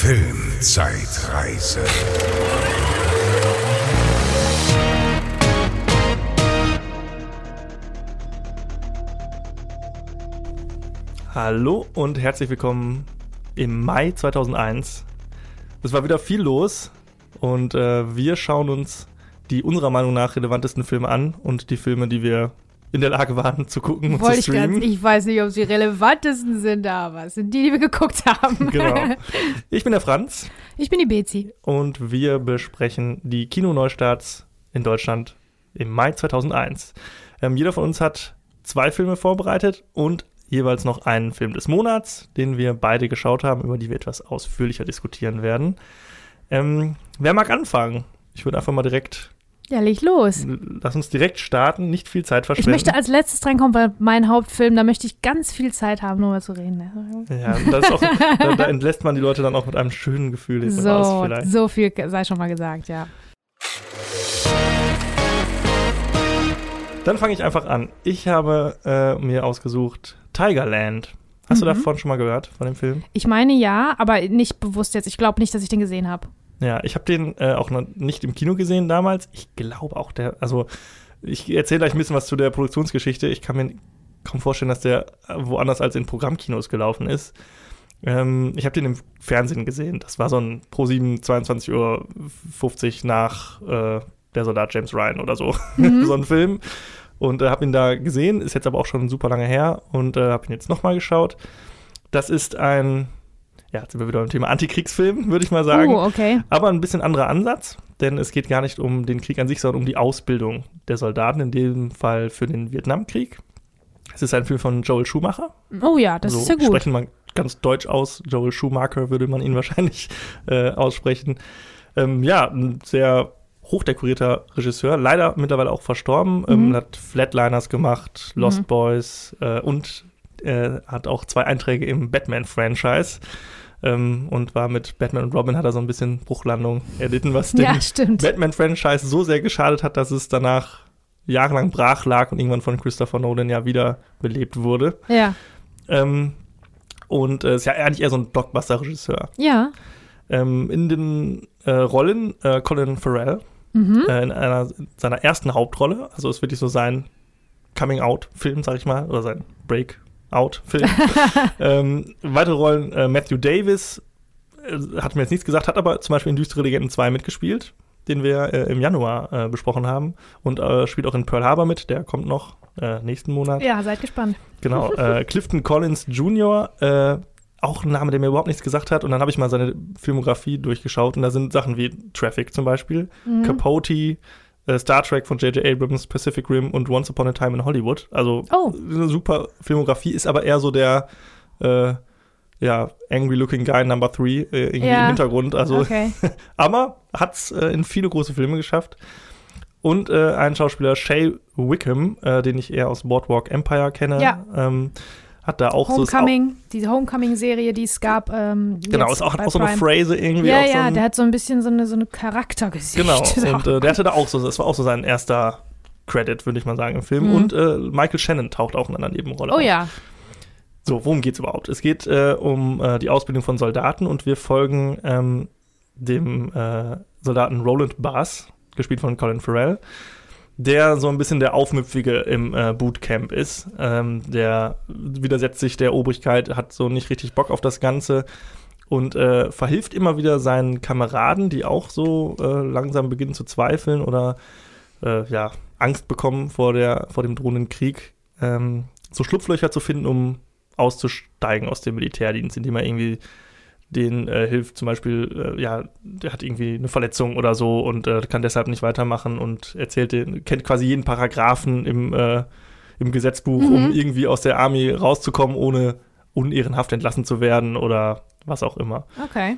Filmzeitreise. Hallo und herzlich willkommen im Mai 2001. Es war wieder viel los und äh, wir schauen uns die unserer Meinung nach relevantesten Filme an und die Filme, die wir in der Lage waren zu gucken und Wollte zu ich, ganz, streamen. ich weiß nicht, ob sie relevantesten sind, aber es sind die, die wir geguckt haben. Genau. Ich bin der Franz Ich bin die Bezi. und wir besprechen die Kinoneustarts in Deutschland im Mai 2001. Ähm, jeder von uns hat zwei Filme vorbereitet und jeweils noch einen Film des Monats, den wir beide geschaut haben, über die wir etwas ausführlicher diskutieren werden. Ähm, wer mag anfangen? Ich würde einfach mal direkt, Ja, leg los. lass uns direkt starten, nicht viel Zeit Ich verschwenden. möchte als letztes drankommen, weil mein Hauptfilm, da möchte ich ganz viel Zeit haben, nur mal zu reden. ja, auch, da, da entlässt man die Leute dann auch mit einem schönen Gefühl hinten raus So, vielleicht. so viel sei schon mal gesagt, ja. Dann fange ich einfach an. Ich habe äh, mir ausgesucht Tigerland. Hast du Mhm. davon schon mal gehört, von dem Film? Ich meine ja, aber nicht bewusst jetzt. Ich glaube nicht, dass ich den gesehen habe. Ja, ich habe den äh, auch noch nicht im Kino gesehen damals. Ich glaube auch der, also ich erzähle gleich ein bisschen was zu der Produktionsgeschichte. Ich kann mir kaum vorstellen, dass der woanders als in Programmkinos gelaufen ist. Ähm, ich habe den im Fernsehen gesehen. Das war so ein Pro 7, 22 Uhr 50 nach äh, der Soldat James Ryan oder so. so ein Film. Und äh, habe ihn da gesehen, ist jetzt aber auch schon super lange her und äh, habe ihn jetzt nochmal geschaut. Das ist ein, ja, jetzt sind wir wieder beim Thema Antikriegsfilm, würde ich mal sagen. Oh, okay. Aber ein bisschen anderer Ansatz, denn es geht gar nicht um den Krieg an sich, sondern um die Ausbildung der Soldaten, in dem Fall für den Vietnamkrieg. Es ist ein Film von Joel Schumacher. Oh ja, das so ist ja gut. sprechen man ganz deutsch aus. Joel Schumacher würde man ihn wahrscheinlich äh, aussprechen. Ähm, ja, ein sehr hochdekorierter Regisseur, leider mittlerweile auch verstorben. Ähm, Mhm. hat Flatliners gemacht, Lost Mhm. Boys äh, und äh, hat auch zwei Einträge im Batman-Franchise. Ähm, und war mit Batman und Robin hat er so ein bisschen Bruchlandung erlitten, was dem Ja. Batman-Franchise so sehr geschadet hat, dass es danach jahrelang brach lag und irgendwann von Christopher Nolan ja wieder belebt wurde. Ja. Ähm, und äh, ist ja eigentlich eher so ein Blockbuster-Regisseur. Ja. Ähm, in den äh, Rollen äh, Colin Farrell Mhm. äh, in einer seiner ersten Hauptrolle, also ist wirklich so sein Coming-out-Film, sag ich mal, oder sein Break-out-Film. ähm, weitere Rollen äh, Matthew Davis äh, hat mir jetzt nichts gesagt, hat aber zum Beispiel in Düstere Legenden 2 mitgespielt, den wir äh, im Januar äh, besprochen haben und äh, spielt auch in Pearl Harbor mit, der kommt noch äh, nächsten Monat. ja, seid gespannt. Genau, Clifton Collins Jr., auch ein Name, der mir überhaupt nichts gesagt hat. Und dann habe ich mal seine Filmografie durchgeschaut und da sind Sachen wie Traffic zum Beispiel, Mhm. Capote, Star Trek von J.J. Abrams, Pacific Rim und Once Upon a Time in Hollywood. Also Oh. eine super Filmografie, ist aber eher so der äh, ja, Angry Looking Guy Number Three äh, irgendwie Ja. im Hintergrund. Also, Okay. aber hat es äh, in viele große Filme geschafft. Und äh, ein Schauspieler, Shay Wickham, äh, den ich eher aus Boardwalk Empire kenne, Ja. ähm, hat da auch Homecoming, diese Homecoming-Serie, die es gab. Ähm, so. Genau, ist auch, hat auch so eine. Phrase irgendwie. Ja, auch so ja, ein, der hat so ein bisschen so eine, so eine Charaktergesicht. Genau, So. und äh, der hatte da auch so, das war auch so sein erster Credit, würde ich mal sagen, im Film. Mhm. Und äh, Michael Shannon taucht auch in einer Nebenrolle oh auf. ja. So, worum geht's überhaupt? Es geht äh, um äh, die Ausbildung von Soldaten und wir folgen ähm, dem äh, Soldaten Roland Bass, gespielt von Colin Farrell, der so ein bisschen der Aufmüpfige im äh, Bootcamp ist. Ähm, der widersetzt sich der Obrigkeit, hat so nicht richtig Bock auf das Ganze und äh, verhilft immer wieder seinen Kameraden, die auch so äh, langsam beginnen zu zweifeln oder äh, ja, Angst bekommen vor, der, vor dem drohenden Krieg, ähm, so Schlupflöcher zu finden, um auszusteigen aus dem Militärdienst, indem er irgendwie den äh, hilft, zum Beispiel, äh, ja, der hat irgendwie eine Verletzung oder so und äh, kann deshalb nicht weitermachen und erzählt den, kennt quasi jeden Paragraphen im, äh, im Gesetzbuch, um Mhm. irgendwie aus der Army rauszukommen, ohne unehrenhaft entlassen zu werden oder was auch immer. Okay.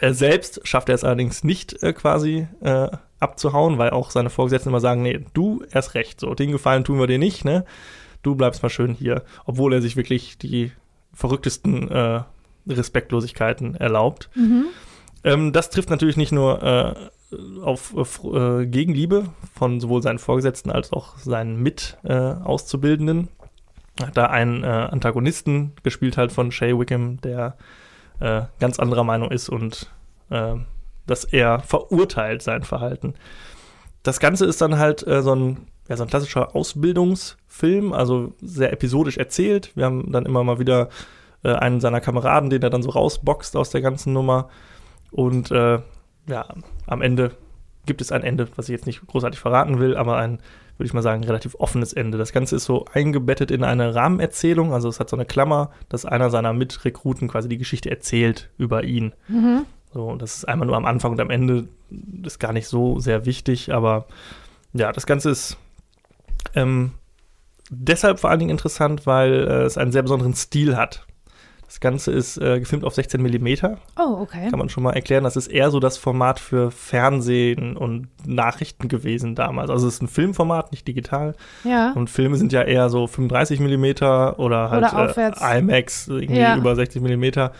Er selbst schafft er es allerdings nicht äh, quasi äh, abzuhauen, weil auch seine Vorgesetzten immer sagen, nee, du erst recht, so, den Gefallen tun wir dir nicht, ne? Du bleibst mal schön hier, obwohl er sich wirklich die verrücktesten äh, Respektlosigkeiten erlaubt. Mhm. Ähm, das trifft natürlich nicht nur äh, auf äh, Gegenliebe von sowohl seinen Vorgesetzten als auch seinen Mit-Auszubildenden. Hat da einen äh, Antagonisten gespielt halt von Shay Wickham, der äh, ganz anderer Meinung ist und äh, dass er verurteilt sein Verhalten. Das Ganze ist dann halt äh, so, ein, ja, so ein klassischer Ausbildungsfilm, also sehr episodisch erzählt. Wir haben dann immer mal wieder äh, einen seiner Kameraden, den er dann so rausboxt aus der ganzen Nummer. Und äh, ja, am Ende gibt es ein Ende, was ich jetzt nicht großartig verraten will, aber ein, würde ich mal sagen, relativ offenes Ende. Das Ganze ist so eingebettet in eine Rahmenerzählung, also es hat so eine Klammer, dass einer seiner Mitrekruten quasi die Geschichte erzählt über ihn. Mhm. So, und das ist einmal nur am Anfang und am Ende ist gar nicht so sehr wichtig, aber ja, das Ganze ist ähm, deshalb vor allen Dingen interessant, weil äh, es einen sehr besonderen Stil hat. Das Ganze ist äh, gefilmt auf 16 Millimeter. Oh, okay. Kann man schon mal erklären. Das ist eher so das Format für Fernsehen und Nachrichten gewesen damals. Also es ist ein Filmformat, nicht digital. Ja. Und Filme sind ja eher so 35 Millimeter oder halt Oder. Äh, IMAX, irgendwie Ja. über 60 Millimeter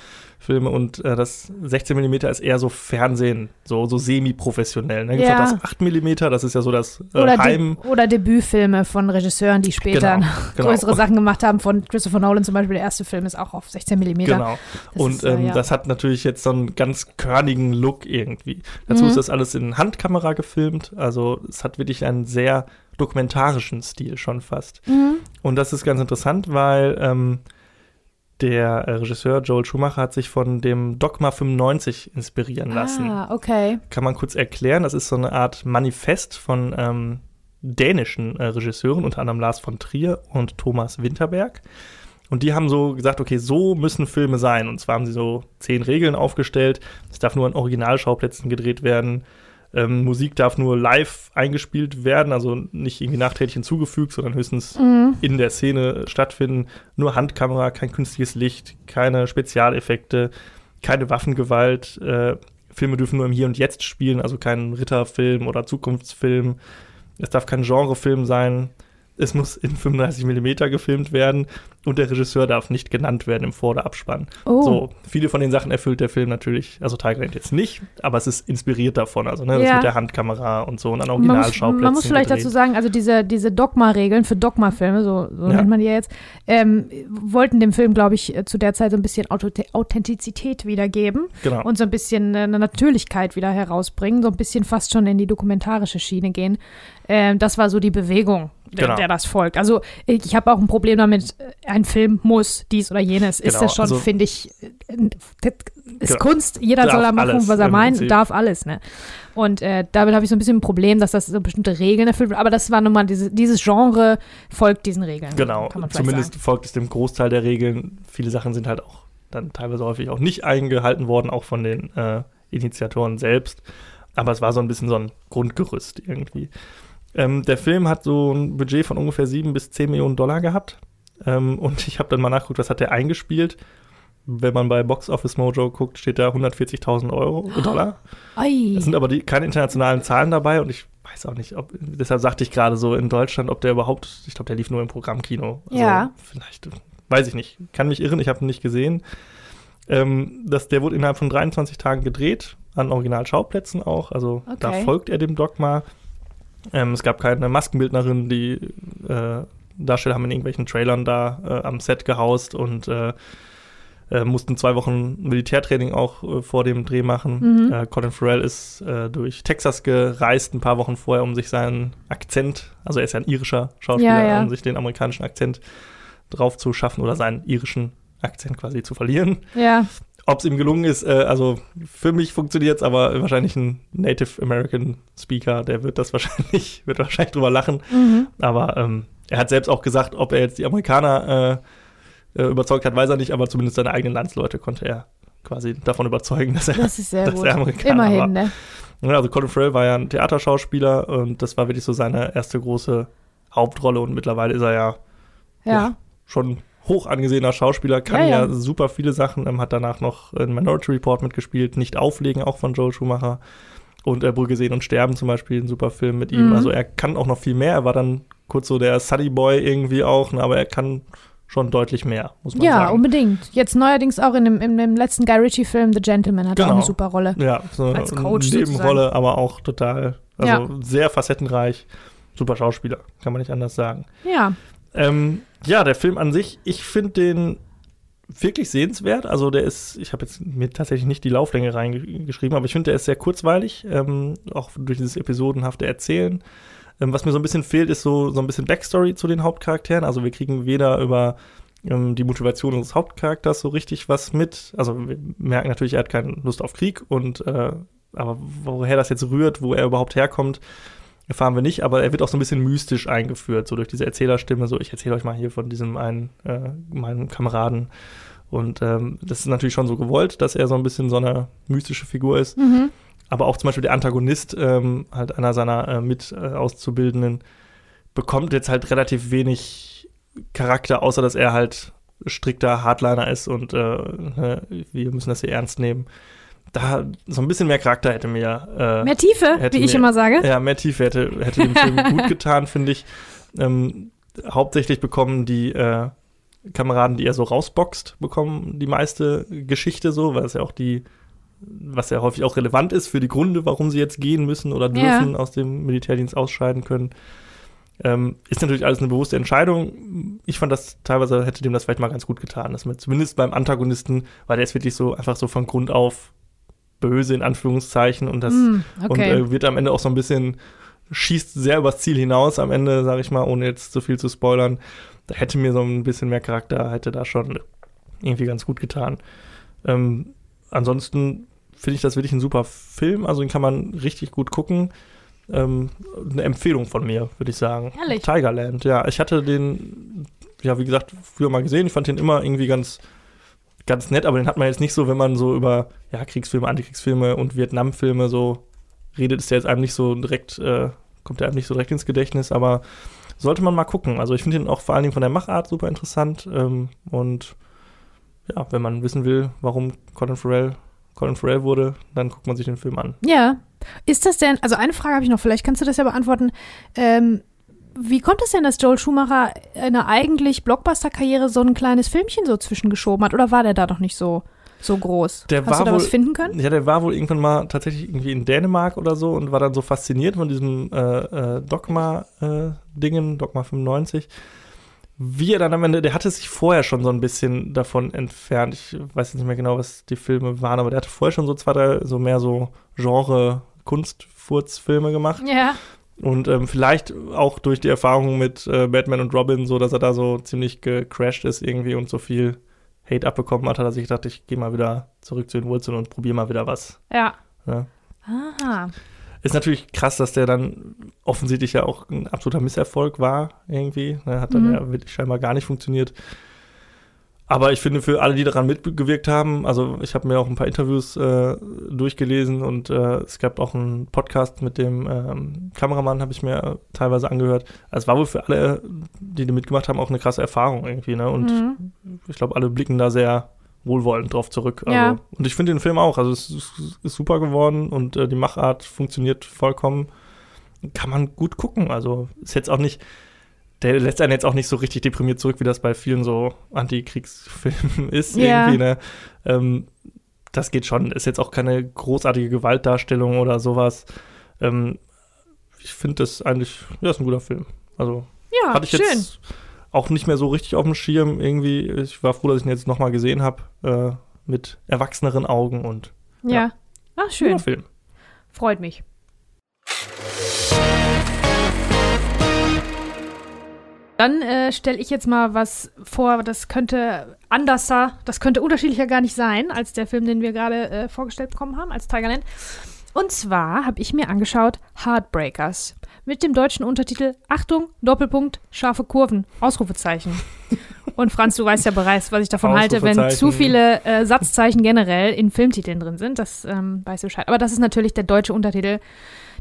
Filme. Und äh, das 16 Millimeter ist eher so Fernsehen, so, so semi-professionell. Dann gibt es Ja. auch das 8 Millimeter, das ist ja so das äh, Oder, Heim. De oder Debütfilme von Regisseuren, die später Genau, genau. größere Sachen gemacht haben. Von Christopher Nolan zum Beispiel, der erste Film ist auch auf 16 mm. Genau. Das und ist, äh, ähm, ja. das hat natürlich jetzt so einen ganz körnigen Look irgendwie. Dazu Mhm. ist das alles in Handkamera gefilmt. Also es hat wirklich einen sehr dokumentarischen Stil schon fast. Mhm. Und das ist ganz interessant, weil ähm, der äh, Regisseur Joel Schumacher hat sich von dem Dogma 95 inspirieren lassen. Ah, okay. Kann man kurz erklären. Das ist so eine Art Manifest von ähm, dänischen äh, Regisseuren, unter anderem Lars von Trier und Thomas Winterberg. Und die haben so gesagt, okay, so müssen Filme sein. Und zwar haben sie so zehn Regeln aufgestellt. Es darf nur an Originalschauplätzen gedreht werden. Ähm, Musik darf nur live eingespielt werden, also nicht irgendwie nachträglich hinzugefügt, sondern höchstens Mhm. in der Szene stattfinden. Nur Handkamera, kein künstliches Licht, keine Spezialeffekte, keine Waffengewalt. Äh, Filme dürfen nur im Hier und Jetzt spielen, also kein Ritterfilm oder Zukunftsfilm. Es darf kein Genrefilm sein. Es muss in 35 mm gefilmt werden und der Regisseur darf nicht genannt werden im Vor- oder Abspann. Oh. So, viele von den Sachen erfüllt der Film natürlich, also Tiger Ant jetzt nicht, aber es ist inspiriert davon, also ne, das Ja. mit der Handkamera und so und an Man muss, Originalschauplätzen. man muss vielleicht dazu sagen, also diese, diese Dogma-Regeln für Dogma-Filme, so, so Ja. nennt man die ja jetzt, ähm, wollten dem Film, glaube ich, äh, zu der Zeit so ein bisschen Authentizität wiedergeben Genau. und so ein bisschen äh, eine Natürlichkeit wieder herausbringen, so ein bisschen fast schon in die dokumentarische Schiene gehen. Ähm, das war so die Bewegung, der, Genau. der das folgt. Also ich, habe auch ein Problem damit, äh, ein Film muss dies oder jenes. Ist Genau, das schon, also- finde ich, äh, das ist Genau. Kunst. Jeder Darf soll da machen, was er meint, darf alles, ne? Und äh, damit habe ich so ein bisschen ein Problem, dass das so bestimmte Regeln erfüllt wird. Aber das war nun mal, diese, dieses Genre folgt diesen Regeln. Genau, zumindest sagen. folgt es dem Großteil der Regeln. Viele Sachen sind halt auch dann teilweise häufig auch nicht eingehalten worden, auch von den äh, Initiatoren selbst. Aber es war so ein bisschen so ein Grundgerüst irgendwie. Ähm, der Film hat so ein Budget von ungefähr 7 bis 10 Millionen Dollar gehabt. Ähm, und ich habe dann mal nachgeguckt, was hat der eingespielt. Wenn man bei Box Office Mojo guckt, steht da 140.000 Euro Dollar. Ei. Es sind aber die, keine internationalen Zahlen dabei und ich weiß auch nicht, ob, deshalb sagte ich gerade so in Deutschland, ob der überhaupt, ich glaube, der lief nur im Programmkino. Also Ja. Vielleicht, weiß ich nicht. Kann mich irren, ich habe ihn nicht gesehen. Ähm, das, der wurde innerhalb von 23 Tagen gedreht, an Originalschauplätzen auch. Also da Okay. folgt er dem Dogma. Ähm, es gab keine Maskenbildnerin, die äh, Darsteller haben in irgendwelchen Trailern da äh, am Set gehaust und äh, äh, mussten zwei Wochen Militärtraining auch äh, vor dem Dreh machen. Mhm. Colin Farrell ist durch Texas gereist, ein paar Wochen vorher, um sich seinen Akzent, also er ist ja ein irischer Schauspieler, Ja, ja. um sich den amerikanischen Akzent drauf zu schaffen oder seinen irischen Akzent quasi zu verlieren. Ja, Ob es ihm gelungen ist, äh, also für mich funktioniert es, aber wahrscheinlich ein Native American Speaker, der wird das wahrscheinlich, wird wahrscheinlich drüber lachen. mhm. Aber ähm, er hat selbst auch gesagt, ob er jetzt die Amerikaner äh, äh, überzeugt hat, weiß er nicht, aber zumindest seine eigenen Landsleute konnte er quasi davon überzeugen, dass er, das ist sehr dass gut. er Amerikaner war. Immerhin, ne? Ja, also Colin Farrell war ja ein Theaterschauspieler und das war wirklich so seine erste große Hauptrolle und mittlerweile ist er ja Ja. schon hoch angesehener Schauspieler, kann Ja, ja, ja. super viele Sachen, ähm, hat danach noch in Minority Report mitgespielt, nicht auflegen, auch von Joel Schumacher. Und äh, Brügge sehen und sterben zum Beispiel, ein super Film mit ihm. Mhm. Also er kann auch noch viel mehr. Er war dann kurz so der Sunny Boy irgendwie auch, ne, aber er kann schon deutlich mehr, muss man Ja, sagen. unbedingt. Jetzt neuerdings auch in dem, in dem letzten Guy Ritchie-Film The Gentleman hat er auch Genau. eine super Rolle. Ja, so Als eine Coach Nebenrolle, aber auch total, also Ja. sehr facettenreich. Super Schauspieler, kann man nicht anders sagen. Ja. Ähm, ja, der Film an sich, ich finde den wirklich sehenswert. Also der ist, ich habe jetzt mir tatsächlich nicht die Lauflänge reingeschrieben, aber ich finde, der ist sehr kurzweilig, ähm, auch durch dieses episodenhafte Erzählen. Ähm, was mir so ein bisschen fehlt, ist so, so ein bisschen Backstory zu den Hauptcharakteren. Also wir kriegen weder über ähm, die Motivation unseres Hauptcharakters so richtig was mit. Also wir merken natürlich, er hat keine Lust auf Krieg und äh, aber woher das jetzt rührt, wo er überhaupt herkommt, erfahren wir nicht, aber er wird auch so ein bisschen mystisch eingeführt, so durch diese Erzählerstimme, so ich erzähle euch mal hier von diesem einen, äh, meinem Kameraden. Und ähm, das ist natürlich schon so gewollt, dass er so ein bisschen so eine mystische Figur ist. Mhm. Aber auch zum Beispiel der Antagonist, ähm, halt einer seiner äh, Mit-Auszubildenden, äh, bekommt jetzt halt relativ wenig Charakter, außer dass er halt strikter Hardliner ist und äh, ne, wir müssen das hier ernst nehmen da so ein bisschen mehr Charakter hätte mir. Äh, mehr Tiefe, wie ich immer sage. Ja, mehr Tiefe hätte, hätte dem Film gut getan, finde ich. Ähm, hauptsächlich bekommen die äh, Kameraden, die er so rausboxt, bekommen die meiste Geschichte so, weil es ja auch die, was ja häufig auch relevant ist für die Gründe, warum sie jetzt gehen müssen oder dürfen, ja. aus dem Militärdienst ausscheiden können. Ähm, ist natürlich alles eine bewusste Entscheidung. Ich fand das teilweise hätte dem das vielleicht mal ganz gut getan, dass man zumindest beim Antagonisten, weil der ist wirklich so einfach so von Grund auf böse in Anführungszeichen und das mm, okay. und äh, wird am Ende auch so ein bisschen schießt sehr übers Ziel hinaus am Ende, sage ich mal, ohne jetzt zu viel zu spoilern. Da hätte mir so ein bisschen mehr Charakter, hätte da schon irgendwie ganz gut getan. Ähm, ansonsten finde ich das wirklich ein super Film, also den kann man richtig gut gucken. Ähm, eine Empfehlung von mir, würde ich sagen. Herrlich. Tigerland, ja. Ich hatte den, ja, wie gesagt, früher mal gesehen. Ich fand den immer irgendwie ganz ganz nett, aber den hat man jetzt nicht so, wenn man so über ja, Kriegsfilme, Antikriegsfilme und Vietnamfilme so redet, ist der jetzt einem nicht so direkt, äh, kommt der einem nicht so direkt ins Gedächtnis, aber sollte man mal gucken. Also ich finde ihn auch vor allen Dingen von der Machart super interessant ähm, und ja, wenn man wissen will, warum Colin Farrell Colin Farrell wurde, dann guckt man sich den Film an. Ja. Ist das denn, also eine Frage habe ich noch, vielleicht kannst du das ja beantworten. Ähm, wie kommt es denn, dass Joel Schumacher in einer eigentlich Blockbuster-Karriere so ein kleines Filmchen so zwischengeschoben hat? Oder war der da doch nicht so, so groß? Der Hast war du da wohl, was finden können? Ja, der war wohl irgendwann mal tatsächlich irgendwie in Dänemark oder so und war dann so fasziniert von diesem äh, äh, Dogma-Dingen, äh, Dogma 95. Wie er dann am Ende, der hatte sich vorher schon so ein bisschen davon entfernt. Ich weiß jetzt nicht mehr genau, was die Filme waren, aber der hatte vorher schon so zwei, drei, so mehr so Genre Kunstfurzfilme gemacht. Ja. Und ähm, vielleicht auch durch die Erfahrung mit äh, Batman und Robin, so dass er da so ziemlich gecrashed ist irgendwie und so viel Hate abbekommen hat, hat er sich gedacht, ich gehe mal wieder zurück zu den Wurzeln und probiere mal wieder was. Ja. ja. Aha. Ist natürlich krass, dass der dann offensichtlich ja auch ein absoluter Misserfolg war, irgendwie. Ne, hat dann mhm. ja wirklich scheinbar gar nicht funktioniert. Aber ich finde, für alle, die daran mitgewirkt haben, also ich habe mir auch ein paar Interviews äh, durchgelesen und äh, es gab auch einen Podcast mit dem ähm, Kameramann, habe ich mir teilweise angehört. Also es war wohl für alle, die, die mitgemacht haben, auch eine krasse Erfahrung irgendwie. Ne? Und mhm. ich glaube, alle blicken da sehr wohlwollend drauf zurück. Also, ja. Und ich finde den Film auch. Also es ist, ist super geworden und äh, die Machart funktioniert vollkommen. Kann man gut gucken. Also ist jetzt auch nicht der lässt einen jetzt auch nicht so richtig deprimiert zurück, wie das bei vielen so Antikriegsfilmen ist. Ja. Irgendwie, ne? Ähm, das geht schon. Ist jetzt auch keine großartige Gewaltdarstellung oder sowas. Ähm, ich finde das eigentlich, ja, ist ein guter Film. Also ja, hatte ich schön. jetzt auch nicht mehr so richtig auf dem Schirm irgendwie. Ich war froh, dass ich ihn jetzt nochmal gesehen habe äh, mit erwachseneren Augen und ja. ja. Ach, schön. Film. Freut mich. Dann äh, stelle ich jetzt mal was vor, das könnte anderser, das könnte unterschiedlicher gar nicht sein, als der Film, den wir gerade äh, vorgestellt bekommen haben, als Tigerland. Und zwar habe ich mir angeschaut Heartbreakers mit dem deutschen Untertitel Achtung, Doppelpunkt, scharfe Kurven, Ausrufezeichen. Und Franz, du weißt ja bereits, was ich davon halte, wenn zu viele äh, Satzzeichen generell in Filmtiteln drin sind. Das ähm, weißt du Bescheid. Aber das ist natürlich der deutsche Untertitel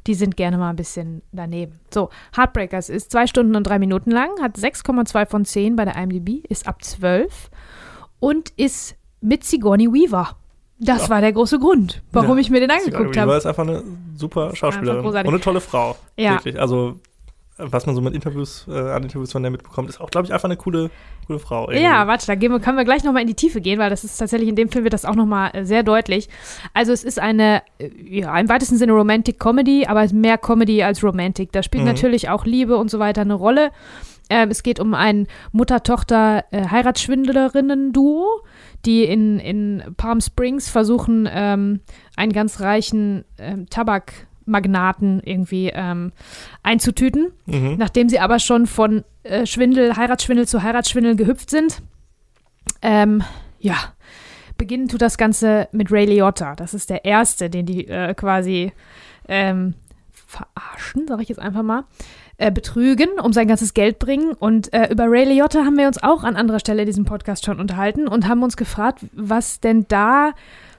die sind gerne mal ein bisschen daneben. So, Heartbreakers ist zwei Stunden und drei Minuten lang, hat 6,2 von 10 bei der IMDb, ist ab 12 und ist mit Sigourney Weaver. Das ja. war der große Grund, warum ja. ich mir den angeguckt habe. Weaver ist einfach eine super Schauspielerin und eine tolle Frau. Ja. Wirklich. Also was man so mit Interviews, äh, an Interviews von der mitbekommt, ist auch, glaube ich, einfach eine coole, coole Frau. Irgendwie. Ja, warte, da gehen wir, können wir gleich nochmal in die Tiefe gehen, weil das ist tatsächlich in dem Film wird das auch nochmal äh, sehr deutlich. Also es ist eine, äh, ja, im weitesten Sinne Romantic Comedy, aber mehr Comedy als Romantic. Da spielt mhm. natürlich auch Liebe und so weiter eine Rolle. Ähm, es geht um ein Mutter-Tochter-Heiratsschwindlerinnen-Duo, die in, in Palm Springs versuchen, ähm, einen ganz reichen ähm, Tabakmagnaten irgendwie ähm, einzutüten. Mhm. Nachdem sie aber schon von äh, Schwindel, Heiratsschwindel zu Heiratsschwindel gehüpft sind. Ähm, ja, beginnen tut das Ganze mit Ray Liotta. Das ist der erste, den die äh, quasi ähm, verarschen, sage ich jetzt einfach mal, äh, betrügen, um sein ganzes Geld bringen. Und äh, über Ray Liotta haben wir uns auch an anderer Stelle in diesem Podcast schon unterhalten und haben uns gefragt, was denn da,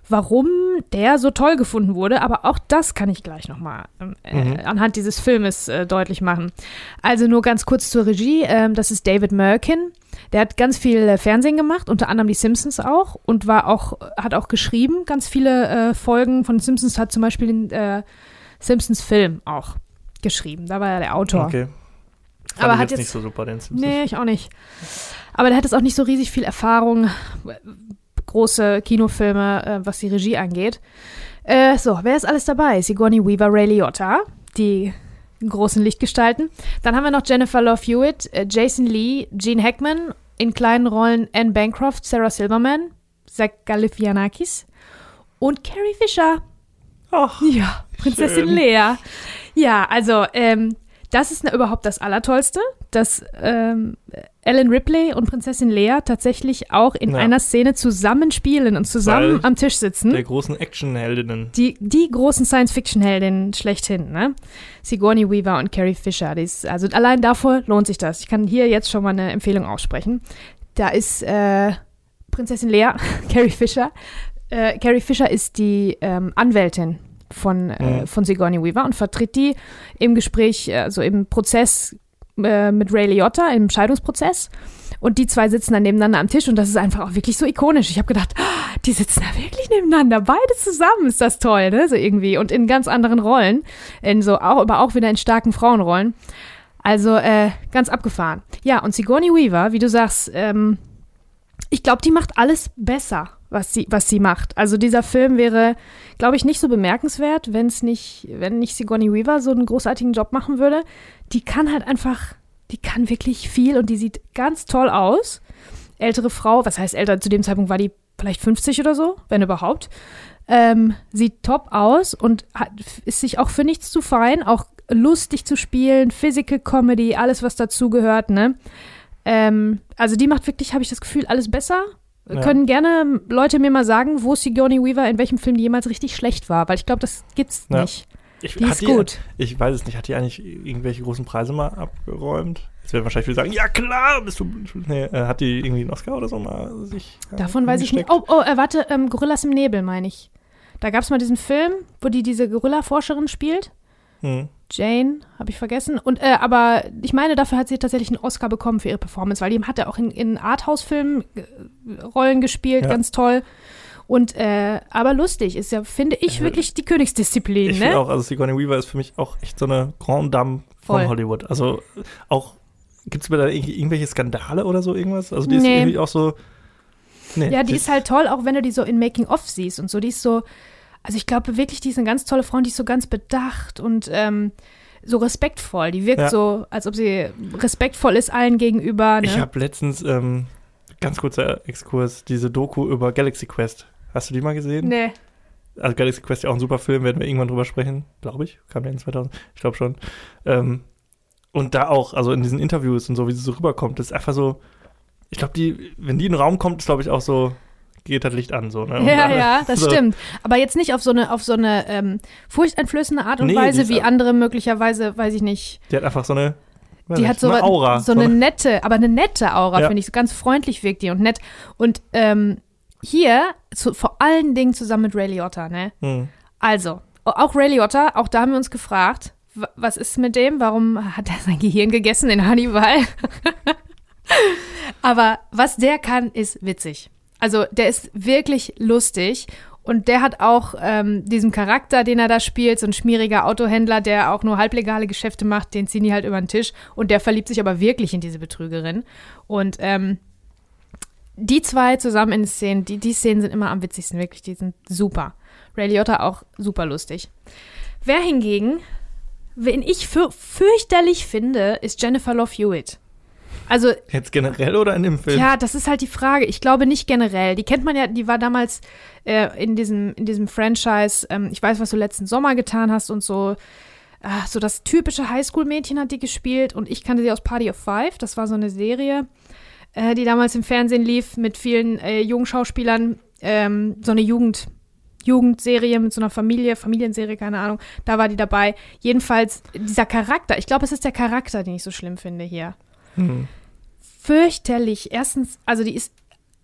warum der so toll gefunden wurde. Aber auch das kann ich gleich nochmal ähm, Mhm. äh, anhand dieses Filmes äh, deutlich machen. Also nur ganz kurz zur Regie. Ähm, das ist David Merkin. Der hat ganz viel äh, Fernsehen gemacht, unter anderem die Simpsons auch und war auch, hat auch geschrieben, ganz viele äh, Folgen von Simpsons, hat zum Beispiel den äh, Simpsons-Film auch geschrieben. Da war er der Autor. Okay. Fand Aber hat jetzt jetzt- nicht so super, den Simpsons. Nee, ich auch nicht. Aber der hat jetzt auch nicht so riesig viel Erfahrung, große Kinofilme, äh, was die Regie angeht. Äh, so, wer ist alles dabei? Sigourney Weaver, Ray Liotta, die großen Lichtgestalten. Dann haben wir noch Jennifer Love Hewitt, äh, Jason Lee, Gene Hackman, in kleinen Rollen Anne Bancroft, Sarah Silverman, Zach Galifianakis und Carrie Fisher. Ach, Ja, Prinzessin Schön. Lea. Ja, also, ähm, das ist überhaupt das Allertollste, dass ähm, Ellen Ripley und Prinzessin Lea tatsächlich auch in Ja. einer Szene zusammen spielen und zusammen Weil am Tisch sitzen. der großen Actionheldinnen. Die, die großen Science-Fiction-Heldinnen schlechthin, ne? Sigourney Weaver und Carrie Fisher. Ist, also allein davor lohnt sich das. Ich kann hier jetzt schon mal eine Empfehlung aussprechen. Da ist äh, Prinzessin Lea, Carrie Fisher. Äh, Carrie Fisher ist die ähm, Anwältin von, äh, Mhm. von Sigourney Weaver und vertritt die im Gespräch, also im Prozess äh, mit Ray Liotta, im Scheidungsprozess. Und die zwei sitzen dann nebeneinander am Tisch und das ist einfach auch wirklich so ikonisch. Ich habe gedacht, ah, die sitzen da wirklich nebeneinander, beide zusammen, ist das toll, ne? So irgendwie. Und in ganz anderen Rollen. In so, auch, aber auch wieder in starken Frauenrollen. Also, äh, ganz abgefahren. Ja, und Sigourney Weaver, wie du sagst, ähm, ich glaube, die macht alles besser, was sie, was sie macht. Also dieser Film wäre, glaube ich, nicht so bemerkenswert, wenn es nicht, wenn nicht Sigourney Weaver so einen großartigen Job machen würde. Die kann halt einfach, die kann wirklich viel und die sieht ganz toll aus. Ältere Frau, was heißt älter? Zu dem Zeitpunkt war die vielleicht 50 oder so, wenn überhaupt. Ähm, sieht top aus und hat, ist sich auch für nichts zu fein, auch lustig zu spielen, Physical Comedy, alles was dazugehört, ne? Ähm, also die macht wirklich, habe ich das Gefühl, alles besser. Ja. Können gerne Leute mir mal sagen, wo Sigourney Weaver in welchem Film die jemals richtig schlecht war, weil ich glaube, das gibt's Ja. nicht. Ich, Die ist gut. Ich weiß es nicht. Hat die eigentlich irgendwelche großen Preise mal abgeräumt? Jetzt werden wahrscheinlich viele sagen, ja klar, bist du. Nee, äh, hat die irgendwie einen Oscar oder so mal sich. äh, Davon weiß ich nicht. Oh, oh, äh, warte, ähm, Gorillas im Nebel meine ich. Da gab es mal diesen Film, wo die diese Gorilla-Forscherin spielt. Hm. Jane, habe ich vergessen. Und äh, aber ich meine, dafür hat sie tatsächlich einen Oscar bekommen für ihre Performance, weil die hat ja auch in, in Arthouse-Filmen äh, Rollen gespielt, Ja. ganz toll. Und äh, aber lustig ist ja, finde ich, Äh, wirklich die Königsdisziplin, Ich ne? auch, also Sigourney Weaver ist für mich auch echt so eine Grand Dame von Voll. Hollywood. Also auch, gibt es mir da irg- irgendwelche Skandale oder so irgendwas? Also die ist Nee. irgendwie auch so. Nee, Ja, die ist halt toll, auch wenn du die so in Making-of siehst und so. Die ist so, also ich glaube wirklich, die ist eine ganz tolle Frau und die ist so ganz bedacht und ähm, so respektvoll. Die wirkt Ja. so, als ob sie respektvoll ist allen gegenüber. Ne? Ich habe letztens, ähm, ganz kurzer Exkurs, diese Doku über Galaxy Quest. Hast du die mal gesehen? nee. Also Galaxy Quest ja auch ein super Film, werden wir irgendwann drüber sprechen, glaube ich. Kam der in 2000? Ich glaube schon. Ähm, und da auch, also in diesen Interviews und so, wie sie so rüberkommt, das ist einfach so, ich glaube, die, wenn die in den Raum kommt, ist glaube ich auch so, geht das Licht an, so, ne? Und Ja, ja, das so. stimmt. Aber jetzt nicht auf so eine, auf so eine ähm, furchteinflößende Art und Nee, Weise, wie andere möglicherweise, weiß ich nicht. Die hat einfach so eine, Die nicht, hat so, eine Aura. so eine nette, aber eine nette Aura, Ja. finde ich. So ganz freundlich wirkt die und nett. Und ähm, hier, zu, vor allen Dingen zusammen mit Ray Liotta, ne? Hm. Also, auch Ray Liotta, auch da haben wir uns gefragt, wa- was ist mit dem? Warum hat er sein Gehirn gegessen in Hannibal? Aber was der kann, ist witzig. Also, der ist wirklich lustig. Und der hat auch ähm, diesen Charakter, den er da spielt, so ein schmieriger Autohändler, der auch nur halblegale Geschäfte macht, den ziehen die halt über den Tisch. Und der verliebt sich aber wirklich in diese Betrügerin. Und ähm, die zwei zusammen in Szenen, die, die Szenen sind immer am witzigsten, wirklich, die sind super. Ray Liotta auch super lustig. Wer hingegen, wen ich für, fürchterlich finde, ist Jennifer Love Hewitt. Also, Jetzt generell oder in dem Film? ja, das ist halt die Frage. Ich glaube nicht generell. Die kennt man ja, die war damals äh, in, diesem, in diesem Franchise, ähm, ich weiß, was du letzten Sommer getan hast und so. Äh, so das typische Highschool-Mädchen hat die gespielt und ich kannte sie aus Party of Five. Das war so eine Serie, äh, die damals im Fernsehen lief mit vielen äh, jungen Schauspielern. Ähm, so eine Jugend, Jugendserie mit so einer Familie, Familienserie, keine Ahnung. Da war die dabei. Jedenfalls dieser Charakter. Ich glaube, es ist der Charakter, den ich so schlimm finde hier Hm. fürchterlich. Erstens, also die ist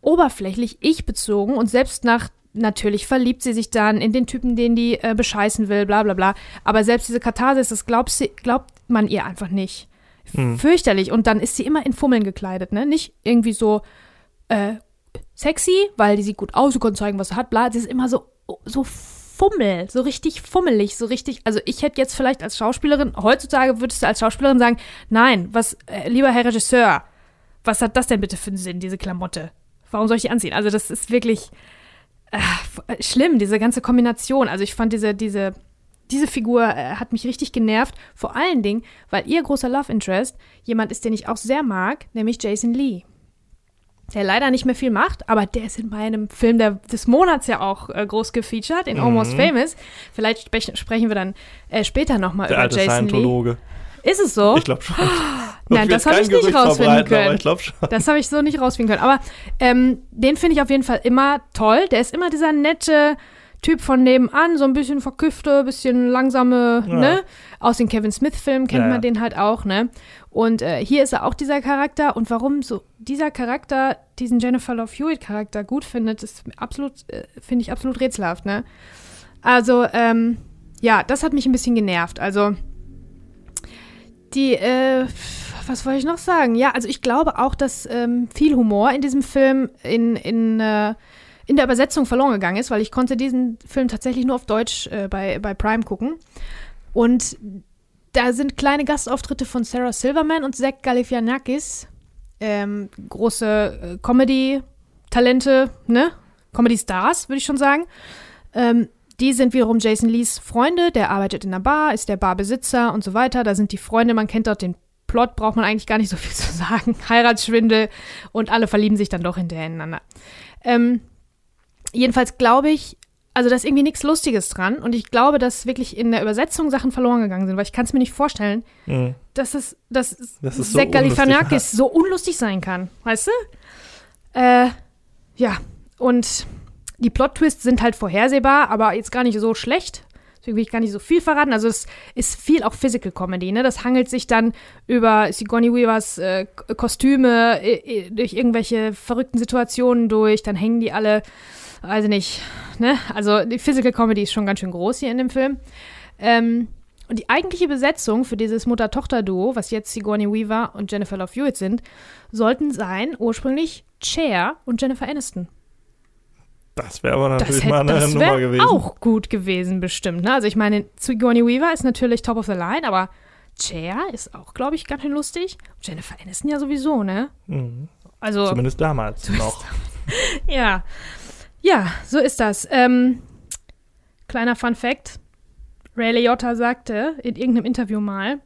oberflächlich ich-bezogen und selbst nach, natürlich verliebt sie sich dann in den Typen, den die äh, bescheißen will, bla bla bla. Aber selbst diese Katharsis, das glaubt, sie, glaubt man ihr einfach nicht. Hm. Fürchterlich. Und dann ist sie immer in Fummeln gekleidet, ne? Nicht irgendwie so äh, sexy, weil die sieht gut aus, sie kann zeigen, was sie hat, bla. Sie ist immer so, so Fummel, so richtig fummelig, so richtig. Also ich hätte jetzt vielleicht als Schauspielerin, heutzutage würdest du als Schauspielerin sagen, nein, was, äh, lieber Herr Regisseur, was hat das denn bitte für einen Sinn, diese Klamotte? Warum soll ich die anziehen? Also das ist wirklich äh, schlimm, diese ganze Kombination. Also ich fand diese, diese, diese Figur äh, hat mich richtig genervt. Vor allen Dingen, weil ihr großer Love Interest jemand ist, den ich auch sehr mag, nämlich Jason Lee. Der leider nicht mehr viel macht, aber der ist in meinem Film der, des Monats ja auch äh, groß gefeatured, in Mhm. Almost Famous. Vielleicht spech, sprechen wir dann äh, später nochmal über alte Jason Lee. Scientologe. Ist es so? Ich glaube schon. Nein, das habe ich nicht rausfinden können. Aber ich schon. Das habe ich so nicht rausfinden können. Aber ähm, den finde ich auf jeden Fall immer toll. Der ist immer dieser nette Typ von nebenan, so ein bisschen verküffte, bisschen langsame, Ja. ne? Aus den Kevin Smith-Filmen kennt Ja, ja. man den halt auch, ne? Und äh, hier ist er auch dieser Charakter. Und warum so dieser Charakter diesen Jennifer Love Hewitt-Charakter gut findet, ist absolut, äh, finde ich absolut rätselhaft, ne? Also, ähm, ja, das hat mich ein bisschen genervt. Also, die, äh, was wollte ich noch sagen? Ja, also ich glaube auch, dass ähm, viel Humor in diesem Film in, in, äh, in der Übersetzung verloren gegangen ist, weil ich konnte diesen Film tatsächlich nur auf Deutsch äh, bei, bei Prime gucken. Und da sind kleine Gastauftritte von Sarah Silverman und Zach Galifianakis. Ähm, große äh, Comedy-Talente, ne? Comedy-Stars, würde ich schon sagen. Ähm, die sind wiederum Jason Lees Freunde, der arbeitet in einer Bar, ist der Barbesitzer und so weiter. Da sind die Freunde, man kennt dort den Plot, braucht man eigentlich gar nicht so viel zu sagen. Heiratsschwindel und alle verlieben sich dann doch hinterher ineinander. Ähm, jedenfalls glaube ich, also da ist irgendwie nichts Lustiges dran und ich glaube, dass wirklich in der Übersetzung Sachen verloren gegangen sind, weil ich kann es mir nicht vorstellen, Mhm. dass es, dass Das ist so Zach unlustig. Galifianakis so unlustig sein kann, weißt du? Äh, ja, und die Plot-Twists sind halt vorhersehbar, aber jetzt gar nicht so schlecht. Deswegen will ich gar nicht so viel verraten. Also es ist viel auch Physical Comedy, ne? Das hangelt sich dann über Sigourney Weavers äh, Kostüme äh, durch irgendwelche verrückten Situationen durch. Dann hängen die alle, weiß ich nicht, ne? Also die Physical Comedy ist schon ganz schön groß hier in dem Film. Ähm, und die eigentliche Besetzung für dieses Mutter-Tochter-Duo, was jetzt Sigourney Weaver und Jennifer Love Hewitt sind, sollten sein ursprünglich Cher und Jennifer Aniston. Das wäre aber Das, natürlich hätte, mal eine das Nummer wäre gewesen. auch gut gewesen, bestimmt. Ne? Also ich meine, Sigourney Weaver ist natürlich top of the line, aber Cher ist auch, glaube ich, ganz schön lustig. Und Jennifer Aniston ja sowieso, ne? Mhm. Also, Zumindest damals noch. ja. Ja, so ist das. Ähm, kleiner Fun Fact. Ray Liotta sagte in irgendeinem Interview mal,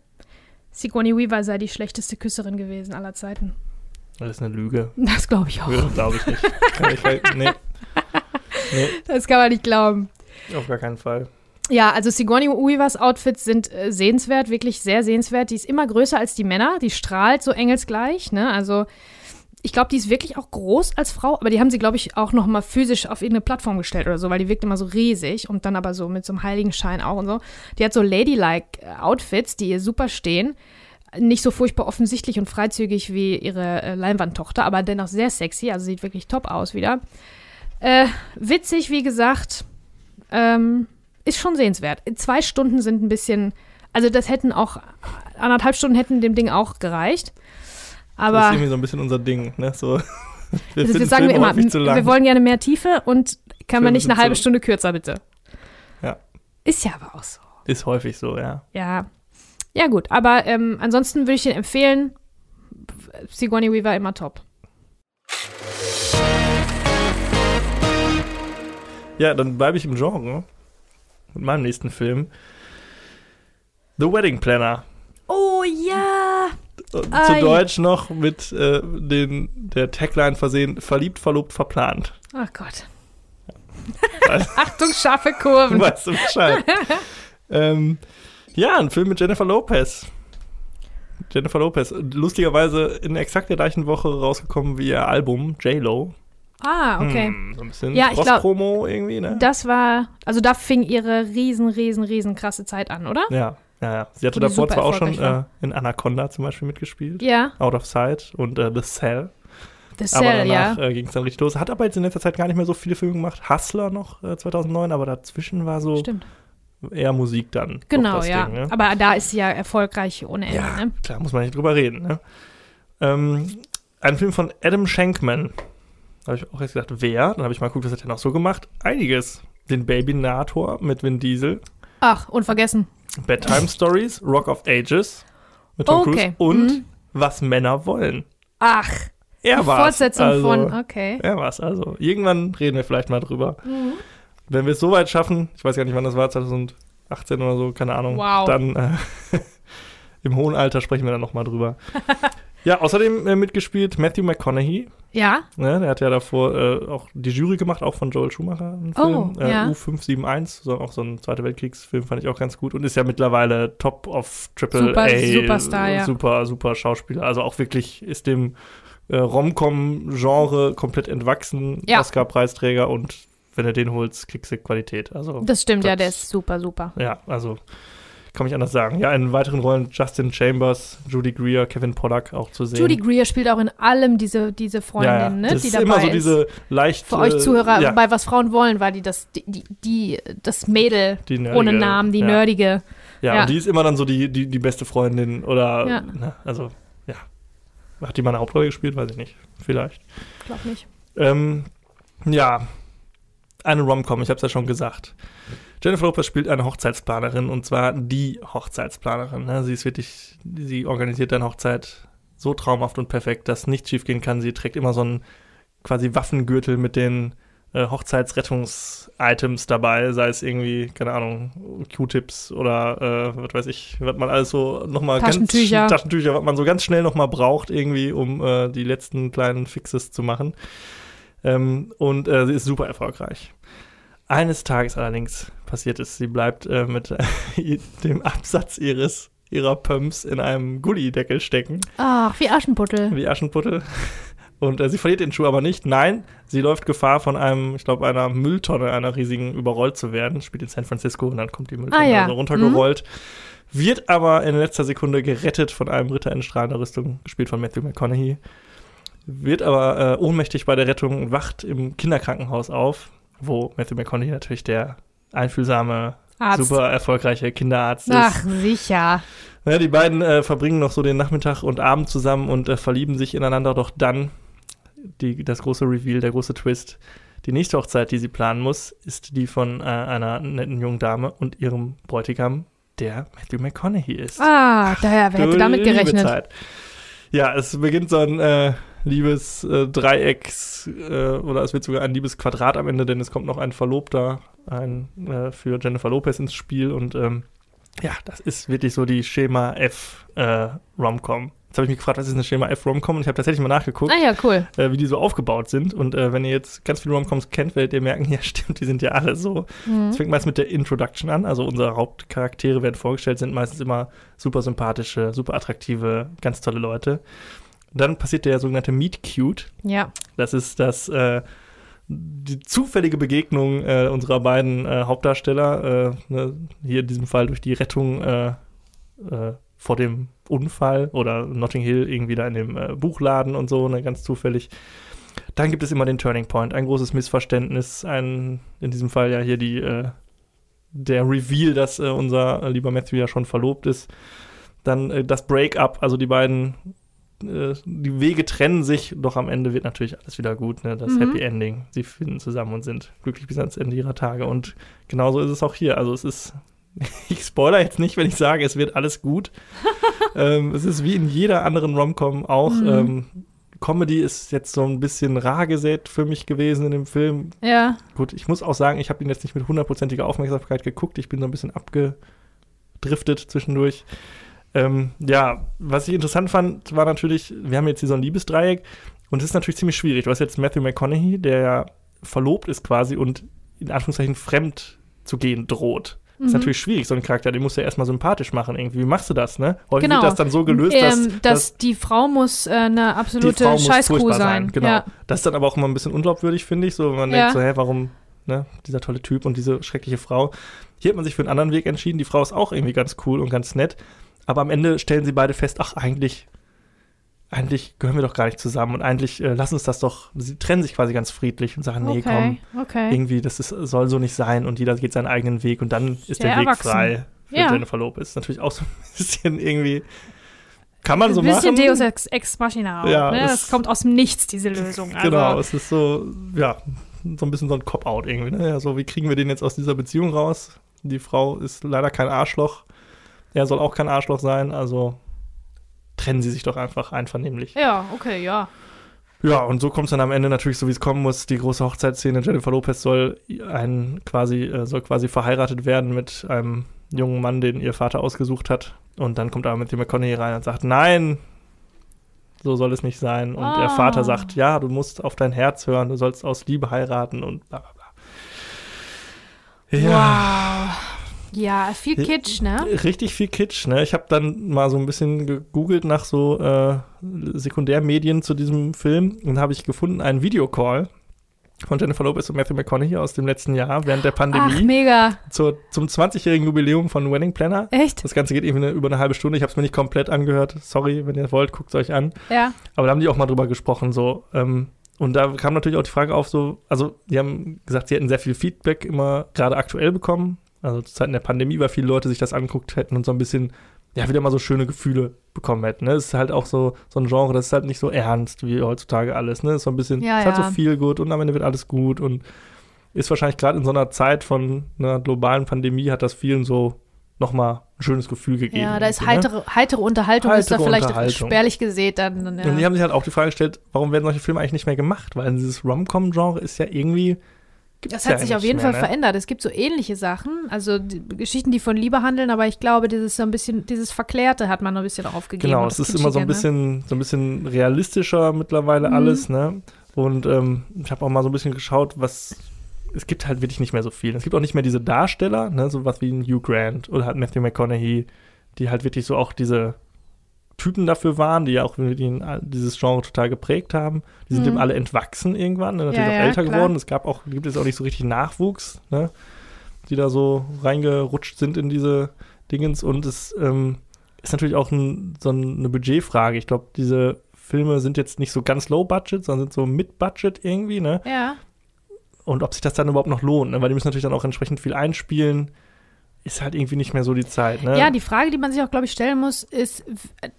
Sigourney Weaver sei die schlechteste Küsserin gewesen aller Zeiten. Das ist eine Lüge. Das glaube ich auch. Ja, Glaube ich nicht. Kann ich halt, nee, Das kann man nicht glauben. auf gar keinen Fall. Ja, also Sigourney Weavers Outfits sind äh, sehenswert, wirklich sehr sehenswert. Die ist immer größer als die Männer, die strahlt so engelsgleich, ne? Also ich glaube, die ist wirklich auch groß als Frau, aber die haben sie, glaube ich, auch noch mal physisch auf irgendeine Plattform gestellt oder so, weil die wirkt immer so riesig und dann aber so mit so einem Heiligenschein auch und so. Die hat so ladylike äh, Outfits, die ihr super stehen. Nicht so furchtbar offensichtlich und freizügig wie ihre äh, Leinwandtochter, aber dennoch sehr sexy, also sieht wirklich top aus wieder. Äh, witzig, wie gesagt, ähm, ist schon sehenswert. Zwei Stunden sind ein bisschen, also das hätten auch, anderthalb Stunden hätten dem Ding auch gereicht. Das ist Aber irgendwie so ein bisschen unser Ding, ne? So, wir das, das finden sagen wir Filme immer, zu lang. wir wollen gerne mehr Tiefe und kann man Filme nicht eine halbe Stunde kürzer, bitte. Ja. Ist ja aber auch so. ist häufig so, ja. Ja. Ja, gut. Aber ähm, ansonsten würde ich den empfehlen. Sigourney Weaver immer top. Ja, dann bleibe ich im Genre mit meinem nächsten Film. The Wedding Planner. Oh ja! Ei. zu Deutsch noch mit äh, den, der Tagline versehen, verliebt, verlobt, verplant. Ach Gott. Achtung, scharfe Kurven. Weißt du Bescheid. ähm, ja, ein Film mit Jennifer Lopez. Jennifer Lopez. Lustigerweise in exakt der gleichen Woche rausgekommen wie ihr Album, J-Lo. Ah, okay. Hm, so ein bisschen ja, ich glaub, Promo irgendwie, ne? Das war, also da fing ihre riesen, riesen, riesen krasse Zeit an, oder? Ja, ja, ja. Sie hatte davor zwar auch schon äh, in Anaconda zum Beispiel mitgespielt. Ja. Out of Sight und äh, The Cell. The Cell, aber danach ja. äh, ging es dann richtig los. Hat aber jetzt in letzter Zeit gar nicht mehr so viele Filme gemacht. Hustler noch äh, 2009, aber dazwischen war so Stimmt. eher Musik dann. Genau, ja. Ding, ne? Aber da ist sie ja erfolgreich ohne Ende, ja, ne? klar, muss man nicht drüber reden. Ne? Ähm, ein Film von Adam Shankman. Da habe ich auch erst gedacht, wer? Dann habe ich mal geguckt, was hat er noch so gemacht. Einiges. Den Baby-Nator mit Vin Diesel. Ach, unvergessen. Bedtime Stories, Rock of Ages mit Tom Okay. Cruise und Mhm. Was Männer wollen. Ach, Er war's. Fortsetzung also, von, okay. Er war's. Also, irgendwann reden wir vielleicht mal drüber. Mhm. Wenn wir es so weit schaffen, ich weiß gar nicht, wann das war, 2018 oder so, keine Ahnung, Wow. dann äh, im hohen Alter sprechen wir dann nochmal drüber. ja, außerdem äh, mitgespielt Matthew McConaughey. Ja, Ne, der hat ja davor äh, auch die Jury gemacht, auch von Joel Schumacher, einen Oh, Film. Äh, ja. U571, so, auch so ein Zweiter Weltkriegsfilm, fand ich auch ganz gut. Und ist ja mittlerweile Top of Triple Super- A. Superstar, ja. Super, super Schauspieler. Also auch wirklich ist dem äh, Rom-Com-Genre komplett entwachsen. Ja. Oscar-Preisträger und wenn du den holst, kriegst du Qualität. Also, das stimmt, ja, das- der ist super, super. ja, also kann mich anders sagen. Ja, in weiteren Rollen Justin Chambers, Judy Greer, Kevin Pollack auch zu sehen. Judy Greer spielt auch in allem diese, diese Freundin, ja, ja. ne, das die ist dabei immer so diese leicht Für euch Zuhörer, ja, bei was Frauen wollen, war die das, die, die, die das Mädel die ohne Namen, die ja. nerdige. Ja, und die ist immer dann so die, die, die beste Freundin oder, Ja. ne, also, ja. Hat die mal eine Hauptrolle gespielt? Weiß ich nicht. Vielleicht. Glaub nicht. Ähm, ja, eine Rom-Com, ich habe es ja schon gesagt. Jennifer Lopez spielt eine Hochzeitsplanerin und zwar die Hochzeitsplanerin. Ne? Sie ist wirklich, sie organisiert eine Hochzeit so traumhaft und perfekt, dass nichts schiefgehen kann. Sie trägt immer so einen quasi Waffengürtel mit den äh, Hochzeitsrettungs-Items dabei, sei es irgendwie, keine Ahnung, Q-Tips oder äh, was weiß ich, was man alles so nochmal ganz Taschentücher. Taschentücher, was man so ganz schnell nochmal braucht, irgendwie, um äh, die letzten kleinen Fixes zu machen. Ähm, und äh, sie ist super erfolgreich. Eines Tages allerdings passiert es, sie bleibt äh, mit äh, dem Absatz ihres ihrer Pumps in einem Gullideckel stecken, Ach, wie Aschenputtel. wie Aschenputtel. Und äh, sie verliert den Schuh aber nicht. Nein, sie läuft Gefahr, von einem, ich glaube, einer Mülltonne, einer riesigen, überrollt zu werden. Spielt in San Francisco und dann kommt die Mülltonne Ah, ja. also runtergerollt. Wird aber in letzter Sekunde gerettet von einem Ritter in strahlender Rüstung, gespielt von Matthew McConaughey. Wird aber äh, ohnmächtig bei der Rettung und wacht im Kinderkrankenhaus auf, wo Matthew McConaughey natürlich der einfühlsame, Arzt. super erfolgreiche Kinderarzt ist. Ach, sicher. Ja, die beiden äh, verbringen noch so den Nachmittag und Abend zusammen und äh, verlieben sich ineinander, doch dann die, das große Reveal, der große Twist. Die nächste Hochzeit, die sie planen muss, ist die von äh, einer netten jungen Dame und ihrem Bräutigam, der Matthew McConaughey ist. Ah, daher, wer hätte damit gerechnet? Ja, es beginnt so ein äh, liebes äh, Dreiecks äh, oder es wird sogar ein liebes Quadrat am Ende, denn es kommt noch ein Verlobter ein, äh, für Jennifer Lopez ins Spiel und ähm, ja, das ist wirklich so die Schema F äh, Romcom. Jetzt habe ich mich gefragt, was ist eine Schema F Romcom und ich habe tatsächlich mal nachgeguckt, Ah ja, cool. äh, wie die so aufgebaut sind und äh, wenn ihr jetzt ganz viele Romcoms kennt, werdet ihr merken, ja stimmt, die sind ja alle so. Mhm. Es fängt meist mit der Introduction an. Also unsere Hauptcharaktere werden vorgestellt, sind meistens immer super sympathische, super attraktive, ganz tolle Leute. Dann passiert der sogenannte Meet Cute. Ja. Das ist das äh, die zufällige Begegnung äh, unserer beiden äh, Hauptdarsteller. Äh, ne, hier in diesem Fall durch die Rettung äh, äh, vor dem Unfall oder Notting Hill irgendwie da in dem Buchladen und so, ne, ganz zufällig. Dann gibt es immer den Turning Point, ein großes Missverständnis, ein, in diesem Fall ja hier die, der Reveal, dass unser lieber Matthew ja schon verlobt ist. Dann das Break-up, also die beiden, äh, die Wege trennen sich, doch am Ende wird natürlich alles wieder gut, ne? das Mhm. Happy Ending. Sie finden zusammen und sind glücklich bis ans Ende ihrer Tage. Und genauso ist es auch hier. Also es ist, ich spoiler jetzt nicht, wenn ich sage, es wird alles gut. ähm, es ist wie in jeder anderen Rom-Com auch. Mhm. Ähm, Comedy ist jetzt so ein bisschen rar gesät für mich gewesen in dem Film. Ja. Gut, ich muss auch sagen, ich habe ihn jetzt nicht mit hundertprozentiger Aufmerksamkeit geguckt. Ich bin so ein bisschen abgedriftet zwischendurch. Ähm, ja, was ich interessant fand, war natürlich, wir haben jetzt hier so ein Liebesdreieck und es ist natürlich ziemlich schwierig. Du hast jetzt Matthew McConaughey, der ja verlobt ist quasi und in Anführungszeichen fremd zu gehen droht. Das ist Mhm. natürlich schwierig, so einen Charakter, den musst du ja erstmal sympathisch machen irgendwie. Wie machst du das, ne? Häufig Genau. wird das dann so gelöst, dass, ähm, dass die Frau muss äh, eine absolute Scheißkuh furchtbar sein. Genau. Ja. Das ist dann aber auch immer ein bisschen unglaubwürdig, finde ich. So, wenn man Ja. denkt so, hä, warum, ne, dieser tolle Typ und diese schreckliche Frau. Hier hat man sich für einen anderen Weg entschieden. Die Frau ist auch irgendwie ganz cool und ganz nett. Aber am Ende stellen sie beide fest, ach, eigentlich, eigentlich gehören wir doch gar nicht zusammen und eigentlich äh, lass uns das doch. Sie trennen sich quasi ganz friedlich und sagen, nee, komm, Okay, okay. irgendwie, das ist, soll so nicht sein und jeder geht seinen eigenen Weg und dann ist Sehr der Weg erwachsen. frei für Ja. Jennifer Lopez. Ist natürlich auch so ein bisschen irgendwie. Kann man so Ein bisschen machen. Deus Ex, Ex Machina auch, Ja, ne? es- Das kommt aus dem Nichts, diese Lösung. Also, Genau, es ist so, ja, so ein bisschen so ein Cop-Out irgendwie. Ne? Ja, so, wie kriegen wir den jetzt aus dieser Beziehung raus? Die Frau ist leider kein Arschloch. Er soll auch kein Arschloch sein, also trennen sie sich doch einfach einvernehmlich. Ja, okay, ja. Ja, und so kommt es dann am Ende natürlich so, wie es kommen muss. Die große Hochzeitsszene. Jennifer Lopez soll ein quasi, äh, soll quasi verheiratet werden mit einem jungen Mann, den ihr Vater ausgesucht hat. Und dann kommt aber Matthew McConaughey rein und sagt, nein, so soll es nicht sein. Und der Ah. Vater sagt, ja, du musst auf dein Herz hören, du sollst aus Liebe heiraten und bla bla bla. Ja. Wow. Ja, viel Kitsch, ne? Richtig viel Kitsch, ne? Ich habe dann mal so ein bisschen gegoogelt nach so äh, Sekundärmedien zu diesem Film und habe ich gefunden einen Videocall von Jennifer Lopez und Matthew McConaughey aus dem letzten Jahr während der Ach, Pandemie mega. zur, zum 20-jährigen Jubiläum von Wedding Planner. Echt? Das Ganze geht irgendwie eine, über eine halbe Stunde. Ich habe es mir nicht komplett angehört. Sorry, wenn ihr wollt, guckt es euch an. Ja. Aber da haben die auch mal drüber gesprochen, so. Ähm, und da kam natürlich auch die Frage auf, so, also, die haben gesagt, sie hätten sehr viel Feedback immer gerade aktuell bekommen. Also zu Zeiten der Pandemie, weil viele Leute sich das angeguckt hätten und so ein bisschen, ja, wieder mal so schöne Gefühle bekommen hätten. Ne? Es ist halt auch so, so ein Genre, das ist halt nicht so ernst wie heutzutage alles. Ne? Es ist so ein bisschen, Ja, es ist halt ja. so viel gut und am Ende wird alles gut und ist wahrscheinlich gerade in so einer Zeit von einer globalen Pandemie hat das vielen so nochmal ein schönes Gefühl gegeben. Ja, da ist irgendwie, ne? heitere, heitere Unterhaltung, ist da Heitere vielleicht spärlich gesät. Dann, ja. Und die haben sich halt auch die Frage gestellt, warum werden solche Filme eigentlich nicht mehr gemacht? Weil dieses Rom-Com-Genre ist ja irgendwie. Das hat ja sich auf jeden mehr, Fall ne? verändert. Es gibt so ähnliche Sachen, also die Geschichten, die von Liebe handeln, aber ich glaube, dieses so ein bisschen, dieses Verklärte hat man noch ein bisschen aufgegeben. Genau, es ist immer so ein ne? bisschen, so ein bisschen realistischer mittlerweile Mhm. alles, ne? Und ähm, ich habe auch mal so ein bisschen geschaut, was. Es gibt halt wirklich nicht mehr so viel. Es gibt auch nicht mehr diese Darsteller, ne, so was wie ein Hugh Grant oder halt Matthew McConaughey, die halt wirklich so auch diese Typen dafür waren, die ja auch wirklich ein- dieses Genre total geprägt haben. Die sind Mhm. dem alle entwachsen irgendwann, ne, natürlich Ja, auch ja, älter klar. geworden. Es gab auch, gibt jetzt auch nicht so richtig Nachwuchs, ne, die da so reingerutscht sind in diese Dingens. Und es ähm, ist natürlich auch ein, so eine Budgetfrage. Ich glaube, diese Filme sind jetzt nicht so ganz low budget, sondern sind so mid budget irgendwie, ne? Ja, Und ob sich das dann überhaupt noch lohnt, ne? weil die müssen natürlich dann auch entsprechend viel einspielen, ist halt irgendwie nicht mehr so die Zeit, ne? Ja, die Frage, die man sich auch, glaube ich, stellen muss, ist,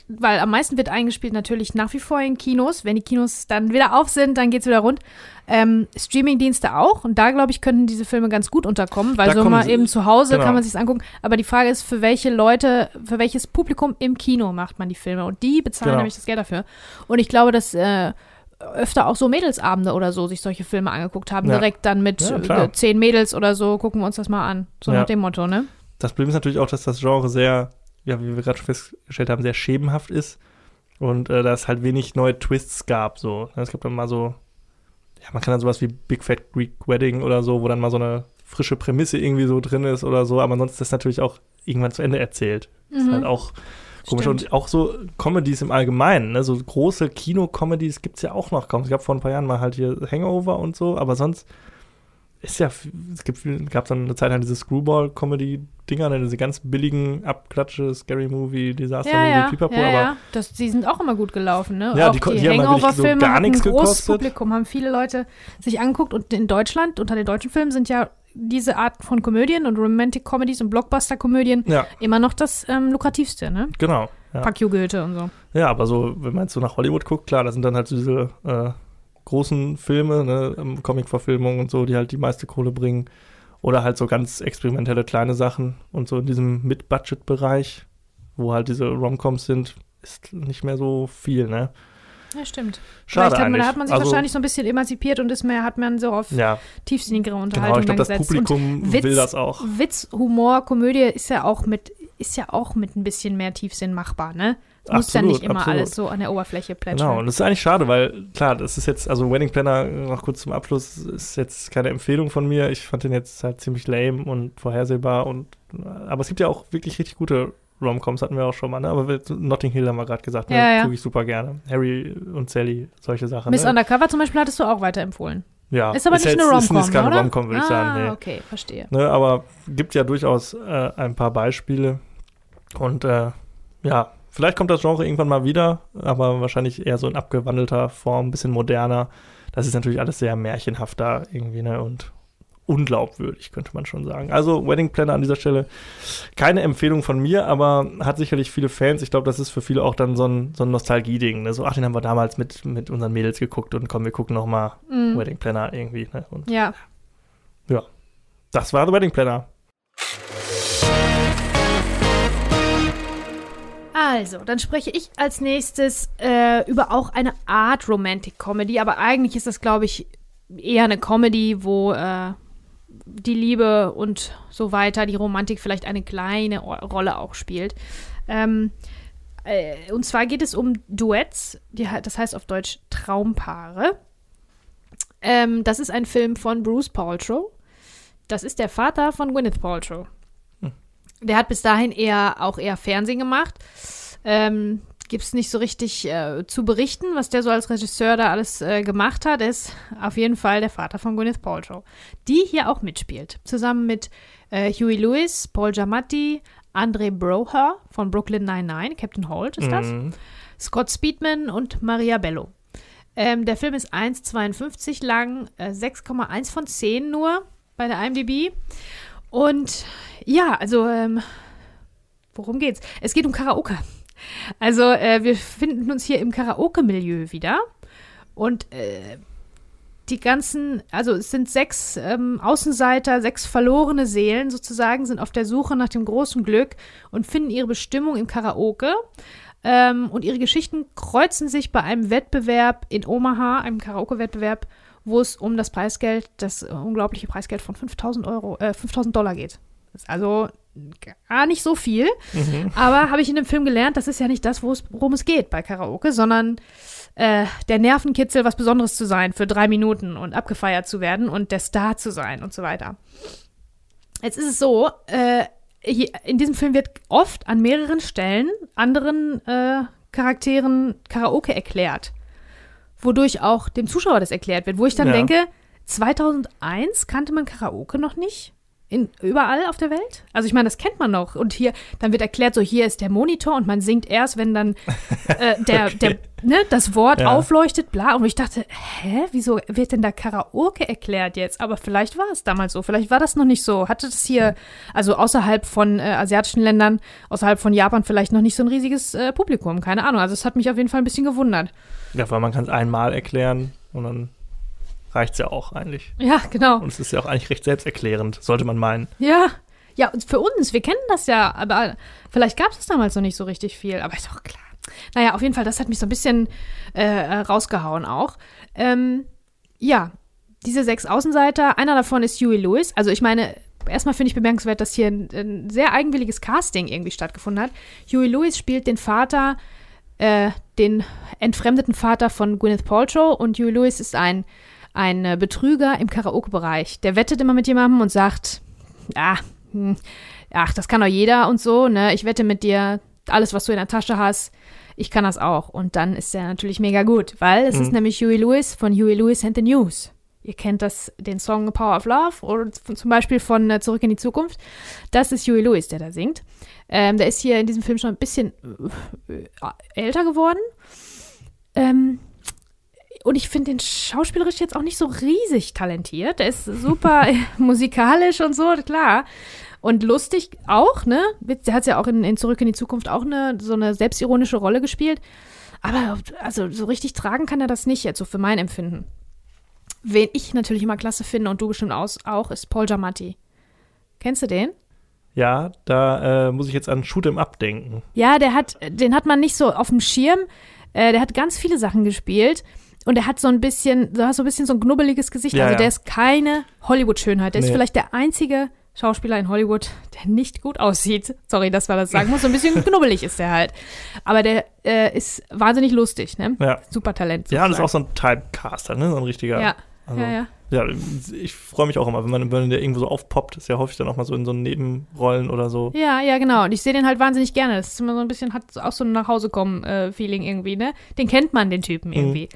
weil am meisten wird eingespielt natürlich nach wie vor in Kinos. Wenn die Kinos dann wieder auf sind, dann geht's wieder rund. Ähm, Streamingdienste auch. Und da, glaube ich, könnten diese Filme ganz gut unterkommen, weil Da so mal sie- eben zu Hause genau. kann man sich's angucken. Aber die Frage ist, für welche Leute, für welches Publikum im Kino macht man die Filme? Und die bezahlen Genau. nämlich das Geld dafür. Und ich glaube, dass äh, öfter auch so Mädelsabende oder so sich solche Filme angeguckt haben. Ja. Direkt dann mit Ja, äh, zehn Mädels oder so, gucken wir uns das mal an. So Ja. nach dem Motto, ne? Das Problem ist natürlich auch, dass das Genre sehr, ja, wie wir gerade schon festgestellt haben, sehr schemenhaft ist. Und äh, da es halt wenig neue Twists gab. So. Es gab dann mal so, ja, man kann dann sowas wie Big Fat Greek Wedding oder so, wo dann mal so eine frische Prämisse irgendwie so drin ist oder so, aber ansonsten ist das natürlich auch irgendwann zu Ende erzählt. Ist Mhm. halt auch komisch. Stimmt. Und auch so Comedies im Allgemeinen, ne? so große Kino-Comedies gibt es ja auch noch kaum. Es gab vor ein paar Jahren mal halt hier Hangover und so, aber sonst ist ja, es gibt gab dann eine Zeit lang diese Screwball-Comedy-Dinger, ne? diese ganz billigen Abklatsche, Scary Movie, Disaster-Movie, ja, ja, Pipapo, ja, aber ja. Das, die sind auch immer gut gelaufen, ne? Ja, auch die die, die so Hangover-Filme gar hatten ein nichts großes gekostet. Publikum, haben viele Leute sich angeguckt und in Deutschland, unter den deutschen Filmen sind ja diese Art von Komödien und Romantic Comedies und Blockbuster-Komödien ja, immer noch das ähm, lukrativste, ne? genau. Ja. Fuck you Goethe und so. Ja, aber so, wenn man jetzt so nach Hollywood guckt, klar, da sind dann halt diese äh, großen Filme, ne, ähm, Comic-Verfilmungen und so, die halt die meiste Kohle bringen. Oder halt so ganz experimentelle kleine Sachen. Und so in diesem Mid-Budget-Bereich, wo halt diese Romcoms sind, ist nicht mehr so viel, ne? Ja, stimmt. Schade Vielleicht hat man, da hat man sich also, wahrscheinlich so ein bisschen emanzipiert und ist mehr, hat man so auf Ja, tiefsinnigere genau. Unterhaltung Ich glaube, dann das. Und Publikum Witz- will das auch. Witz, Humor, Komödie ist ja auch mit ist ja auch mit ein bisschen mehr Tiefsinn machbar, ne? Es muss ja nicht immer absolut. alles so an der Oberfläche plätschern. Genau, und das ist eigentlich schade, weil klar, das ist jetzt, also Wedding Planner, noch kurz zum Abschluss, ist jetzt keine Empfehlung von mir. Ich fand den jetzt halt ziemlich lame und vorhersehbar und aber es gibt ja auch wirklich richtig gute Romcoms, hatten wir auch schon mal, ne? Aber Notting Hill haben wir gerade gesagt, ne? Ja, ja. gucke ich super gerne. Harry und Sally, solche Sachen. Miss ne? Undercover zum Beispiel hattest du auch weiterempfohlen. ja. Ist aber nicht jetzt, eine Ist Romcom, jetzt keine oder? Romcom, würde ich ah, sagen. Nee. okay, verstehe. Ne, aber gibt ja durchaus äh, ein paar Beispiele. Und äh, ja, vielleicht kommt das Genre irgendwann mal wieder, aber wahrscheinlich eher so in abgewandelter Form, ein bisschen moderner. Das ist natürlich alles sehr märchenhaft da irgendwie, ne? Und unglaubwürdig, könnte man schon sagen. Also Wedding Planner an dieser Stelle keine Empfehlung von mir, aber hat sicherlich viele Fans. Ich glaube, das ist für viele auch dann so ein, so ein Nostalgie-Ding. Ne? So, ach, den haben wir damals mit, mit unseren Mädels geguckt und komm, wir gucken noch mal Mhm. Wedding Planner irgendwie. Ne? Und Ja. das war The Wedding Planner. Also, dann spreche ich als nächstes äh, über auch eine Art Romantic Comedy, aber eigentlich ist das, glaube ich, eher eine Comedy, wo äh, die Liebe und so weiter, die Romantik vielleicht eine kleine Rolle auch spielt. Ähm, äh, und zwar geht es um Duets, die, das heißt auf Deutsch Traumpaare. Ähm, das ist ein Film von Bruce Paltrow. Das ist der Vater von Gwyneth Paltrow. Der hat bis dahin eher auch eher Fernsehen gemacht. Ähm, Gibt es nicht so richtig äh, zu berichten, was der so als Regisseur da alles äh, gemacht hat. Ist auf jeden Fall der Vater von Gwyneth Paltrow, die hier auch mitspielt. Zusammen mit äh, Huey Lewis, Paul Giamatti, Andre Broher von Brooklyn 99, Captain Holt ist das, Mhm. Scott Speedman und Maria Bello. Ähm, der Film ist 1,52 lang, äh, 6,1 von 10 nur bei der IMDb. Und ja, also, ähm, worum geht's? Es geht um Karaoke. Also, äh, wir finden uns hier im Karaoke-Milieu wieder. Und äh, die ganzen, also es sind sechs ähm, Außenseiter, sechs verlorene Seelen sozusagen, sind auf der Suche nach dem großen Glück und finden ihre Bestimmung im Karaoke. Ähm, und ihre Geschichten kreuzen sich bei einem Wettbewerb in Omaha, einem Karaoke-Wettbewerb, wo es um das Preisgeld, das unglaubliche Preisgeld von 5000 Euro, äh, 5000 Dollar geht. Also gar nicht so viel. Mhm. Aber habe ich in dem Film gelernt, das ist ja nicht das, worum es geht bei Karaoke, sondern äh, der Nervenkitzel, was Besonderes zu sein für drei Minuten und abgefeiert zu werden und der Star zu sein und so weiter. Jetzt ist es so, äh, in diesem Film wird oft an mehreren Stellen anderen äh, Charakteren Karaoke erklärt, wodurch auch dem Zuschauer das erklärt wird, wo ich dann Ja. denke, 2001 kannte man Karaoke noch nicht? In, überall auf der Welt? Also ich meine, das kennt man noch. Und hier, dann wird erklärt, so hier ist der Monitor und man singt erst, wenn dann äh, der, der, ne, das Wort Ja. aufleuchtet, bla. Und ich dachte, hä, wieso wird denn da Karaoke erklärt jetzt? Aber vielleicht war es damals so, vielleicht war das noch nicht so. Hatte das hier, also außerhalb von äh, asiatischen Ländern, außerhalb von Japan vielleicht noch nicht so ein riesiges äh, Publikum, keine Ahnung. Also es hat mich auf jeden Fall ein bisschen gewundert. Ja, weil man kann es einmal erklären und dann reicht es ja auch eigentlich. Ja, genau. Und es ist ja auch eigentlich recht selbsterklärend, sollte man meinen. Ja. Ja, und für uns, wir kennen das ja, aber vielleicht gab es das damals noch nicht so richtig viel, aber ist doch klar. Naja, auf jeden Fall, das hat mich so ein bisschen äh, rausgehauen auch. Ähm, ja, diese sechs Außenseiter, einer davon ist Huey Lewis. Also ich meine, erstmal finde ich bemerkenswert, dass hier ein, ein sehr eigenwilliges Casting irgendwie stattgefunden hat. Huey Lewis spielt den Vater, äh, den entfremdeten Vater von Gwyneth Paltrow und Huey Lewis ist ein, ein äh, Betrüger im Karaoke-Bereich. Der wettet immer mit jemandem und sagt, ah, hm, ach, das kann doch jeder und so, ne? Ich wette mit dir, alles, was du in der Tasche hast, ich kann das auch. Und dann ist er natürlich mega gut, weil es ist nämlich Huey Lewis von Huey Lewis and the News. Ihr kennt das, den Song Power of Love oder zum Beispiel von äh, Zurück in die Zukunft. Das ist Huey Lewis, der da singt. Ähm, der ist hier in diesem Film schon ein bisschen äh, älter geworden. Ähm, und ich finde den schauspielerisch jetzt auch nicht so riesig talentiert. Der ist super musikalisch und so, klar. Und lustig auch, ne? Der hat ja auch in, in Zurück in die Zukunft auch eine, so eine selbstironische Rolle gespielt. Aber also so richtig tragen kann er das nicht jetzt, so für mein Empfinden. Wen ich natürlich immer klasse finde und du bestimmt aus, auch, ist Paul Giamatti. Kennst du den? Ja, da äh, muss ich jetzt an Shoot'em Up denken. Ja, der hat, den hat man nicht so auf dem Schirm. Äh, der hat ganz viele Sachen gespielt. Und er hat so ein bisschen, du hast so ein bisschen so ein knubbeliges Gesicht. Ja, also ja. der ist keine Hollywood-Schönheit. Der ist Nee. vielleicht der einzige Schauspieler in Hollywood, der nicht gut aussieht. Sorry, dass man das sagen muss. So ein bisschen knubbelig ist der halt. Aber der äh, ist wahnsinnig lustig, ne? Ja. Super Talent. Ja, und ist auch so ein Typecaster, ne? So ein richtiger. Ja, also, ja, ja. Ja, ich freue mich auch immer, wenn man, wenn der irgendwo so aufpoppt, ist ja häufig dann auch mal so in so Nebenrollen oder so. Ja, ja, genau. Und ich sehe den halt wahnsinnig gerne. Das ist immer so ein bisschen, hat auch so ein Nachhausekommen-Feeling irgendwie, ne? Den kennt man, den Typen irgendwie.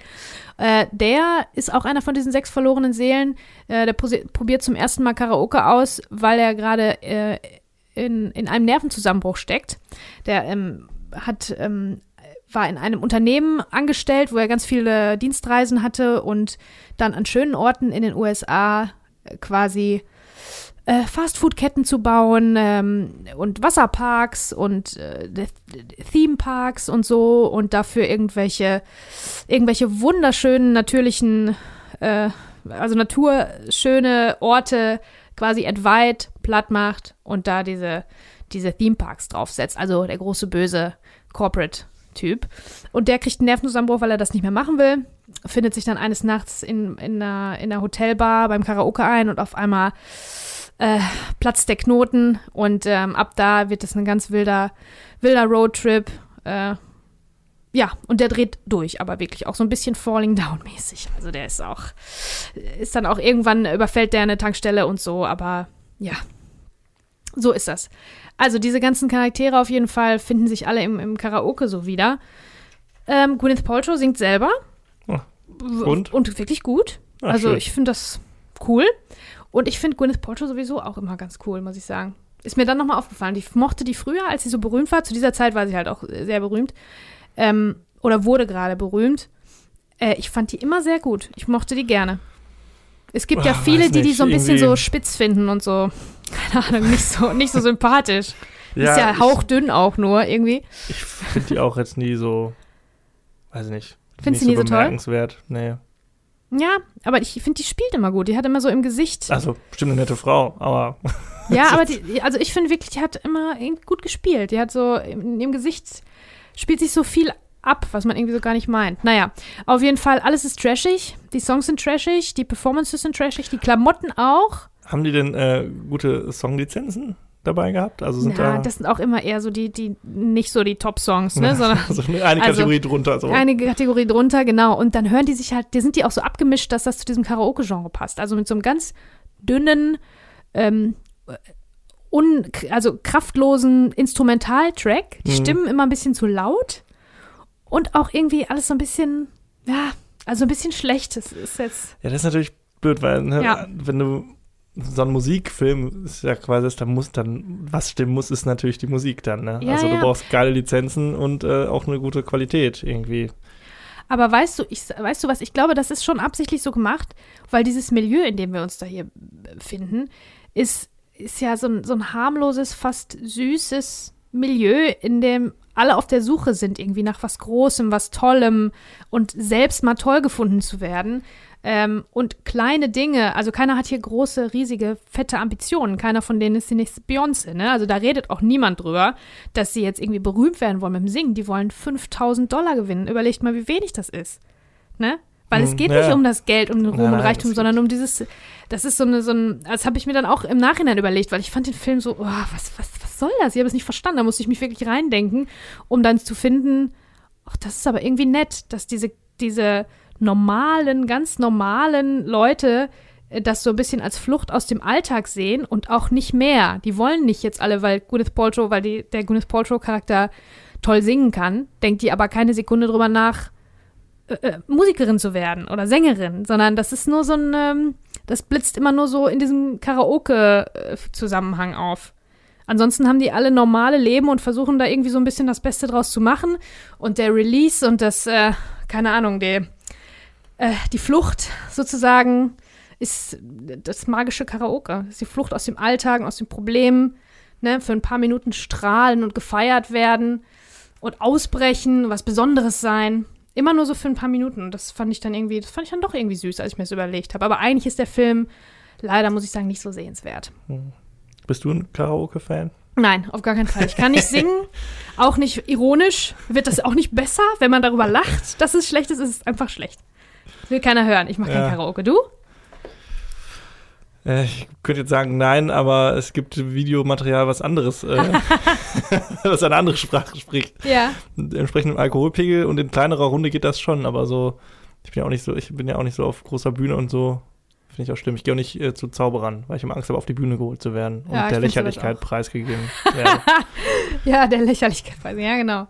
Äh, der ist auch einer von diesen sechs verlorenen Seelen. Äh, der probiert zum ersten Mal Karaoke aus, weil er gerade äh, in, in einem Nervenzusammenbruch steckt. Der ähm, hat ähm, war in einem Unternehmen angestellt, wo er ganz viele Dienstreisen hatte und dann an schönen Orten in den USA äh, quasi äh, Fastfood-Ketten zu bauen ähm, und Wasserparks und äh, Theme-Parks und so und dafür irgendwelche, irgendwelche wunderschönen natürlichen, äh, also naturschöne Orte quasi entweiht, platt macht und da diese, diese Theme-Parks draufsetzt. Also der große böse Corporate-Typ. Und der kriegt einen Nervenzusammenbruch, weil er das nicht mehr machen will. Findet sich dann eines Nachts in, in, einer, in einer Hotelbar beim Karaoke ein und auf einmal äh, platzt der Knoten und ähm, ab da wird es ein ganz wilder, wilder Roadtrip. Äh, ja, und der dreht durch, aber wirklich auch so ein bisschen Falling Down mäßig. Also der ist auch, ist dann auch irgendwann überfällt der eine Tankstelle und so, aber ja, so ist das. Also diese ganzen Charaktere auf jeden Fall finden sich alle im, im Karaoke so wieder. Ähm, Gwyneth Paltrow singt selber. Ah, W- und? Und wirklich gut. Ah, also schön. ich finde das cool. Und ich finde Gwyneth Paltrow sowieso auch immer ganz cool, muss ich sagen. Ist mir dann nochmal aufgefallen. Ich mochte die früher, als sie so berühmt war. Zu dieser Zeit war sie halt auch äh, sehr berühmt. Ähm, oder wurde gerade berühmt. Äh, ich fand die immer sehr gut. Ich mochte die gerne. Es gibt ja Ah, viele, die die so ein bisschen so irgendwie- spitz finden und so. Keine Ahnung, nicht so, nicht so sympathisch. ist ja ich- hauchdünn auch nur irgendwie. Ich finde die auch jetzt nie so, weiß ich nicht. Findest du nie so toll? bemerkenswert. Nee. Ja, aber ich finde, die spielt immer gut. Die hat immer so im Gesicht. Also, bestimmt eine nette Frau, aber Ja, aber die, also ich finde wirklich, die hat immer gut gespielt. Die hat so in ihrem Gesicht spielt sich so viel ab, was man irgendwie so gar nicht meint. Naja, auf jeden Fall, alles ist trashig. Die Songs sind trashig, die Performances sind trashig, die Klamotten auch. haben die denn äh, gute Songlizenzen dabei gehabt? Also sind Na, da das sind auch immer eher so die, die nicht so die Top-Songs, ne? Sondern also eine eine also, Kategorie drunter. So. eine Kategorie drunter, genau. Und dann hören die sich halt, die sind die auch so abgemischt, dass das zu diesem Karaoke-Genre passt. Also mit so einem ganz dünnen, ähm, un, also kraftlosen Instrumentaltrack. Die Mhm. Stimmen immer ein bisschen zu laut und auch irgendwie alles so ein bisschen, ja, also ein bisschen schlecht. Das ist jetzt, Ja, das ist natürlich blöd, weil ne, Ja. wenn du so ein Musikfilm ist ja quasi, da muss dann, was stimmen muss, ist natürlich die Musik dann. Ne? Ja, also du ja. brauchst geile Lizenzen und äh, auch eine gute Qualität irgendwie. Aber weißt du, ich, weißt du was, ich glaube, das ist schon absichtlich so gemacht, weil dieses Milieu, in dem wir uns da hier befinden, ist, ist ja so ein, so ein harmloses, fast süßes Milieu, in dem alle auf der Suche sind, irgendwie nach was Großem, was Tollem und selbst mal toll gefunden zu werden. Ähm, und kleine Dinge, also keiner hat hier große, riesige, fette Ambitionen. Keiner von denen ist die nächste Beyoncé, ne? Also da redet auch niemand drüber, dass sie jetzt irgendwie berühmt werden wollen mit dem Singen. Die wollen 5000 Dollar gewinnen. Überlegt mal, wie wenig das ist, ne? Weil es Hm, geht ja. nicht um das Geld, um den Ruhm Nein, und Reichtum, sondern um dieses, das ist so eine, so ein, das habe ich mir dann auch im Nachhinein überlegt, weil ich fand den Film so, oh, was, was, soll das? Ich habe es nicht verstanden. Da musste ich mich wirklich reindenken, um dann zu finden, ach, das ist aber irgendwie nett, dass diese, diese normalen, ganz normalen Leute äh, das so ein bisschen als Flucht aus dem Alltag sehen und auch nicht mehr. Die wollen nicht jetzt alle, weil Gwyneth Paltrow, weil die, der Gwyneth Paltrow-Charakter toll singen kann, denkt die aber keine Sekunde drüber nach, äh, äh, Musikerin zu werden oder Sängerin, sondern das ist nur so ein, ähm, das blitzt immer nur so in diesem Karaoke-Zusammenhang auf. Ansonsten haben die alle normale Leben und versuchen da irgendwie so ein bisschen das Beste draus zu machen. Und der Release und das, äh, keine Ahnung, die, äh, die Flucht sozusagen ist das magische Karaoke. Das ist die Flucht aus dem Alltag, aus den Problemen, ne, für ein paar Minuten strahlen und gefeiert werden und ausbrechen, was Besonderes sein. Immer nur so für ein paar Minuten. Und das fand ich dann irgendwie, das fand ich dann doch irgendwie süß, als ich mir das überlegt habe. Aber eigentlich ist der Film leider, muss ich sagen, nicht so sehenswert. Bist du ein Karaoke-Fan? Nein, auf gar keinen Fall. Ich kann nicht singen, auch nicht ironisch. Wird das auch nicht besser, wenn man darüber lacht, dass es schlecht ist? Es ist einfach schlecht. Will keiner hören. Ich mache Ja. kein Karaoke. Du? Äh, ich könnte jetzt sagen nein, aber es gibt Videomaterial, was anderes, äh, was eine andere Sprache spricht. Ja. Entsprechend im Alkoholpegel und in kleinerer Runde geht das schon, aber so, ich bin ja auch nicht so, ich bin ja auch nicht so auf großer Bühne und so. Finde ich auch schlimm. Ich gehe auch nicht äh, zu Zauberern, weil ich immer Angst habe, auf die Bühne geholt zu werden und Ja, ich der Lächerlichkeit preisgegeben werde. Ja, der Lächerlichkeit. Ja, genau.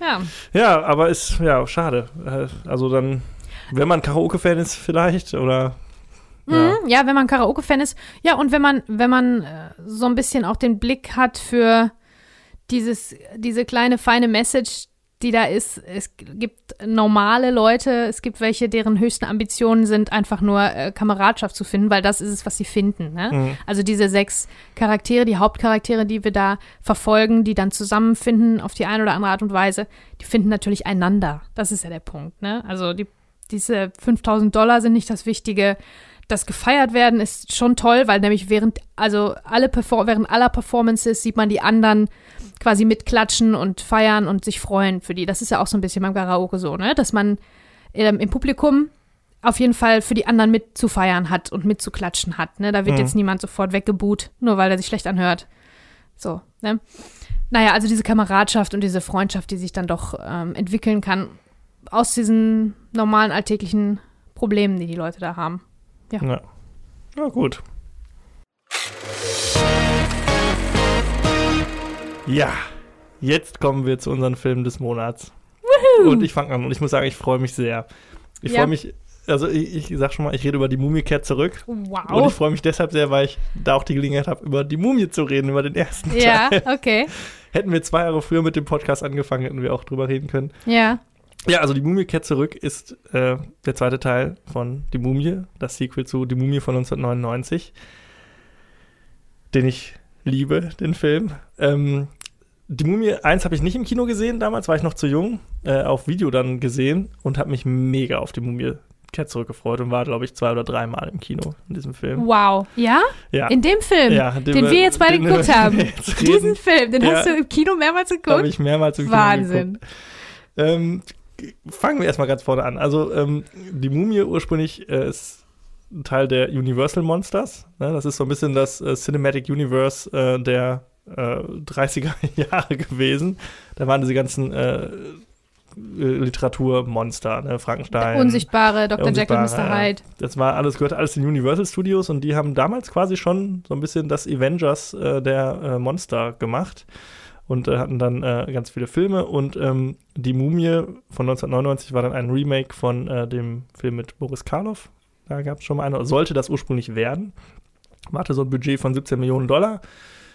Ja. ja, aber ist, ja, schade. Äh, Also dann, wenn man Karaoke-Fan ist, vielleicht, oder Ja. Mhm, ja, wenn man Karaoke-Fan ist. Ja, und wenn man, wenn man äh, so ein bisschen auch den Blick hat für dieses, diese kleine feine Message, die da ist. Es gibt normale Leute, es gibt welche, deren höchsten Ambitionen sind, einfach nur äh, Kameradschaft zu finden, weil das ist es, was sie finden. Ne? Mhm. Also diese sechs Charaktere, die Hauptcharaktere, die wir da verfolgen, die dann zusammenfinden auf die eine oder andere Art und Weise, die finden natürlich einander. Das ist ja der Punkt. Ne? Also die, diese 5000 Dollar sind nicht das Wichtige. Das gefeiert werden ist schon toll, weil nämlich während, also alle Perfor während aller Performances sieht man die anderen quasi mitklatschen und feiern und sich freuen für die. Das ist ja auch so ein bisschen beim Karaoke so, ne? Dass man ähm, im Publikum auf jeden Fall für die anderen mitzufeiern hat und mitzuklatschen hat. Ne? Da wird Mhm. jetzt niemand sofort weggebuht, nur weil er sich schlecht anhört. So, ne? Naja, also diese Kameradschaft und diese Freundschaft, die sich dann doch ähm, entwickeln kann aus diesen normalen alltäglichen Problemen, die die Leute da haben. Ja. Ja, gut. Ja, jetzt kommen wir zu unseren Filmen des Monats. Und ich fange an und ich muss sagen, ich freue mich sehr. Ich Ja. freue mich, also ich, ich sag schon mal, ich rede über die Mumie kehrt zurück. Und ich Wow. freue mich deshalb sehr, weil ich da auch die Gelegenheit habe, über die Mumie zu reden, über den ersten Ja, Teil. okay. Hätten wir zwei Jahre früher mit dem Podcast angefangen, hätten wir auch drüber reden können. Ja. Ja, also die Mumie kehrt zurück ist äh, der zweite Teil von Die Mumie, das Sequel zu Die Mumie von 1999, den ich liebe, den Film. Ähm, die Mumie 1 habe ich nicht im Kino gesehen, damals war ich noch zu jung, äh, auf Video dann gesehen und habe mich mega auf die Mumie kehrt zurück gefreut und war, glaube ich, zwei oder dreimal im Kino in diesem Film. Wow. Ja? Ja, In dem Film, ja den wir jetzt beide den geguckt haben. Diesen Film, den Ja. hast du im Kino mehrmals habe geguckt? ich mehrmals im Kino Wahnsinn. geguckt. Ähm, fangen wir erstmal ganz vorne an. Also, ähm, die Mumie ursprünglich äh, ist ein Teil der Universal Monsters. Ne? Das ist so ein bisschen das äh, Cinematic Universe äh, der äh, 30er Jahre gewesen. Da waren diese ganzen äh, äh, Literaturmonster, ne? Frankenstein. Der Unsichtbare, Dr. Jekyll, Unsichtbare, Mr. ja. Hyde. Das war alles, gehörte alles den Universal Studios und die haben damals quasi schon so ein bisschen das Avengers äh, der äh, Monster gemacht und äh, hatten dann äh, ganz viele Filme und ähm, die Mumie von 1999 war dann ein Remake von äh, dem Film mit Boris Karloff. Da gab es schon mal eine, sollte das ursprünglich werden. Man hatte so ein Budget von 17 Millionen Dollar.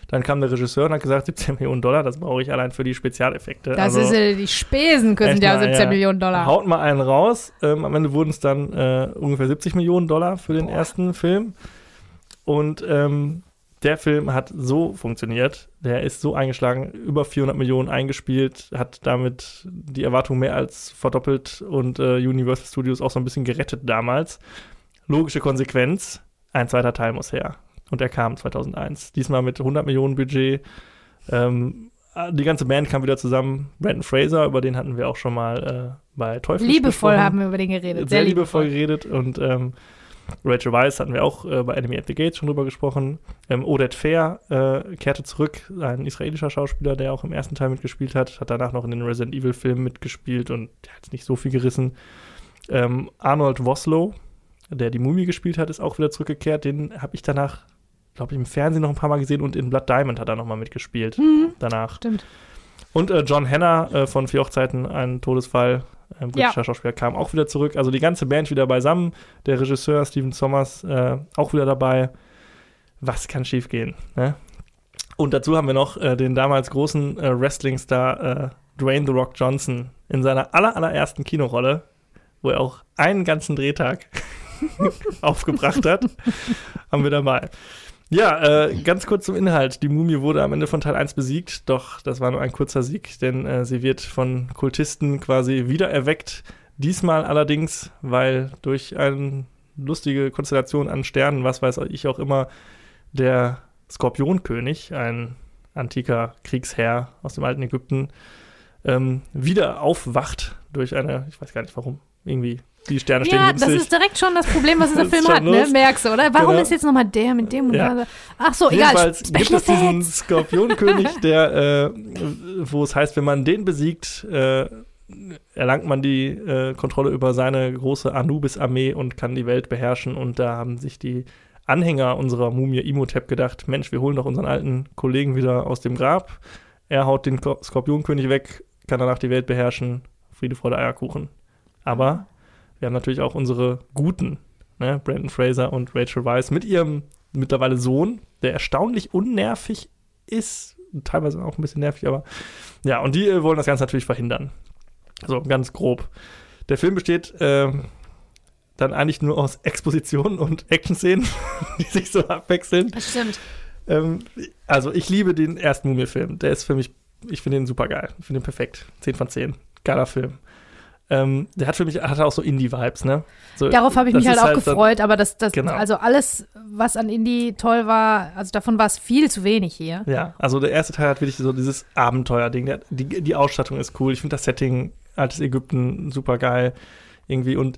Dann kam der Regisseur und hat gesagt, 17 Millionen Dollar, das brauche ich allein für die Spezialeffekte. Das Also- ist äh, die Spesen, kosten Echt ja mal, 17 ja. Millionen Dollar. Haut mal einen raus. Ähm, am Ende wurden es dann äh, ungefähr 70 Millionen Dollar für den Boah. ersten Film. Und ähm, der Film hat so funktioniert. Der ist so eingeschlagen, über 400 Millionen eingespielt, hat damit die Erwartung mehr als verdoppelt und äh, Universal Studios auch so ein bisschen gerettet damals. Logische Konsequenz, ein zweiter Teil muss her. Und er kam 2001. Diesmal mit 100 Millionen Budget. Ähm, die ganze Band kam wieder zusammen. Brandon Fraser, über den hatten wir auch schon mal äh, bei Teufel. Liebevoll haben wir über den geredet. Sehr liebevoll geredet. Und ähm, Rachel Weisz hatten wir auch äh, bei Enemy at the Gates schon drüber gesprochen. Ähm, Odette Fair äh, kehrte zurück, ein israelischer Schauspieler, der auch im ersten Teil mitgespielt hat. Hat danach noch in den Resident Evil Filmen mitgespielt und der hat nicht so viel gerissen. Ähm, Arnold Woslow, der die Mumie gespielt hat, ist auch wieder zurückgekehrt. Den habe ich danach, glaube ich, im Fernsehen noch ein paar Mal gesehen und in Blood Diamond hat er nochmal mitgespielt. Mhm, Danach. stimmt. Und äh, John Hanna äh, von Vier Hochzeiten, ein Todesfall, ein britischer Schauspieler, kam auch wieder zurück. Also die ganze Band wieder beisammen. Der Regisseur Steven Sommers äh, auch wieder dabei. Was kann schiefgehen? Ne? Und dazu haben wir noch äh, den damals großen äh, Wrestling-Star äh, Dwayne The Rock Johnson in seiner aller, allerersten Kinorolle, wo er auch einen ganzen Drehtag aufgebracht hat, haben wir dabei. Ja, äh, ganz kurz zum Inhalt. Die Mumie wurde am Ende von Teil 1 besiegt, doch das war nur ein kurzer Sieg, denn äh, sie wird von Kultisten quasi wiedererweckt. Diesmal allerdings, weil durch eine lustige Konstellation an Sternen, was weiß ich auch immer, der Skorpionkönig, ein antiker Kriegsherr aus dem alten Ägypten, ähm, wieder aufwacht durch eine, ich weiß gar nicht warum, irgendwie die Sterne stehen Ja, günstig. das ist direkt schon das Problem, was dieser Film hat, ne? Merkst du, oder? Warum Genau. ist jetzt nochmal der mit dem und Ja. der? Ach so, egal. Jedenfalls gibt es diesen. Skorpionkönig, der, äh, wo es heißt, wenn man den besiegt, äh, erlangt man die äh, Kontrolle über seine große Anubis-Armee und kann die Welt beherrschen. Und da haben sich die Anhänger unserer Mumie Imhotep gedacht, Mensch, wir holen doch unseren alten Kollegen wieder aus dem Grab. Er haut den Ko- Skorpionkönig weg, kann danach die Welt beherrschen. Friede, Freude, Eierkuchen. Aber wir haben natürlich auch unsere Guten, ne? Brandon Fraser und Rachel Weisz mit ihrem mittlerweile Sohn, der erstaunlich unnervig ist, teilweise auch ein bisschen nervig, aber ja, und die äh, wollen das Ganze natürlich verhindern. So, ganz grob. Der Film besteht ähm, dann eigentlich nur aus Expositionen und Action-Szenen, die sich so abwechseln. Das stimmt. Ähm, also, ich liebe den ersten Mumie-Film. Der ist für mich, ich finde den super geil. Ich finde den perfekt. 10 von 10. Geiler Film. Ähm, der hat für mich, hat auch so Indie-Vibes, ne? So, Darauf habe ich mich halt auch dann- gefreut, aber das, das Genau. also alles, was an Indie toll war, also davon war es viel zu wenig hier. Ja, also der erste Teil hat wirklich so dieses Abenteuer-Ding. Die, die Ausstattung ist cool. Ich finde das Setting, altes Ägypten, super geil. Irgendwie und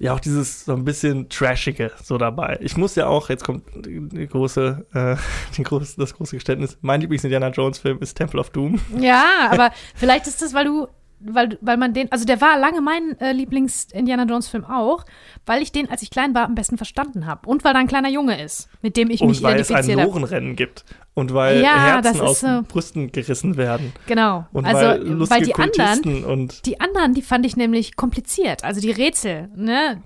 ja, auch dieses so ein bisschen Trashige so dabei. Ich muss ja auch, jetzt kommt die große, äh, die große, das große Geständnis, mein Lieblings-Indiana Jones-Film ist Temple of Doom. Ja, aber vielleicht ist das, weil du, weil, weil man den, also der war lange mein äh, Lieblings-Indiana Jones-Film auch, weil ich den, als ich klein war, am besten verstanden habe. Und weil da ein kleiner Junge ist, mit dem ich mich und weil es ein. Lorenrennen gibt. Und weil Ja, Herzen aus so- Brüsten gerissen werden. Genau. Und also, weil weil die anderen, Kultisten und Die anderen, die fand ich nämlich kompliziert. Also die Rätsel, ne?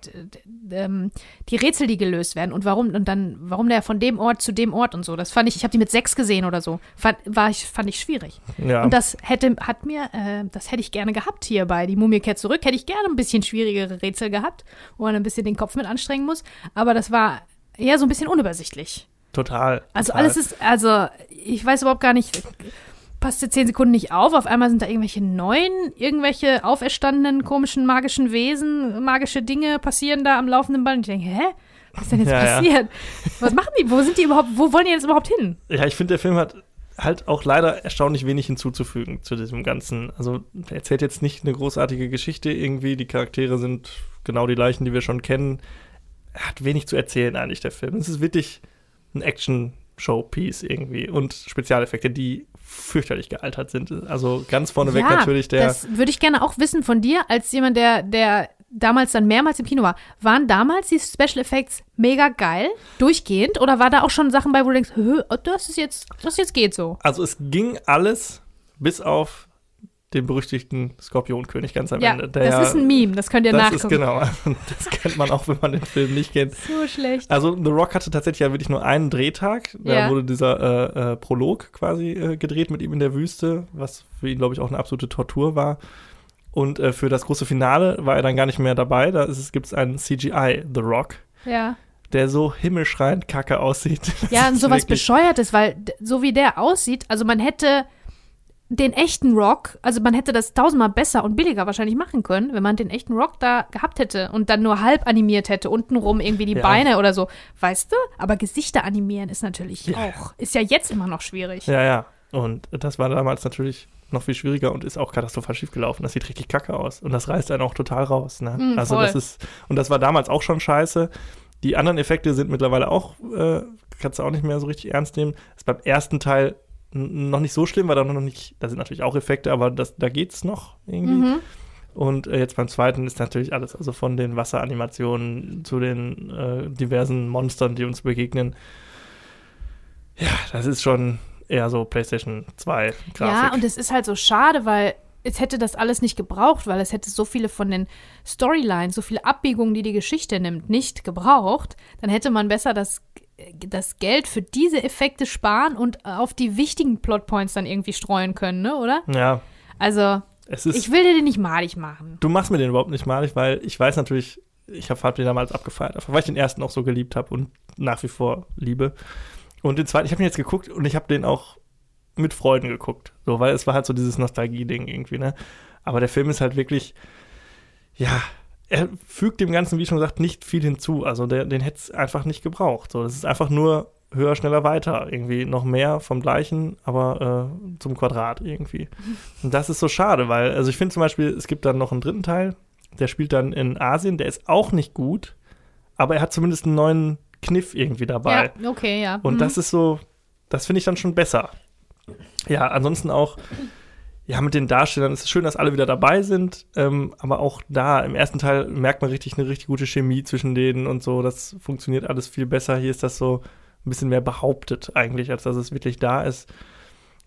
Ähm, Die Rätsel, die gelöst werden und warum und dann, warum der von dem Ort zu dem Ort und so. Das fand ich, ich habe die mit sechs gesehen oder so. Fand, war ich, fand ich schwierig. ja. Und das hätte, hat mir, äh, das hätte ich gerne gehabt hier bei Die Mumie kehrt zurück. Hätte ich gerne ein bisschen schwierigere Rätsel gehabt, wo man ein bisschen den Kopf mit anstrengen muss. Aber das war eher so ein bisschen unübersichtlich. total. Also total. alles ist, also ich weiß überhaupt gar nicht, passte zehn Sekunden nicht auf. Auf einmal sind da irgendwelche neuen, irgendwelche auferstandenen, komischen, magischen Wesen, magische Dinge passieren da am laufenden Band. Und ich denke, hä? Was ist denn jetzt Ja, ja. passiert? Was machen die? Wo sind die überhaupt? Wo wollen die jetzt überhaupt hin? Ja, ich finde, der Film hat halt auch leider erstaunlich wenig hinzuzufügen zu diesem Ganzen. Also, er erzählt jetzt nicht eine großartige Geschichte irgendwie. Die Charaktere sind genau die gleichen, die wir schon kennen. Er hat wenig zu erzählen, eigentlich, der Film. Es ist wirklich ein Action-Show-Piece irgendwie und Spezialeffekte, die fürchterlich gealtert sind. Also, ganz vorneweg ja, natürlich der. das würde ich gerne auch wissen von dir, als jemand, der, der damals dann mehrmals im Kino war. Waren damals die Special Effects mega geil, durchgehend? Oder war da auch schon Sachen bei, wo du denkst, "Hö, das ist jetzt, das jetzt geht so? Also, es ging alles bis auf den berüchtigten Skorpionkönig ganz am Ja, Ende. Der das ist ein Meme, das könnt ihr Das nachgucken. ist genau. Das kennt man auch, wenn man den Film nicht kennt. So schlecht. Also The Rock hatte tatsächlich ja wirklich nur einen Drehtag. Da Ja. wurde dieser äh, äh, Prolog quasi äh, gedreht mit ihm in der Wüste, was für ihn, glaube ich, auch eine absolute Tortur war. Und äh, für das große Finale war er dann gar nicht mehr dabei. Da gibt es einen CGI, The Rock, Ja. der so himmelschreiend kacke aussieht. Ja, und sowas Bescheuertes, weil so wie der aussieht, also man hätte den echten Rock, also man hätte das tausendmal besser und billiger wahrscheinlich machen können, wenn man den echten Rock da gehabt hätte und dann nur halb animiert hätte, untenrum irgendwie die Ja. Beine oder so, weißt du? Aber Gesichter animieren ist natürlich Ja. auch, ist ja jetzt immer noch schwierig. Ja, ja. Und das war damals natürlich noch viel schwieriger und ist auch katastrophal schief gelaufen. Das sieht richtig kacke aus. Und das reißt einen auch total raus. Ne? Mm, also voll. das ist, und das war damals auch schon scheiße. Die anderen Effekte sind mittlerweile auch, äh, kannst du auch nicht mehr so richtig ernst nehmen. ist beim ersten Teil noch nicht so schlimm, weil da noch nicht, da sind natürlich auch Effekte, aber das, da geht's noch irgendwie. Mhm. Und äh, jetzt beim zweiten ist natürlich alles, also von den Wasseranimationen zu den äh, diversen Monstern, die uns begegnen. Ja, das ist schon eher so PlayStation 2 Grafik. Ja, und es ist halt so schade, weil es hätte das alles nicht gebraucht, weil es hätte so viele von den Storylines, so viele Abbiegungen, die die Geschichte nimmt, nicht gebraucht. Dann hätte man besser das, das Geld für diese Effekte sparen und auf die wichtigen Plotpoints dann irgendwie streuen können, ne, oder? ja, Also, es ist. ich will dir den nicht malig machen. du machst mir den überhaupt nicht malig, weil ich weiß natürlich, ich habe hab den damals abgefeiert, weil ich den ersten auch so geliebt habe und nach wie vor liebe. Und den zweiten, ich habe ihn jetzt geguckt und ich habe den auch mit Freuden geguckt, so, weil es war halt so dieses Nostalgie-Ding irgendwie, ne? Aber der Film ist halt wirklich, ja, er fügt dem Ganzen, wie schon gesagt, nicht viel hinzu. Also der, den hätte es einfach nicht gebraucht. So, das ist einfach nur höher, schneller, weiter. Irgendwie noch mehr vom Gleichen, aber äh, zum Quadrat irgendwie. Und das ist so schade, weil, also ich finde zum Beispiel, es gibt dann noch einen dritten Teil, Der spielt dann in Asien, der ist auch nicht gut, aber er hat zumindest einen neuen Kniff irgendwie dabei. Ja, okay, ja. Und Mhm. das ist so, das finde ich dann schon besser. Ja, ansonsten auch, ja, mit den Darstellern ist es schön, dass alle wieder dabei sind, ähm, aber auch da im ersten Teil merkt man richtig eine richtig gute Chemie zwischen denen und so. Das funktioniert alles viel besser. Hier ist das so ein bisschen mehr behauptet eigentlich, als dass es wirklich da ist.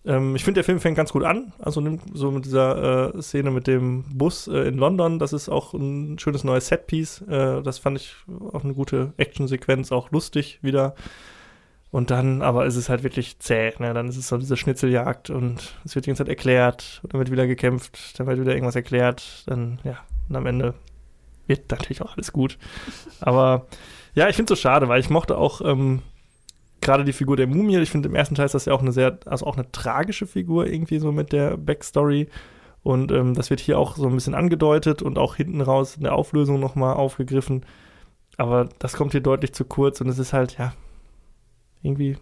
Ähm, ich finde, der Film fängt ganz gut an. Also nimmt so mit dieser äh, Szene mit dem Bus äh, in London, das ist auch ein schönes neues Setpiece. Äh, das fand ich auch eine gute Actionsequenz, auch lustig wieder. Und dann aber ist es halt wirklich zäh. Ne? Dann ist es so diese Schnitzeljagd und es wird die ganze Zeit erklärt. Dann wird wieder gekämpft, dann wird wieder irgendwas erklärt. Dann, ja, und am Ende wird natürlich auch alles gut. Aber ja, ich finde es so schade, weil ich mochte auch ähm, gerade die Figur der Mumie. Ich finde, im ersten Teil ist das ja auch eine sehr, also auch eine tragische Figur irgendwie so mit der Backstory. Und ähm, das wird hier auch so ein bisschen angedeutet und auch hinten raus in der Auflösung nochmal aufgegriffen. Aber das kommt hier deutlich zu kurz und es ist halt, ja, irgendwie.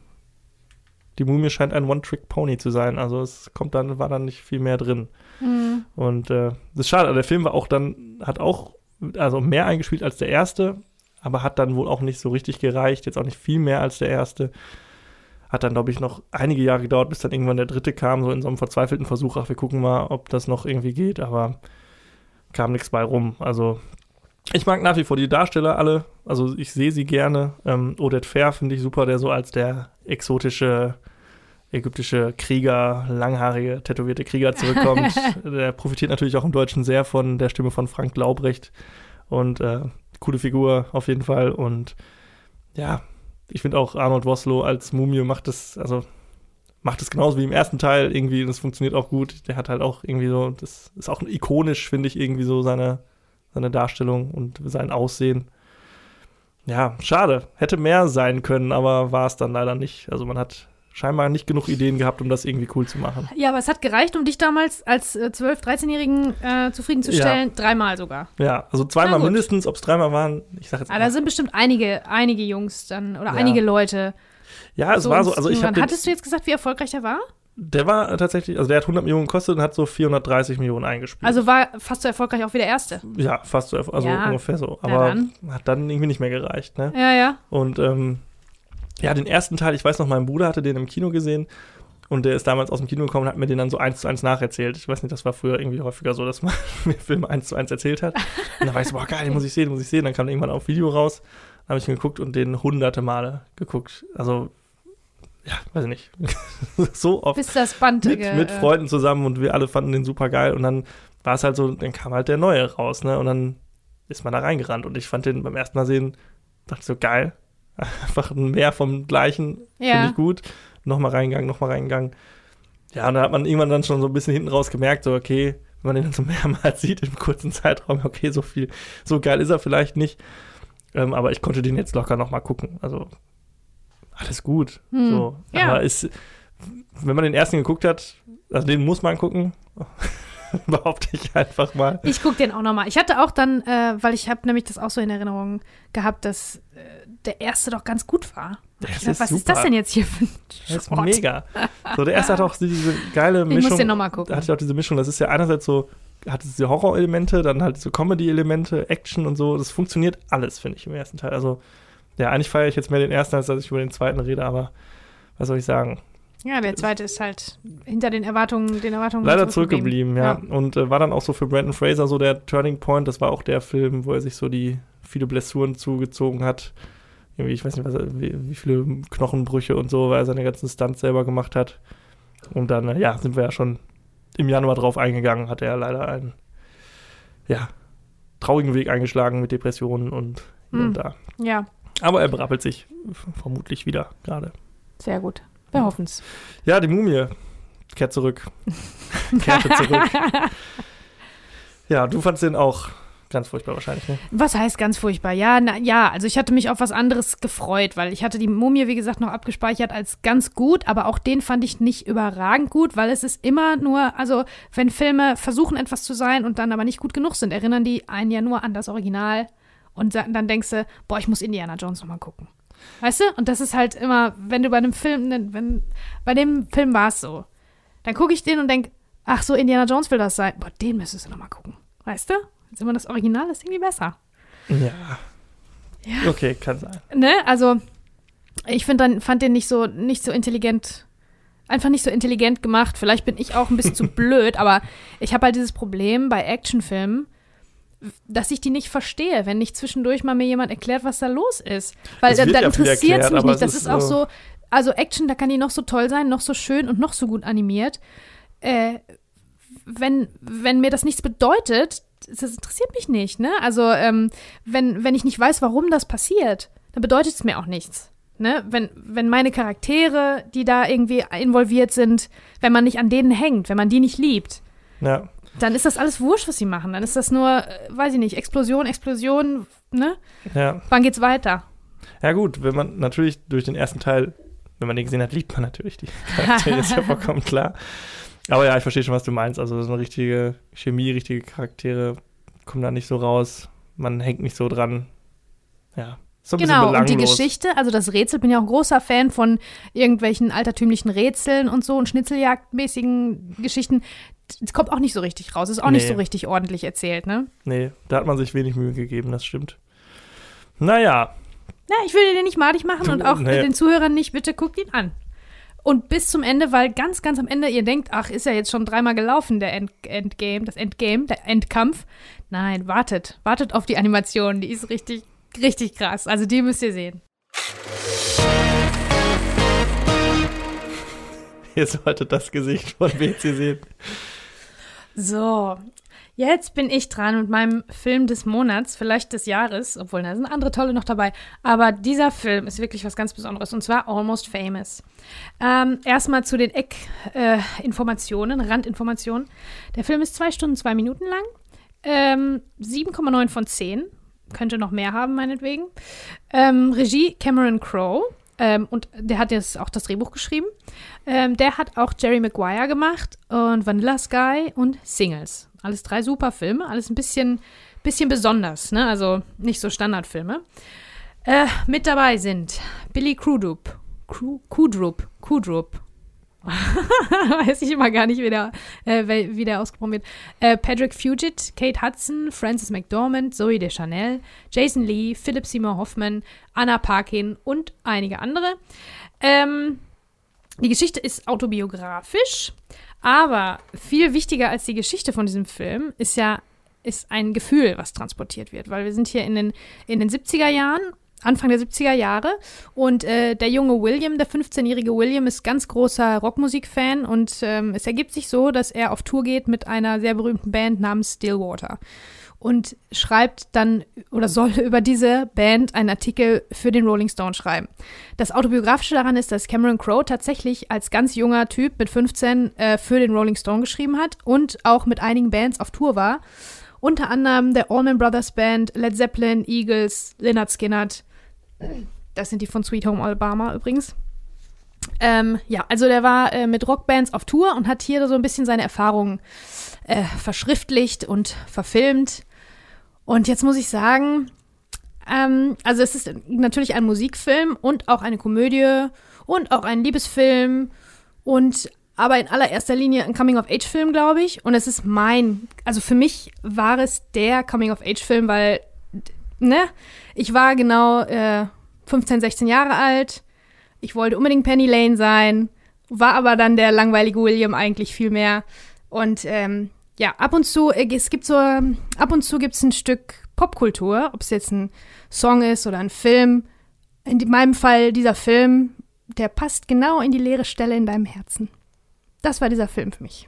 Die Mumie scheint ein One-Trick-Pony zu sein. Also es kommt dann, war dann nicht viel mehr drin. Mhm. Und äh, das ist schade. Der Film war auch dann, hat auch also mehr eingespielt als der erste, aber hat dann wohl auch nicht so richtig gereicht. Jetzt auch nicht viel mehr als der erste. Hat dann, glaube ich, noch einige Jahre gedauert, bis dann irgendwann der dritte kam, so in so einem verzweifelten Versuch, ach, wir gucken mal, ob das noch irgendwie geht, aber kam nichts bei rum. Also ich mag nach wie vor die Darsteller alle. Also ich sehe sie gerne. Ähm, Odette Fair finde ich super, der so als der exotische ägyptische Krieger, langhaarige, tätowierte Krieger zurückkommt. der profitiert natürlich auch im Deutschen sehr von der Stimme von Frank Laubrecht. Und äh, coole Figur auf jeden Fall. Und ja, ich finde auch Arnold Woslow als Mumie macht das, also macht es genauso wie im ersten Teil irgendwie. Das funktioniert auch gut. Der hat halt auch irgendwie so, das ist auch ikonisch, finde ich, irgendwie so seine, seine Darstellung und sein Aussehen. Ja, schade. Hätte mehr sein können, aber war es dann leider nicht. Also man hat scheinbar nicht genug Ideen gehabt, um das irgendwie cool zu machen. Ja, aber es hat gereicht, um dich damals als äh, 12-, 13-Jährigen äh, zufriedenzustellen. Dreimal sogar. Ja, also zweimal mindestens, ob es dreimal waren, ich sag jetzt Aber da sind bestimmt einige, einige Jungs dann oder Ja. einige Leute. Ja, es war so, also ich habe Hattest du jetzt gesagt, wie erfolgreich der war? der war tatsächlich, also der hat 100 Millionen gekostet und hat so 430 Millionen eingespielt. Also war fast so erfolgreich auch wie der erste. ja, fast so, also Ja. ungefähr so, aber dann. hat dann irgendwie nicht mehr gereicht, ne? Ja, ja. Und ähm, ja, den ersten Teil, ich weiß noch, mein Bruder hatte den im Kino gesehen und der ist damals aus dem Kino gekommen und hat mir den dann so eins zu eins nacherzählt. Ich weiß nicht, das war früher irgendwie häufiger so, dass man mir Filme eins zu eins erzählt hat. Und dann war ich so, boah, geil, den muss ich sehen, den muss ich sehen. Dann kam irgendwann auf Video raus, dann habe ich ihn geguckt und den hunderte Male geguckt. Also, ja, weiß ich nicht. so oft Bis das Band. mit, ge- mit äh, Freunden zusammen und wir alle fanden den super geil und dann war es halt so, dann kam halt der neue raus, ne? Und dann ist man da reingerannt und ich fand den beim ersten Mal sehen, dachte ich so geil, einfach mehr vom gleichen, finde Ja. ich gut. Nochmal reingegangen, nochmal reingegangen. Ja, und dann hat man irgendwann dann schon so ein bisschen hinten raus gemerkt, so okay, wenn man den dann so mehrmals sieht im kurzen Zeitraum, okay, so viel, so geil ist er vielleicht nicht. Ähm, aber ich konnte den jetzt locker nochmal gucken. Also alles gut. Hm. So. Ja. Aber ist, wenn man den ersten geguckt hat, also den muss man gucken, behaupte ich einfach mal. Ich gucke den auch nochmal. Ich hatte auch dann, äh, weil ich habe nämlich das auch so in Erinnerung gehabt, dass äh, der erste doch ganz gut war. Ich ist dachte, was ist super. das denn jetzt hier für ein Der ist Schrott? mega. So, der erste hat auch diese geile Ich Mischung. muss den nochmal gucken. hatte ich auch diese Mischung. Das ist ja einerseits so, hat es diese Horror-Elemente, dann halt so Comedy-Elemente, Action und so. Das funktioniert alles, finde ich, im ersten Teil. Also, ja, eigentlich feiere ich jetzt mehr den ersten, als dass ich über den zweiten rede, aber was soll ich sagen? Ja, der zweite ist halt hinter den Erwartungen, den Erwartungen Leider zurückgeblieben, ja. Ja. Und äh, war dann auch so für Brandon Fraser so der Turning Point. Das war auch der Film, wo er sich so die viele Blessuren zugezogen hat. Irgendwie, ich weiß nicht, was wie, wie viele Knochenbrüche und so, weil er seine ganzen Stunts selber gemacht hat. Und dann, äh, ja, sind wir ja schon im Januar drauf eingegangen, hat er leider einen, ja, traurigen Weg eingeschlagen mit Depressionen und hier Hm. und da. Ja, Aber er berappelt sich vermutlich wieder gerade. sehr gut. Wir hoffen's. Ja, die Mumie kehrt zurück. Kehrte zurück. Ja, du fandst den auch ganz furchtbar wahrscheinlich, ne? Was heißt ganz furchtbar? Ja, na, ja, also ich hatte mich auf was anderes gefreut, weil ich hatte die Mumie, wie gesagt, noch abgespeichert als ganz gut, aber auch den fand ich nicht überragend gut, weil es ist immer nur, also wenn Filme versuchen etwas zu sein und dann aber nicht gut genug sind, erinnern die einen ja nur an das Original und dann denkst du, boah, ich muss Indiana Jones nochmal gucken. Weißt du? Und das ist halt immer, wenn du bei einem Film, ne, wenn, bei dem Film war es so, dann gucke ich den und denk, ach so, Indiana Jones will das sein. Boah, den müsstest du nochmal gucken. Weißt du? Ist immer das Original ist irgendwie besser. Ja. Ja. Okay, kann sein. Ne? Also, ich find dann, fand den nicht so, nicht so intelligent, einfach nicht so intelligent gemacht. Vielleicht bin ich auch ein bisschen zu blöd, aber ich habe halt dieses Problem bei Actionfilmen, dass ich die nicht verstehe, wenn nicht zwischendurch mal mir jemand erklärt, was da los ist. Weil Es dann, dann ja interessiert es mich nicht. Das ist ist auch so- so, also Action, da kann die noch so toll sein, noch so schön und noch so gut animiert. Äh, wenn, wenn mir das nichts bedeutet, das interessiert mich nicht, ne? Also, ähm, wenn, wenn ich nicht weiß, warum das passiert, dann bedeutet es mir auch nichts. Ne? Wenn, wenn meine Charaktere, die da irgendwie involviert sind, wenn man nicht an denen hängt, wenn man die nicht liebt, Ja. dann ist das alles wurscht, was sie machen. Dann ist das nur, äh, weiß ich nicht, Explosion, Explosion, ne? Ja. Wann geht's weiter? Ja, gut, wenn man natürlich durch den ersten Teil, wenn man den gesehen hat, liebt man natürlich die Charaktere, ist ja vollkommen klar. Aber ja, ich verstehe schon, was du meinst. Also so eine richtige Chemie, richtige Charaktere kommen da nicht so raus. Man hängt nicht so dran. Ja. So ein Genau, und die. Geschichte, also das Rätsel, bin ja auch ein großer Fan von irgendwelchen altertümlichen Rätseln und so und Schnitzeljagdmäßigen Geschichten. Es kommt auch nicht so richtig raus, ist auch nicht Nee. so richtig ordentlich erzählt, ne? Nee, da hat man sich wenig Mühe gegeben, das stimmt. Naja, Ja, ich will den nicht madig machen und auch Nee. den Zuhörern nicht, bitte guckt ihn an. Und bis zum Ende, weil ganz, ganz am Ende ihr denkt, ach, ist ja jetzt schon dreimal gelaufen, der End Endgame, das Endgame, der Endkampf. Nein, wartet, wartet auf die Animation, die ist richtig, richtig krass. Also die müsst ihr sehen. ihr solltet das Gesicht von BC sehen. So, jetzt bin ich dran mit meinem Film des Monats, vielleicht des Jahres, obwohl da sind andere tolle noch dabei. Aber dieser Film ist wirklich was ganz Besonderes und zwar Almost Famous. Ähm, Erstmal zu den Eckinformationen, äh, Informationen, Randinformationen. Der Film ist zwei Stunden, zwei Minuten lang. Ähm, 7,9 von 10. Könnte noch mehr haben, meinetwegen. Ähm, Regie Cameron Crowe. Ähm, und der hat jetzt auch das Drehbuch geschrieben. Ähm, der hat auch Jerry Maguire gemacht und Vanilla Sky und Singles. Alles drei super Filme, alles ein bisschen, bisschen besonders, ne? Also nicht so Standardfilme. Äh, mit dabei sind Billy Crudup, Cru- Kudrup, Kudrup. Weiß ich immer gar nicht, wie der, äh, wie der ausgesprochen wird. Äh, Patrick Fugit, Kate Hudson, Frances McDormand, Zoe Deschanel, Jason Lee, Philip Seymour Hoffman, Anna Parkin und einige andere. Ähm, die Geschichte ist autobiografisch, aber viel wichtiger als die Geschichte von diesem Film ist ja ist ein Gefühl, was transportiert wird, weil wir sind hier in den, in den 70er Jahren, Anfang der 70er Jahre. Und äh, der junge William, der 15-jährige William ist ganz großer Rockmusikfan. Und ähm, es ergibt sich so, dass er auf Tour geht mit einer sehr berühmten Band namens Stillwater und schreibt dann oder soll über diese Band einen Artikel für den Rolling Stone schreiben. Das Autobiografische daran ist, dass Cameron Crowe tatsächlich als ganz junger Typ mit 15 äh, für den Rolling Stone geschrieben hat und auch mit einigen Bands auf Tour war. Unter anderem der Allman Brothers Band, Led Zeppelin, Eagles, Lynyrd Skynyrd. Das sind die von Sweet Home Alabama übrigens. Ähm, ja, also der war äh, mit Rockbands auf Tour und hat hier so ein bisschen seine Erfahrungen äh, verschriftlicht und verfilmt. Und jetzt muss ich sagen, ähm, also es ist natürlich ein Musikfilm und auch eine Komödie und auch ein Liebesfilm und aber in allererster Linie ein Coming-of-Age-Film, glaube ich. Und es ist mein, also für mich war es der Coming-of-Age-Film, weil, ne, ich war genau äh, 15, 16 Jahre alt. Ich wollte unbedingt Penny Lane sein, war aber dann der langweilige William eigentlich viel mehr. Und ähm, ja, ab und zu, äh, es gibt so, ähm, ab und zu gibt es ein Stück Popkultur, ob es jetzt ein Song ist oder ein Film. In meinem Fall dieser Film, der passt genau in die leere Stelle in deinem Herzen. Das war dieser Film für mich.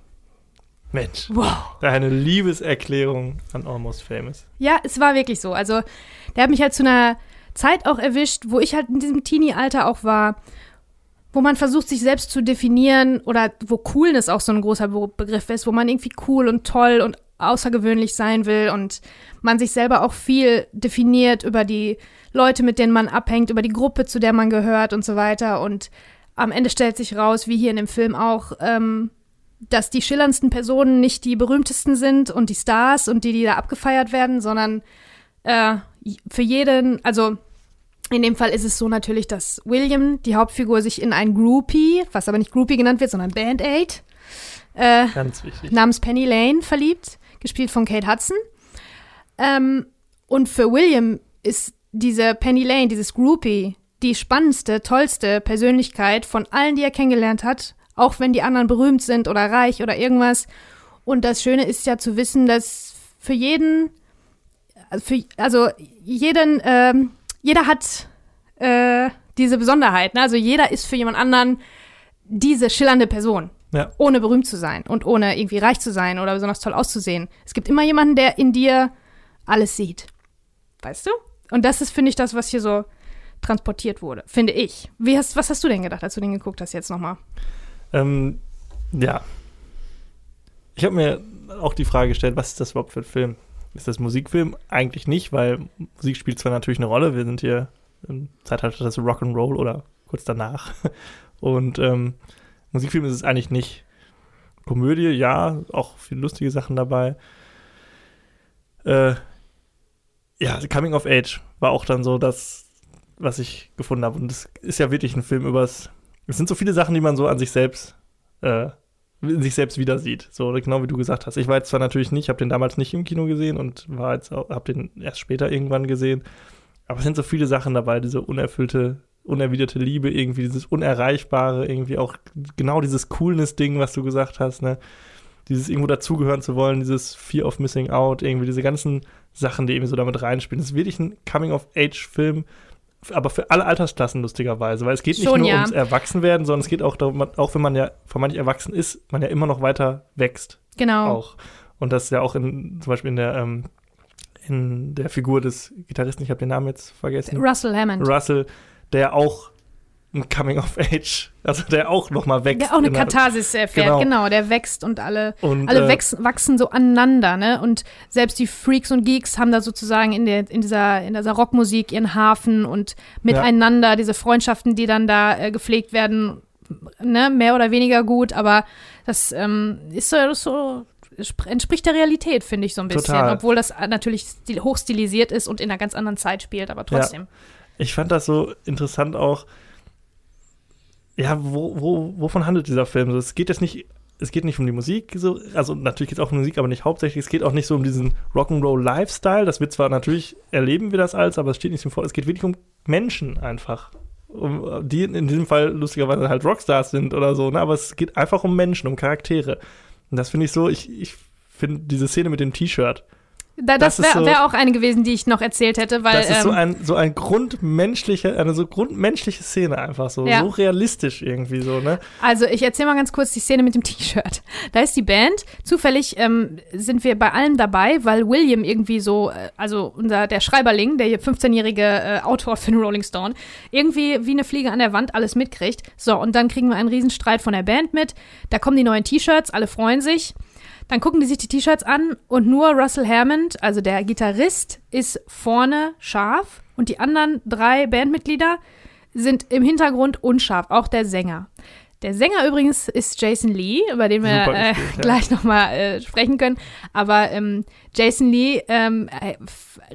Mensch, Wow. eine Liebeserklärung an Almost Famous. Ja, es war wirklich so. Also, der hat mich halt zu einer Zeit auch erwischt, wo ich halt in diesem Teenie-Alter auch war, wo man versucht, sich selbst zu definieren oder wo Coolness auch so ein großer Be Begriff ist, wo man irgendwie cool und toll und außergewöhnlich sein will und man sich selber auch viel definiert über die Leute, mit denen man abhängt, über die Gruppe, zu der man gehört und so weiter. Und am Ende stellt sich raus, wie hier in dem Film auch, ähm, dass die schillerndsten Personen nicht die berühmtesten sind und die Stars und die, die da abgefeiert werden, sondern äh, für jeden, also in dem Fall ist es so natürlich, dass William, die Hauptfigur, sich in ein Groupie, was aber nicht Groupie genannt wird, sondern Band-Aid, äh, namens Penny Lane verliebt, gespielt von Kate Hudson. Ähm, und für William ist diese Penny Lane, dieses Groupie, die spannendste, tollste Persönlichkeit von allen, die er kennengelernt hat, auch wenn die anderen berühmt sind oder reich oder irgendwas. Und das Schöne ist ja zu wissen, dass für jeden, für, also jeden, ähm, jeder hat äh, diese Besonderheit. Ne? Also jeder ist für jemand anderen diese schillernde Person. Ja. Ohne berühmt zu sein und ohne irgendwie reich zu sein oder besonders toll auszusehen. Es gibt immer jemanden, der in dir alles sieht. Weißt du? Und das ist, finde ich, das, was hier so transportiert wurde, finde ich. Wie hast, was hast du denn gedacht, als du den geguckt hast jetzt nochmal? Ähm, ja. Ich habe mir auch die Frage gestellt, was ist das überhaupt für ein Film? Ist das Musikfilm? Eigentlich nicht, weil Musik spielt zwar natürlich eine Rolle. Wir sind hier im Zeitalter des Rock'n'Roll oder kurz danach. Und ähm, Musikfilm ist es eigentlich nicht. Komödie, ja, auch viele lustige Sachen dabei. Äh, ja, Coming of Age war auch dann so das, was ich gefunden habe. Und es ist ja wirklich ein Film übers. Es sind so viele Sachen, die man so an sich selbst, äh, sich selbst wieder sieht. So genau wie du gesagt hast. Ich war jetzt zwar natürlich nicht, habe den damals nicht im Kino gesehen und war jetzt habe den erst später irgendwann gesehen. Aber es sind so viele Sachen dabei, diese unerfüllte, unerwiderte Liebe, irgendwie dieses Unerreichbare, irgendwie auch genau dieses Coolness-Ding, was du gesagt hast, ne? Dieses irgendwo dazugehören zu wollen, dieses Fear of Missing Out, irgendwie diese ganzen Sachen, die irgendwie so damit reinspielen. Das ist wirklich ein Coming-of-Age-Film, aber für alle Altersklassen lustigerweise, weil es geht nicht Schon, nur ja. ums Erwachsenwerden, sondern es geht auch darum, auch wenn man ja von manchen erwachsen ist, man ja immer noch weiter wächst Genau. auch. Und das ist ja auch in, zum Beispiel in der, ähm, in der Figur des Gitarristen, ich habe den Namen jetzt vergessen, Russell Hammond. Russell, der auch ein Coming of Age, also der auch noch mal wächst. Der auch eine Katharsis erfährt, Genau. genau. Der wächst und alle, Und, alle äh, wächst, wachsen so aneinander, ne? Und selbst die Freaks und Geeks haben da sozusagen in, der, in, dieser, in dieser Rockmusik ihren Hafen und miteinander diese Freundschaften, die dann da äh, gepflegt werden, ne? Mehr oder weniger gut, aber das ähm, ist so, so sp- entspricht der Realität, finde ich so ein bisschen. Total. Obwohl das natürlich stil- hochstilisiert ist und in einer ganz anderen Zeit spielt, aber trotzdem. Ich fand das so interessant auch. Ja, wo, wo, wovon handelt dieser Film? So, es geht jetzt nicht, es geht nicht um die Musik, so, also natürlich geht es auch um Musik, aber nicht hauptsächlich. Es geht auch nicht so um diesen Rock'n'Roll Lifestyle. Das wird zwar natürlich erleben wir das als, aber es steht nicht im Vor. Es geht wirklich um Menschen einfach. Um, die in diesem Fall lustigerweise halt Rockstars sind oder so, ne? Aber es geht einfach um Menschen, um Charaktere. Und das finde ich so, ich, ich finde diese Szene mit dem T-Shirt, Da, Das das wäre so- wär auch eine gewesen, die ich noch erzählt hätte, weil das ist so ähm, ein, so ein grundmenschliche, eine so grundmenschliche Szene einfach so, Ja. so realistisch irgendwie so, ne? Also ich erzähle mal ganz kurz die Szene mit dem T-Shirt. Da ist die Band. Zufällig ähm, sind wir bei allem dabei, weil William irgendwie so, äh, also unser der Schreiberling, der hier 15-jährige äh, Autor für den Rolling Stone, irgendwie wie eine Fliege an der Wand alles mitkriegt. So, und dann kriegen wir einen Riesenstreit von der Band mit. Da kommen die neuen T-Shirts, alle freuen sich. Dann gucken die sich die T-Shirts an und nur Russell Hammond, also der Gitarrist, ist vorne scharf und die anderen drei Bandmitglieder sind im Hintergrund unscharf, auch der Sänger. Der Sänger übrigens ist Jason Lee, über den wir äh, gespielt, ja. gleich nochmal äh, sprechen können. Aber ähm, Jason Lee ähm, äh,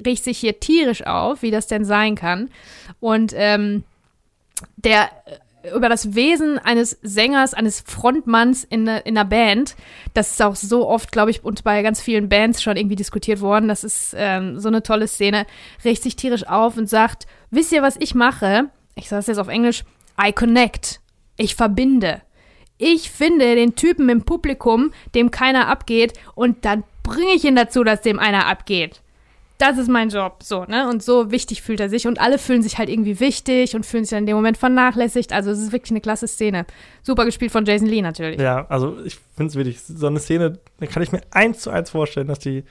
riecht sich hier tierisch auf, wie das denn sein kann. Und ähm, der äh, über das Wesen eines Sängers, eines Frontmanns in, in einer Band, das ist auch so oft, glaube ich, und bei ganz vielen Bands schon irgendwie diskutiert worden. Das ist ähm, so eine tolle Szene. Regt sich tierisch auf und sagt: Wisst ihr, was ich mache? Ich sage es jetzt auf Englisch: I connect. Ich verbinde. Ich finde den Typen im Publikum, dem keiner abgeht, und dann bringe ich ihn dazu, dass dem einer abgeht das ist mein Job, so, ne? Und so wichtig fühlt er sich und alle fühlen sich halt irgendwie wichtig und fühlen sich dann in dem Moment vernachlässigt. Also es ist wirklich eine klasse Szene. Super gespielt von Jason Lee natürlich. Ja, also ich finde es wirklich, so eine Szene, da kann ich mir eins zu eins vorstellen, dass die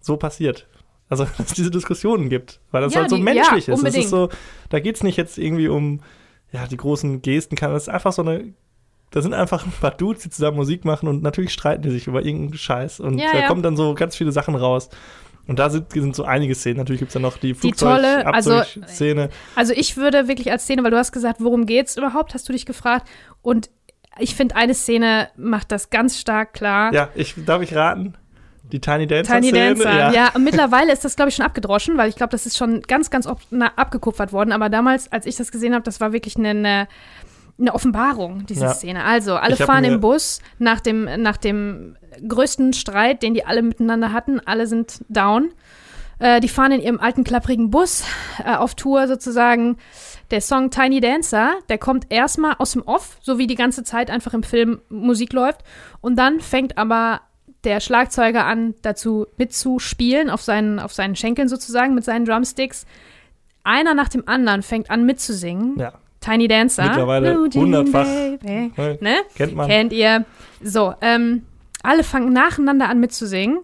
so passiert. Also, dass es diese Diskussionen gibt, weil das Ja, halt so die- menschlich ja, ist. Unbedingt. ist so, da geht es nicht jetzt irgendwie um, ja, die großen Gesten, kann das ist einfach so eine, da sind einfach ein paar Dudes, die zusammen Musik machen und natürlich streiten die sich über irgendeinen Scheiß und Ja, da ja. kommen dann so ganz viele Sachen raus. Und da sind, sind so einige Szenen. Natürlich gibt es dann noch die tolle, also- Flugzeug-Szene. Also ich würde wirklich als Szene, weil du hast gesagt, worum geht's überhaupt, hast du dich gefragt. Und ich finde, eine Szene macht das ganz stark klar. ja, ich, darf ich raten? Die Tiny Dancer Tiny Szene? Dancer. Ja, und mittlerweile ist das, glaube ich, schon abgedroschen, weil ich glaube, das ist schon ganz, ganz na, abgekupfert worden. Aber damals, als ich das gesehen habe, das war wirklich eine, eine, eine Offenbarung, diese Ja. Szene. Also, alle fahren im Bus nach dem, nach dem größten Streit, den die alle miteinander hatten. Alle sind down. Äh, die fahren in ihrem alten klapprigen Bus äh, auf Tour sozusagen. Der Song Tiny Dancer, der kommt erstmal aus dem Off, so wie die ganze Zeit einfach im Film Musik läuft. Und dann fängt aber der Schlagzeuger an, dazu mitzuspielen, auf seinen, auf seinen Schenkeln sozusagen, mit seinen Drumsticks. Einer nach dem anderen fängt an mitzusingen. Ja. Tiny Dancer. Mittlerweile hundertfach. Ne? Kennt man. Kennt ihr. So, ähm, alle fangen nacheinander an mitzusingen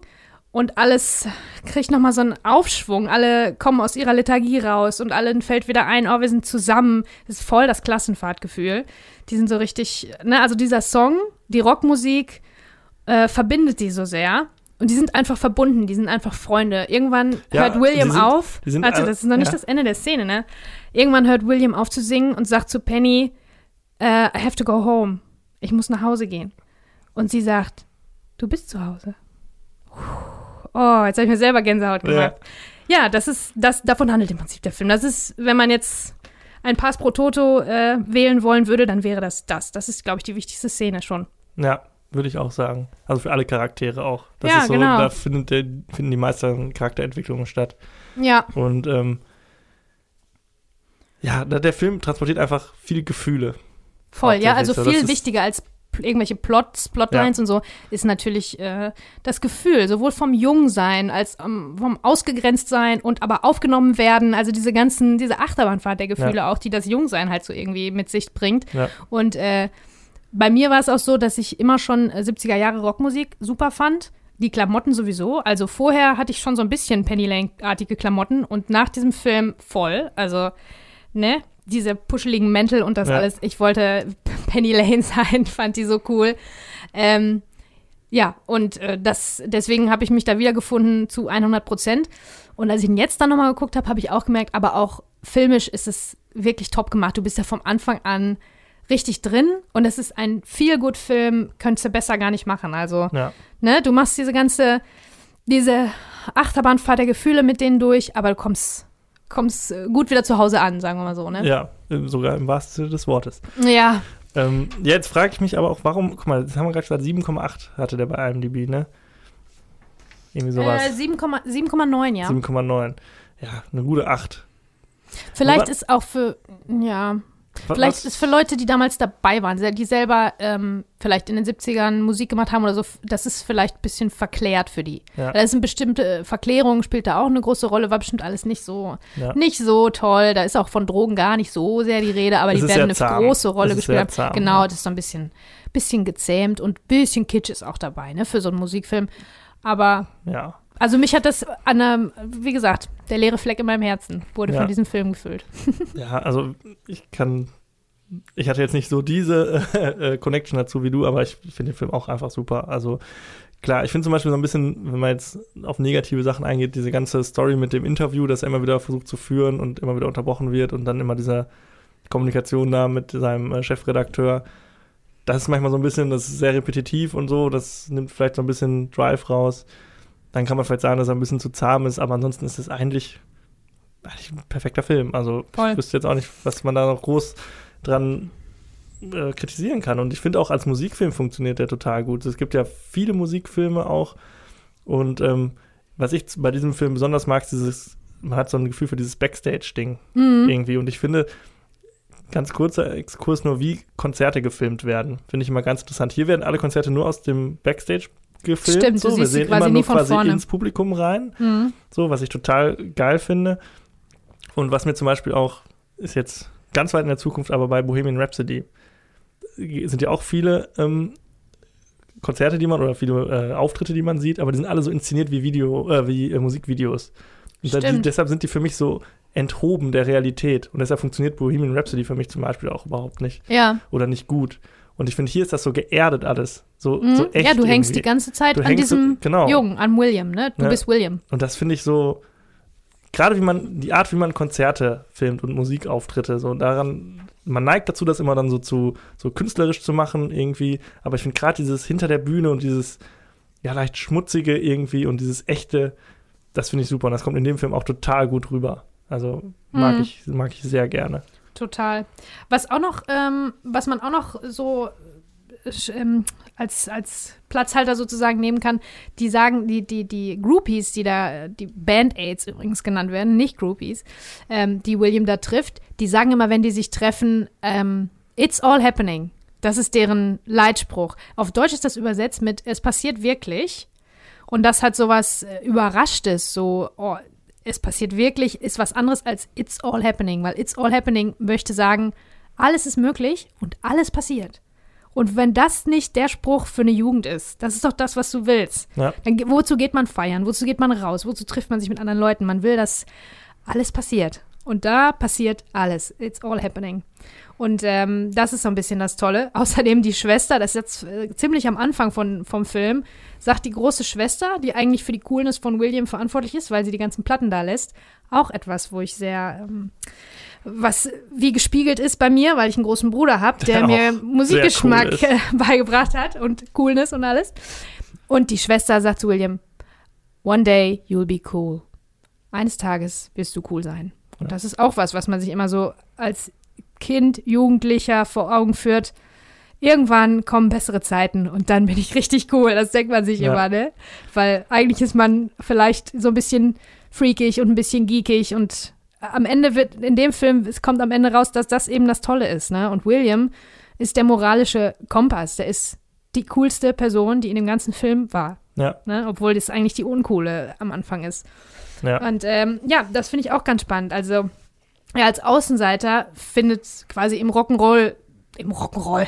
und alles kriegt nochmal so einen Aufschwung. Alle kommen aus ihrer Lethargie raus und allen fällt wieder ein, oh, wir sind zusammen. Das ist voll das Klassenfahrtgefühl. Die sind so richtig, ne, also dieser Song, die Rockmusik äh, verbindet die so sehr. Und die sind einfach verbunden, die sind einfach Freunde. Irgendwann Ja, hört William sind- auf. sind alle- das ist noch nicht ja. das Ende der Szene, ne? Irgendwann hört William auf zu singen und sagt zu Penny, äh, I have to go home. Ich muss nach Hause gehen. Und sie sagt, du bist zu Hause. Oh, jetzt habe ich mir selber Gänsehaut gemacht. Ja, das ist, das, davon handelt im Prinzip der Film. Das ist, wenn man jetzt ein Pass pro Toto äh, wählen wollen würde, dann wäre das das. Das ist, glaube ich, die wichtigste Szene schon. Ja, würde ich auch sagen. Also für alle Charaktere auch. Das Ja, ist so, genau. da findet finden die meisten Charakterentwicklungen statt. Ja, Und ähm, ja, der Film transportiert einfach viele Gefühle. voll. Ja, also viel wichtiger als irgendwelche Plots, Plotlines und so, ist natürlich äh, das Gefühl, sowohl vom Jungsein als ähm, vom Ausgegrenztsein und aber aufgenommen werden. Also diese ganzen, diese Achterbahnfahrt der Gefühle auch, die das Jungsein halt so irgendwie mit sich bringt. Ja. Und äh, bei mir war es auch so, dass ich immer schon äh, 70er Jahre Rockmusik super fand. Die Klamotten sowieso. Also vorher hatte ich schon so ein bisschen Penny Lane-artige Klamotten und nach diesem Film voll. Also, ne? Diese puscheligen Mäntel und das Ja. alles. Ich wollte Penny Lane sein, fand die so cool. Ähm, ja, und äh, das, deswegen habe ich mich da wiedergefunden zu 100 Prozent. Und als ich ihn jetzt dann nochmal geguckt habe, habe ich auch gemerkt, aber auch filmisch ist es wirklich top gemacht. Du bist ja vom Anfang an richtig drin und es ist ein Feel-Good-Film, könntest du besser gar nicht machen. Also, Ja. ne, du machst diese ganze, diese Achterbahnfahrt der Gefühle mit denen durch, aber du kommst, kommst äh, gut wieder zu Hause an, sagen wir mal so, ne? ja, äh, sogar im wahrsten Sinne des Wortes. Ja, Ähm, jetzt frage ich mich aber auch, warum, guck mal, das haben wir gerade gesagt, 7,8 hatte der bei IMDb, ne? Irgendwie sowas. äh, 7,9, 7,9, ja. 7,9. Ja, eine gute 8. Vielleicht Aber- ist auch für, ja, Was- vielleicht ist für Leute, die damals dabei waren, die selber ähm, vielleicht in den 70ern Musik gemacht haben oder so, das ist vielleicht ein bisschen verklärt für die. Ja. Da ist eine bestimmte äh, Verklärung, spielt da auch eine große Rolle, war bestimmt alles nicht so, Ja. nicht so toll. Da ist auch von Drogen gar nicht so sehr die Rede, aber Es die werden eine zahm. große Rolle gespielt haben. zahm, genau, das ist so ein bisschen, bisschen gezähmt und ein bisschen Kitsch ist auch dabei, ne, für so einen Musikfilm. Aber Ja. Also mich hat das an einem, wie gesagt, der leere Fleck in meinem Herzen wurde Ja. von diesem Film gefüllt. Ja, also ich kann. Ich hatte jetzt nicht so diese äh, äh, Connection dazu wie du, aber ich finde den Film auch einfach super. Also klar, ich finde zum Beispiel so ein bisschen, wenn man jetzt auf negative Sachen eingeht, diese ganze Story mit dem Interview, das er immer wieder versucht zu führen und immer wieder unterbrochen wird und dann immer diese Kommunikation da mit seinem äh, Chefredakteur. Das ist manchmal so ein bisschen, das ist sehr repetitiv und so, das nimmt vielleicht so ein bisschen Drive raus. Dann kann man vielleicht sagen, dass er ein bisschen zu zahm ist, aber ansonsten ist es eigentlich, eigentlich ein perfekter Film. Also Voll. ich wüsste jetzt auch nicht, was man da noch groß dran äh, kritisieren kann. Und ich finde auch als Musikfilm funktioniert der total gut. Es gibt ja viele Musikfilme auch. Und ähm, was ich bei diesem Film besonders mag, ist dieses, man hat so ein Gefühl für dieses Backstage-Ding Mhm. irgendwie. Und ich finde, ganz kurzer Exkurs nur, wie Konzerte gefilmt werden. Finde ich immer ganz interessant. Hier werden alle Konzerte nur aus dem Backstage gefilmt. Stimmt, du so. Wir siehst sie sehen quasi immer nie nur quasi vorne. ins Publikum rein. Mhm. So, was ich total geil finde. Und was mir zum Beispiel auch, ist jetzt ganz weit in der Zukunft, aber bei Bohemian Rhapsody sind ja auch viele ähm, Konzerte, die man, oder viele äh, Auftritte, die man sieht, aber die sind alle so inszeniert wie Video, äh, wie äh, Musikvideos. Und da, die, deshalb sind die für mich so enthoben der Realität. Und deshalb funktioniert Bohemian Rhapsody für mich zum Beispiel auch überhaupt nicht. Ja. Oder nicht gut. Und ich finde, hier ist das so geerdet alles. So, Mhm. so echt. ja, du hängst irgendwie. die ganze Zeit Du an hängst so- diesem genau. Jungen, an William, ne? Du Ja. bist William. Und das finde ich so, gerade wie man, die Art, wie man Konzerte filmt und Musikauftritte, so daran, man neigt dazu, das immer dann so zu, so künstlerisch zu machen irgendwie, aber ich finde gerade dieses hinter der Bühne und dieses, ja, leicht schmutzige irgendwie und dieses echte, das finde ich super und das kommt in dem Film auch total gut rüber. Also mag Mhm. ich, mag ich sehr gerne. Total. Was auch noch, ähm, was man auch noch so ähm, als, als Platzhalter sozusagen nehmen kann, die sagen, die, die, die Groupies, die da, die Band-Aids übrigens genannt werden, nicht Groupies, ähm, die William da trifft, die sagen immer, wenn die sich treffen, ähm, it's all happening. Das ist deren Leitspruch. Auf Deutsch ist das übersetzt mit es passiert wirklich. Und das hat sowas äh, Überraschtes, so, oh, es passiert wirklich, ist was anderes als it's all happening, weil it's all happening möchte sagen, alles ist möglich und alles passiert. Und wenn das nicht der Spruch für eine Jugend ist, das ist doch das, was du willst. Ja. Dann, wozu geht man feiern? Wozu geht man raus? Wozu trifft man sich mit anderen Leuten? Man will, dass alles passiert. Und da passiert alles. It's all happening. Und ähm, das ist so ein bisschen das Tolle. Außerdem die Schwester, das ist jetzt äh, ziemlich am Anfang von, vom Film, sagt die große Schwester, die eigentlich für die Coolness von William verantwortlich ist, weil sie die ganzen Platten da lässt, auch etwas, wo ich sehr, ähm, was wie gespiegelt ist bei mir, weil ich einen großen Bruder habe, der, Der mir Musikgeschmack cool äh, beigebracht hat und Coolness und alles. Und die Schwester sagt zu William, One day you'll be cool. Eines Tages wirst du cool sein. Und das ist auch was, was man sich immer so als Kind, Jugendlicher vor Augen führt. Irgendwann kommen bessere Zeiten und dann bin ich richtig cool. Das denkt man sich Ja. immer, ne? Weil eigentlich ist man vielleicht so ein bisschen freakig und ein bisschen geekig und am Ende wird, in dem Film, es kommt am Ende raus, dass das eben das Tolle ist, ne? Und William ist der moralische Kompass. Der ist die coolste Person, die in dem ganzen Film war, Ja, ne? Obwohl das eigentlich die uncoole am Anfang ist. ja. Und ähm, ja, das finde ich auch ganz spannend. Also, er als Außenseiter findet quasi im Rock'n'Roll, im Rock'n'Roll,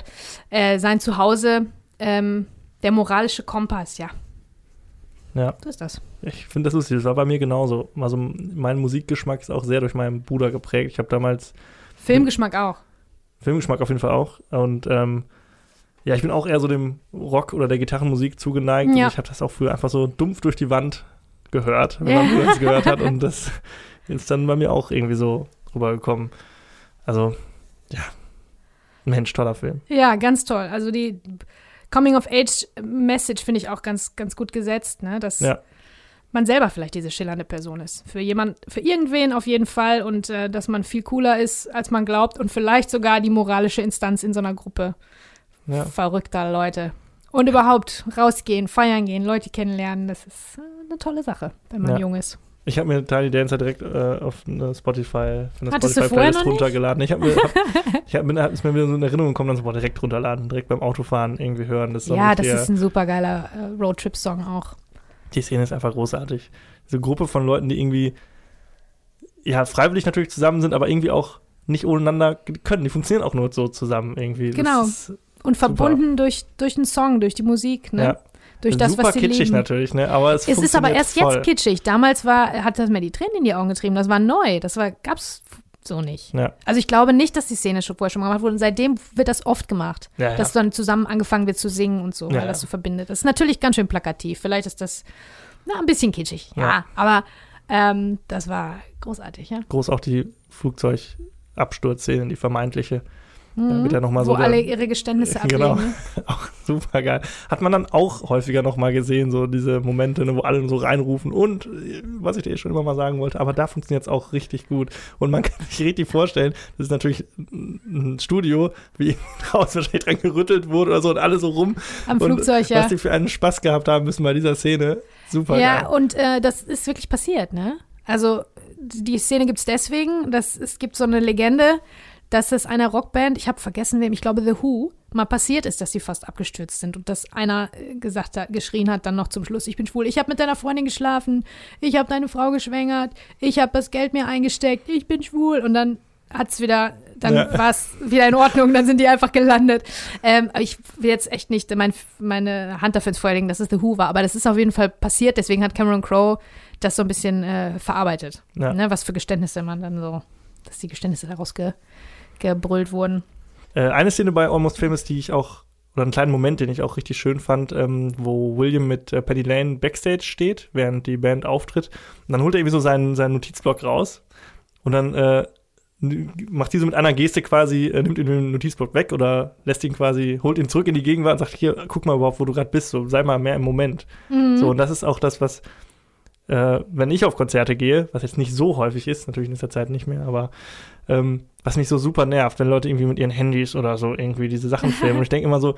äh, sein Zuhause ähm, der moralische Kompass, ja. Ja. So ist das. Ich finde das lustig. Das war bei mir genauso. Also mein Musikgeschmack ist auch sehr durch meinen Bruder geprägt. Ich habe damals Filmgeschmack auch. Filmgeschmack auf jeden Fall auch. Und ähm, ja, ich bin auch eher so dem Rock oder der Gitarrenmusik zugeneigt. Ja. Und ich habe das auch früher einfach so dumpf durch die Wand gehört, wenn man das gehört hat. Und das ist dann bei mir auch irgendwie so rübergekommen. Also, ja. Mensch, toller Film. Ja, ganz toll. Also die Coming-of-Age-Message finde ich auch ganz, ganz gut gesetzt, ne? Dass Ja. man selber vielleicht diese schillernde Person ist. Für jemand, für irgendwen auf jeden Fall und äh, dass man viel cooler ist, als man glaubt und vielleicht sogar die moralische Instanz in so einer Gruppe Ja. verrückter Leute. Und überhaupt rausgehen, feiern gehen, Leute kennenlernen, das ist äh, eine tolle Sache, wenn man Ja. jung ist. Ich habe mir Tiny Dancer direkt äh, auf eine Spotify, für eine Hattest Spotify Playlist runtergeladen. Ich habe mir, hab, ich hab, mir ist mir wieder so in Erinnerung gekommen, dann so, boah, direkt runterladen, direkt beim Autofahren irgendwie hören. Das Ja, das ist ein super geiler äh, Roadtrip-Song auch. die Szene ist einfach großartig. Diese Gruppe von Leuten, die irgendwie, ja, freiwillig natürlich zusammen sind, aber irgendwie auch nicht ohneinander können. Die funktionieren auch nur so zusammen irgendwie. Genau. Und verbunden durch, durch den Song, durch die Musik, ne? ja, durch das, super was sie kitschig lieben. natürlich, ne? Aber es, Es ist aber erst voll. jetzt kitschig. Damals war, hat das mir die Tränen in die Augen getrieben. Das war neu. Das war, gab's so nicht. Ja, Also ich glaube nicht, dass die Szene schon vorher schon gemacht wurde. Und seitdem wird das oft gemacht. ja, ja. Dass dann zusammen angefangen wird zu singen und so, weil das so verbindet. Das ist natürlich ganz schön plakativ. Vielleicht ist das na, ein bisschen kitschig. Ja, Ja. aber ähm, das war großartig, ja. Groß auch die Flugzeugabsturzszene, die vermeintliche. Mhm. wird ja noch mal Wo so der- alle ihre Geständnisse ablegen. Genau. Auch super geil. Hat man dann auch häufiger noch mal gesehen, so diese Momente, ne, wo alle so reinrufen und äh, was ich dir schon immer mal sagen wollte, aber da funktioniert es auch richtig gut. Und man kann sich richtig vorstellen, das ist natürlich ein Studio, wie draußen wahrscheinlich dran gerüttelt wurde oder so und alle so rum. Am und Flugzeug, ja. Was die für einen Spaß gehabt haben müssen bei dieser Szene. Super Ja, geil. und äh, das ist wirklich passiert, ne? Also die Szene gibt es deswegen, dass es gibt so eine Legende, dass es einer Rockband, ich habe vergessen wem, ich glaube The Who, mal passiert ist, dass sie fast abgestürzt sind und dass einer äh, gesagt hat, geschrien hat dann noch zum Schluss, ich bin schwul, ich habe mit deiner Freundin geschlafen, ich habe deine Frau geschwängert, ich habe das Geld mir eingesteckt, ich bin schwul und dann hat's wieder, dann Ja. war es wieder in Ordnung, dann sind die einfach gelandet. Ähm, aber ich will jetzt echt nicht mein, meine Hand dafür ins Feuer legen, dass es The Who war, aber das ist auf jeden Fall passiert, deswegen hat Cameron Crowe das so ein bisschen äh, verarbeitet. Ja. Ne, was für Geständnisse man dann so, dass die Geständnisse daraus ge, gebrüllt wurden. Äh, eine Szene bei Almost Famous, die ich auch, oder einen kleinen Moment, den ich auch richtig schön fand, ähm, wo William mit äh, Penny Lane backstage steht, während die Band auftritt. Und dann holt er irgendwie so seinen, seinen Notizblock raus und dann äh, macht die so mit einer Geste quasi, äh, nimmt ihn den Notizblock weg oder lässt ihn quasi, holt ihn zurück in die Gegenwart und sagt, hier, guck mal überhaupt, wo du gerade bist, so sei mal mehr im Moment. Mhm. So, und das ist auch das, was, äh, wenn ich auf Konzerte gehe, was jetzt nicht so häufig ist, natürlich in letzter Zeit nicht mehr, aber ähm, was mich so super nervt, wenn Leute irgendwie mit ihren Handys oder so irgendwie diese Sachen filmen. Und ich denke immer so,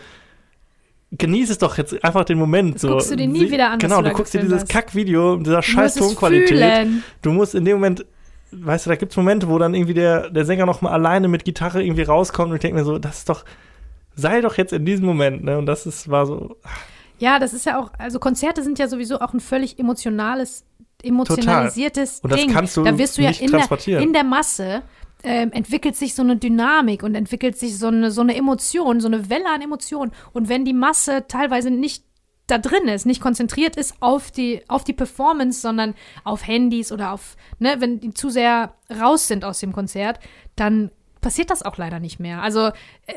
genieß es doch jetzt einfach den Moment. Das so. guckst du dir nie wieder an, Genau, du du, guckst dir dieses. Kackvideo mit dieser scheiß Tonqualität. Du musst in dem Moment, weißt du, da gibt es Momente, wo dann irgendwie der, der Sänger noch mal alleine mit Gitarre irgendwie rauskommt und ich denke mir so, das ist doch, sei doch jetzt in diesem Moment, ne? Und das ist, war so, Ja, das ist ja auch, also Konzerte sind ja sowieso auch ein völlig emotionales, emotionalisiertes Und das Ding. kannst du da wirst du ja in der, transportieren. in der Masse ähm, entwickelt sich so eine Dynamik und entwickelt sich so eine, so eine Emotion, so eine Welle an Emotionen. Und wenn die Masse teilweise nicht da drin ist, nicht konzentriert ist auf die, auf die Performance, sondern auf Handys oder auf, ne, wenn die zu sehr raus sind aus dem Konzert, dann passiert das auch leider nicht mehr. Also äh,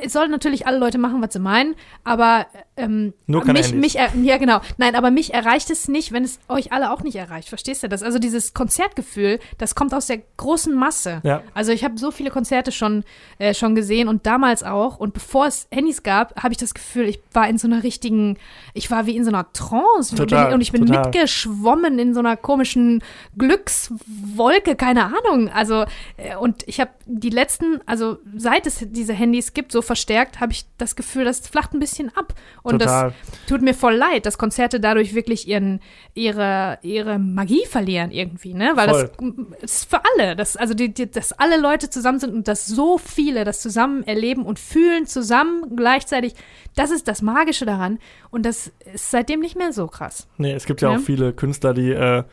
es sollen natürlich alle Leute machen, was sie meinen, aber ähm, Nur keine mich, Handys. mich, er- ja genau, nein, aber mich erreicht es nicht, wenn es euch alle auch nicht erreicht. Verstehst du das? Also dieses Konzertgefühl, das kommt aus der großen Masse. Ja. Also ich habe so viele Konzerte schon, äh, schon gesehen und damals auch. Und bevor es Handys gab, habe ich das Gefühl, ich war in so einer richtigen, ich war wie in so einer Trance. Total, und ich bin total. mitgeschwommen in so einer komischen Glückswolke, keine Ahnung. Also, äh, und ich habe die letzten, also seit es diese Handys gibt, so verstärkt, habe ich das Gefühl, das flacht ein bisschen ab. Und Total. das tut mir voll leid, dass Konzerte dadurch wirklich ihren, ihre, ihre Magie verlieren irgendwie, ne? Weil Voll. das, das ist für alle, dass, also die, die, dass alle Leute zusammen sind und dass so viele das zusammen erleben und fühlen zusammen gleichzeitig, das ist das Magische daran. Und das ist seitdem nicht mehr so krass. nee, es gibt ja, Ja. auch viele Künstler, die äh,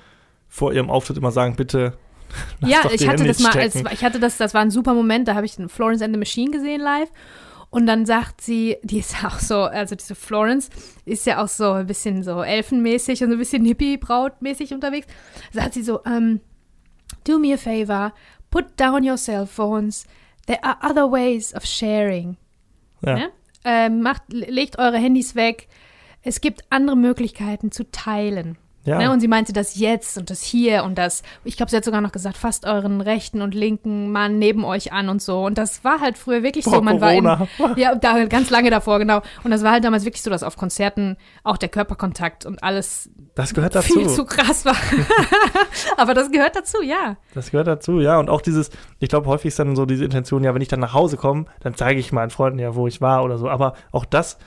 vor ihrem Auftritt immer sagen, bitte, ja, ich hatte Handys das mal, als, ich hatte das, das war ein super Moment, da habe ich den Florence and the Machine gesehen live. Und dann sagt sie, die ist auch so, also diese Florence ist ja auch so ein bisschen so elfenmäßig und so ein bisschen hippie-brautmäßig unterwegs. Sagt sie so, ähm, do me a favor, put down your cell phones. There are other ways of sharing. ja. Ne? Ähm, macht, legt eure Handys weg. Es gibt andere Möglichkeiten zu teilen. Ja. Ne? Und sie meinte das jetzt und das hier und das, ich glaube, sie hat sogar noch gesagt, fasst euren rechten und linken Mann neben euch an und so. Und das war halt früher wirklich so. Vor Man Corona. war in, ja, da, ganz lange davor, genau. Und das war halt damals wirklich so, dass auf Konzerten auch der Körperkontakt und alles das gehört dazu. viel zu krass war. Aber das gehört dazu, ja. Das gehört dazu, ja. Und auch dieses, ich glaube, häufig ist dann so diese Intention, ja, wenn ich dann nach Hause komme, dann zeige ich meinen Freunden ja, wo ich war oder so. Aber auch das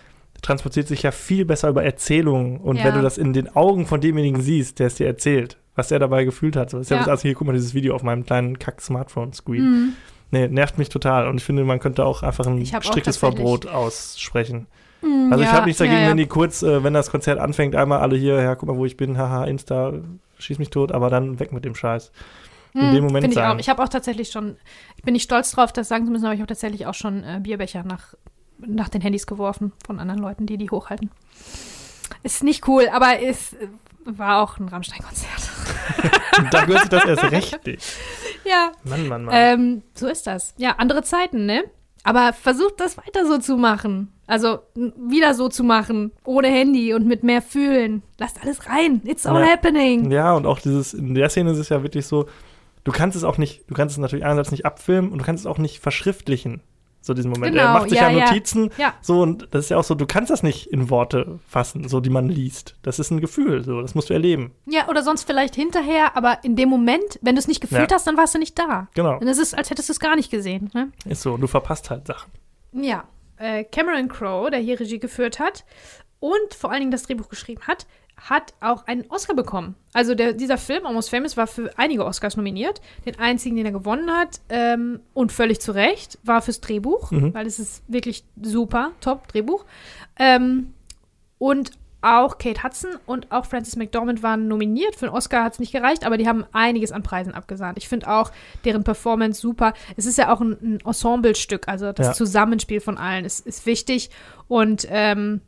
transportiert sich ja viel besser über Erzählungen. Und Ja. wenn du das in den Augen von demjenigen siehst, der es dir erzählt, was er dabei gefühlt hat. So ist ja, Ja. das, also hier, guck mal, dieses Video auf meinem kleinen Kack-Smartphone-Screen. Mhm. Nee, nervt mich total. Und ich finde, man könnte auch einfach ein striktes Verbot aussprechen. Mm, Also ich ja, habe nichts dagegen, wenn die kurz, äh, wenn das Konzert anfängt, einmal alle hier, ja, guck mal, wo ich bin, haha, Insta, schieß mich tot, aber dann weg mit dem Scheiß. In Mm, dem Moment ich sagen. auch. Ich habe auch tatsächlich schon, ich bin nicht stolz drauf, das sagen zu müssen, aber ich habe tatsächlich auch schon äh, Bierbecher nach, nach den Handys geworfen von anderen Leuten, die die hochhalten. Ist nicht cool, aber es war auch ein Rammstein-Konzert. da gehört sich das erst recht nicht. ja, Mann, Mann, Mann. ähm, so ist das. Ja, andere Zeiten, ne? Aber versucht das weiter so zu machen. Also wieder so zu machen, ohne Handy und mit mehr Fühlen. Lasst alles rein. It's all Ja. happening. Ja, und auch dieses, in der Szene ist es ja wirklich so, du kannst es auch nicht, du kannst es natürlich einerseits nicht abfilmen und du kannst es auch nicht verschriftlichen, so diesen Moment. Genau, er macht sich ja, ja. Notizen, Ja. so, und das ist ja auch so, du kannst das nicht in Worte fassen, so, die man liest. Das ist ein Gefühl, so, das musst du erleben. Ja, oder sonst vielleicht hinterher, aber in dem Moment, wenn du es nicht gefühlt Ja. hast, dann warst du nicht da. Genau, Und es ist, als hättest du es gar nicht gesehen. Ne? ist so, und du verpasst halt Sachen. Ja. Äh, Cameron Crowe, der hier Regie geführt hat und vor allen Dingen das Drehbuch geschrieben hat, hat auch einen Oscar bekommen. Also der, dieser Film, Almost Famous, war für einige Oscars nominiert. Den einzigen, den er gewonnen hat, ähm, und völlig zu Recht, war fürs Drehbuch, Mhm. weil es ist wirklich super, top Drehbuch. Ähm, und auch Kate Hudson und auch Frances McDormand waren nominiert. Für einen Oscar hat es nicht gereicht, aber die haben einiges an Preisen abgesahnt. Ich finde auch deren Performance super. Es ist ja auch ein, ein Ensemblestück, also das Ja. Zusammenspiel von allen ist, ist wichtig. Und ähm,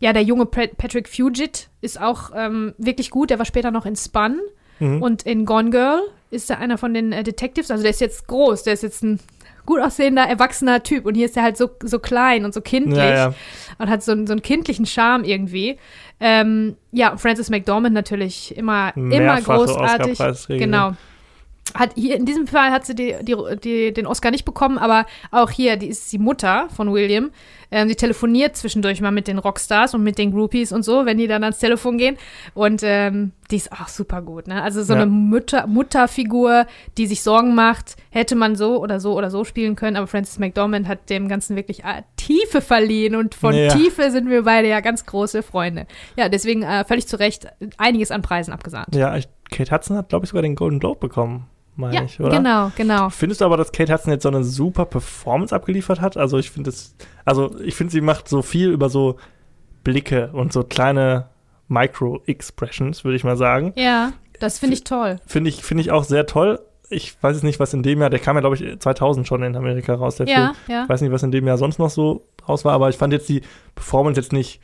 ja, der junge Pat- Patrick Fugit ist auch ähm, wirklich gut. Der war später noch in Spun Mhm. und in Gone Girl ist er einer von den äh, Detectives. Also der ist jetzt groß, der ist jetzt ein gut aussehender, erwachsener Typ. Und hier ist er halt so, so klein und so kindlich ja, ja. und hat so, einen- so einen kindlichen Charme irgendwie. Ähm, ja, und Frances McDormand natürlich immer, immer Mehrfache großartig. Oscar-Preisträgerin. Genau. Hat hier, in diesem Fall hat sie die, die, die, den Oscar nicht bekommen, aber auch hier, die ist die Mutter von William. Ähm, die telefoniert zwischendurch mal mit den Rockstars und mit den Groupies und so, wenn die dann ans Telefon gehen. Und ähm, die ist auch super gut, ne? Also so Ja. eine Mutter, Mutterfigur, die sich Sorgen macht, hätte man so oder so oder so spielen können, aber Frances McDormand hat dem Ganzen wirklich äh, Tiefe verliehen und von Ja. Tiefe sind wir beide ja ganz große Freunde. Ja, deswegen äh, völlig zu Recht einiges an Preisen abgesahnt. Ja, Kate Hudson hat, glaube ich, sogar den Golden Globe bekommen, meine Ja, ich, oder? genau, genau. Findest du aber, dass Kate Hudson jetzt so eine super Performance abgeliefert hat? Also ich finde es, also ich finde, sie macht so viel über so Blicke und so kleine Micro-Expressions, würde ich mal sagen. Ja, das finde ich toll. Finde ich, finde ich auch sehr toll. Ich weiß jetzt nicht, was in dem Jahr, der kam ja, glaube ich, 2000 schon in Amerika raus, der Film. Ja, ja. Ich weiß nicht, was in dem Jahr sonst noch so raus war, aber ich fand jetzt die Performance jetzt nicht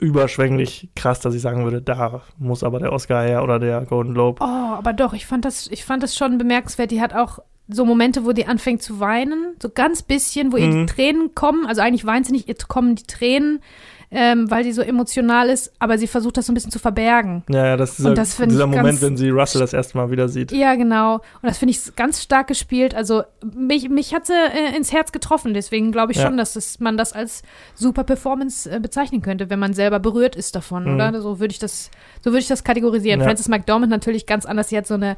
überschwänglich krass, dass ich sagen würde, da muss aber der Oscar her oder der Golden Globe. Oh, aber doch, ich fand das, ich fand das schon bemerkenswert. Die hat auch so Momente, wo die anfängt zu weinen, so ganz bisschen, wo ihr Mhm. die Tränen kommen. Also eigentlich weint sie nicht, ihr kommen die Tränen, ähm, weil sie so emotional ist, aber sie versucht das so ein bisschen zu verbergen. Ja, ja, das ist dieser, das dieser Moment, ganz- wenn sie Russell das erste Mal wieder sieht. Ja, genau. Und das finde ich ganz stark gespielt. Also mich, mich hat sie äh, ins Herz getroffen. Deswegen glaube ich Ja. schon, dass es, man das als super Performance äh, bezeichnen könnte, wenn man selber berührt ist davon, Mhm. oder? So würde ich das, so würde ich das kategorisieren. Ja. Frances McDormand natürlich ganz anders. Sie hat so eine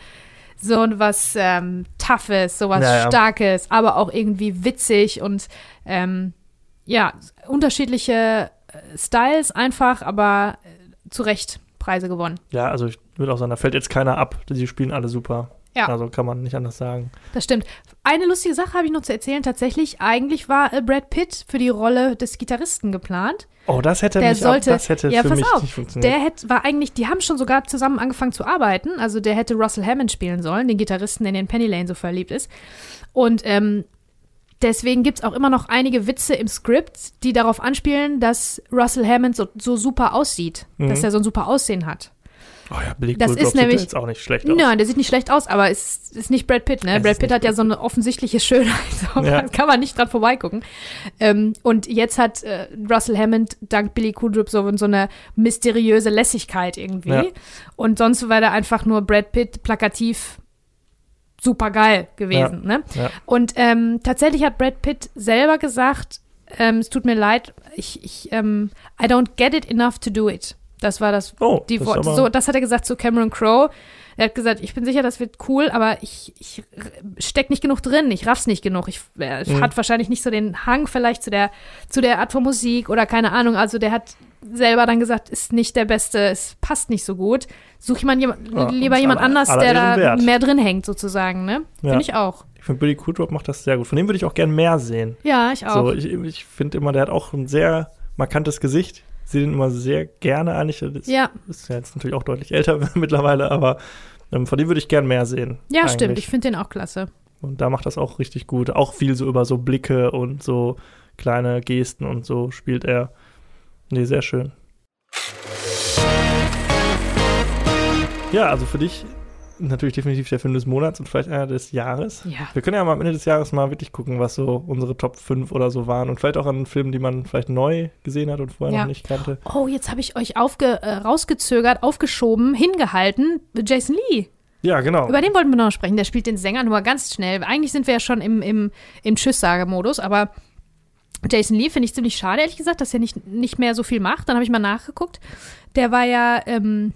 so was ähm, Toughes, so was Ja, ja. Starkes, aber auch irgendwie witzig und ähm, ja, unterschiedliche Styles einfach, aber äh, zu Recht Preise gewonnen. Ja, also ich würde auch sagen, da fällt jetzt keiner ab. Sie spielen alle super. Ja. Also kann man nicht anders sagen. Das stimmt. Eine lustige Sache habe ich noch zu erzählen. Tatsächlich, eigentlich war äh, Brad Pitt für die Rolle des Gitarristen geplant. Oh, das hätte Der mich sollte- ab, das hätte ja, für pass mich auf, nicht funktioniert. Der hätte, war eigentlich, die haben schon sogar zusammen angefangen zu arbeiten. Also der hätte Russell Hammond spielen sollen, den Gitarristen, in den Penny Lane so verliebt ist. Und ähm, deswegen gibt es auch immer noch einige Witze im Skript, die darauf anspielen, dass Russell Hammond so, so super aussieht. Mhm. Dass er so ein super Aussehen hat. oh ja, Billy das Crudup ist sieht nämlich- jetzt auch nicht schlecht aus. Nein, der sieht nicht schlecht aus, aber es ist nicht Brad Pitt, ne? Es Brad Pitt hat ja so eine offensichtliche Schönheit, so, Ja. da kann man nicht dran vorbeigucken. Ähm, und jetzt hat äh, Russell Hammond dank Billy Crudup so, so eine mysteriöse Lässigkeit irgendwie. Ja. Und sonst war der einfach nur Brad Pitt plakativ super geil gewesen, ne? Ja. Und ähm, tatsächlich hat Brad Pitt selber gesagt, ähm, es tut mir leid, ich, ich ähm, I don't get it enough to do it. Das war das Oh, die das so, das hat er gesagt zu Cameron Crowe. Er hat gesagt, ich bin sicher, das wird cool, aber ich, ich steck nicht genug drin, ich raff's nicht genug. Ich er Mhm. hat wahrscheinlich nicht so den Hang vielleicht zu der, zu der Art von Musik oder keine Ahnung. Also der hat selber dann gesagt, ist nicht der Beste, es passt nicht so gut. Such jemand, Ja, lieber jemand aller- anders, aller der da wert. mehr drin hängt, sozusagen, ne? Ja. Finde ich auch. Ich finde, Billy Crudup macht das sehr gut. Von dem würde ich auch gern mehr sehen. Ja, ich auch. So, ich ich finde immer, der hat auch ein sehr markantes Gesicht. Ich sehe den immer sehr gerne eigentlich. Das ja, ist ja jetzt natürlich auch deutlich älter mittlerweile, aber ähm, von dem würde ich gern mehr sehen. ja, stimmt. eigentlich. Ich finde den auch klasse. Und da macht das auch richtig gut. Auch viel so über so Blicke und so kleine Gesten und so spielt er. Nee, sehr schön. Ja, also für dich natürlich definitiv der Film des Monats und vielleicht einer des Jahres. Ja. Wir können ja mal am Ende des Jahres mal wirklich gucken, was so unsere Top 5 oder so waren und vielleicht auch an Filmen, die man vielleicht neu gesehen hat und vorher Ja. noch nicht kannte. Oh, jetzt habe ich euch aufge, äh, rausgezögert, aufgeschoben, hingehalten. Jason Lee. Ja, genau. Über den wollten wir noch sprechen. Der spielt den Sänger nur ganz schnell. Eigentlich sind wir ja schon im, im, im Tschüss-Sage-Modus, aber Jason Lee finde ich ziemlich schade, ehrlich gesagt, dass er nicht, nicht mehr so viel macht. Dann habe ich mal nachgeguckt. Der war ja ähm,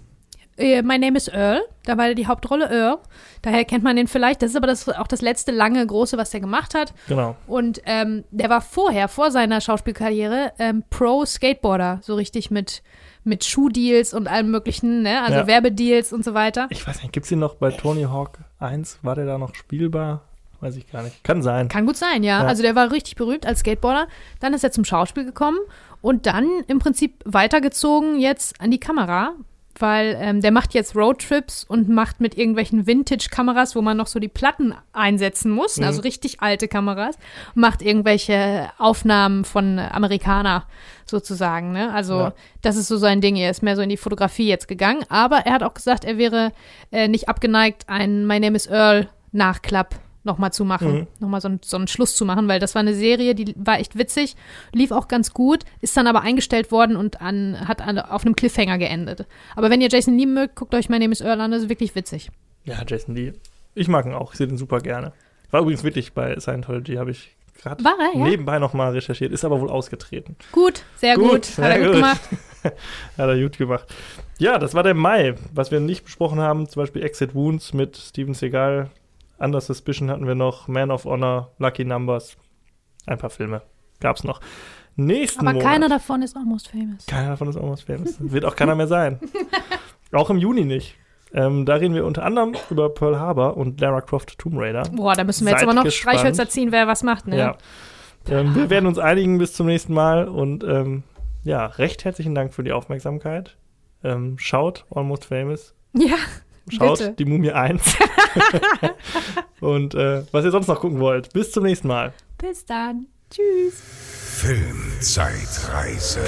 äh, My Name is Earl. Da war die Hauptrolle Earl. Daher kennt man den vielleicht. Das ist aber das, auch das letzte lange große, was der gemacht hat. Genau. Und ähm, der war vorher, vor seiner Schauspielkarriere, ähm, Pro-Skateboarder. So richtig mit, mit Schuhdeals und allem möglichen, ne? Also Ja. Werbedeals und so weiter. Ich weiß nicht, gibt es ihn noch bei Tony Hawk 1? War der da noch spielbar? Weiß ich gar nicht. Kann sein. Kann gut sein, ja. Ja. Also der war richtig berühmt als Skateboarder. Dann ist er zum Schauspiel gekommen und dann im Prinzip weitergezogen jetzt an die Kamera, weil ähm, der macht jetzt Roadtrips und macht mit irgendwelchen Vintage-Kameras, wo man noch so die Platten einsetzen muss, Mhm. also richtig alte Kameras, macht irgendwelche Aufnahmen von Amerikaner sozusagen. Ne? Also Ja. das ist so sein Ding. Er ist mehr so in die Fotografie jetzt gegangen, aber er hat auch gesagt, er wäre äh, nicht abgeneigt, einen My Name is Earl Nachklapp nochmal zu machen, Mhm. nochmal so, ein, so einen Schluss zu machen, weil das war eine Serie, die war echt witzig, lief auch ganz gut, ist dann aber eingestellt worden und an, hat an, auf einem Cliffhanger geendet. Aber wenn ihr Jason Lee mögt, guckt euch My Name is Earl an, das ist wirklich witzig. Ja, Jason Lee. Ich mag ihn auch. Ich sehe den super gerne. War übrigens wirklich bei Scientology, habe ich gerade er, ja? nebenbei nochmal recherchiert. Ist aber wohl ausgetreten. Gut, sehr gut, Gut, hat er sehr gut gut. gemacht. Hat er gut gemacht. Ja, das war der Mai. Was wir nicht besprochen haben, zum Beispiel Exit Wounds mit Steven Seagal. Under Suspicion hatten wir noch. Man of Honor, Lucky Numbers. Ein paar Filme gab's noch. nächsten Aber Monat. keiner davon ist almost famous. Keiner davon ist Almost Famous. Wird auch keiner mehr sein. auch im Juni nicht. Ähm, da reden wir unter anderem über Pearl Harbor und Lara Croft Tomb Raider. Boah, da müssen wir jetzt Seid aber noch gespannt. Streichhölzer ziehen, wer was macht, ne? Ja. Ähm, wir werden uns einigen bis zum nächsten Mal und ähm, ja, recht herzlichen Dank für die Aufmerksamkeit. Ähm, schaut Almost Famous. Ja, Schaut Bitte. die Mumie 1. und äh, was ihr sonst noch gucken wollt. Bis zum nächsten Mal. bis dann. Tschüss. Filmzeitreise.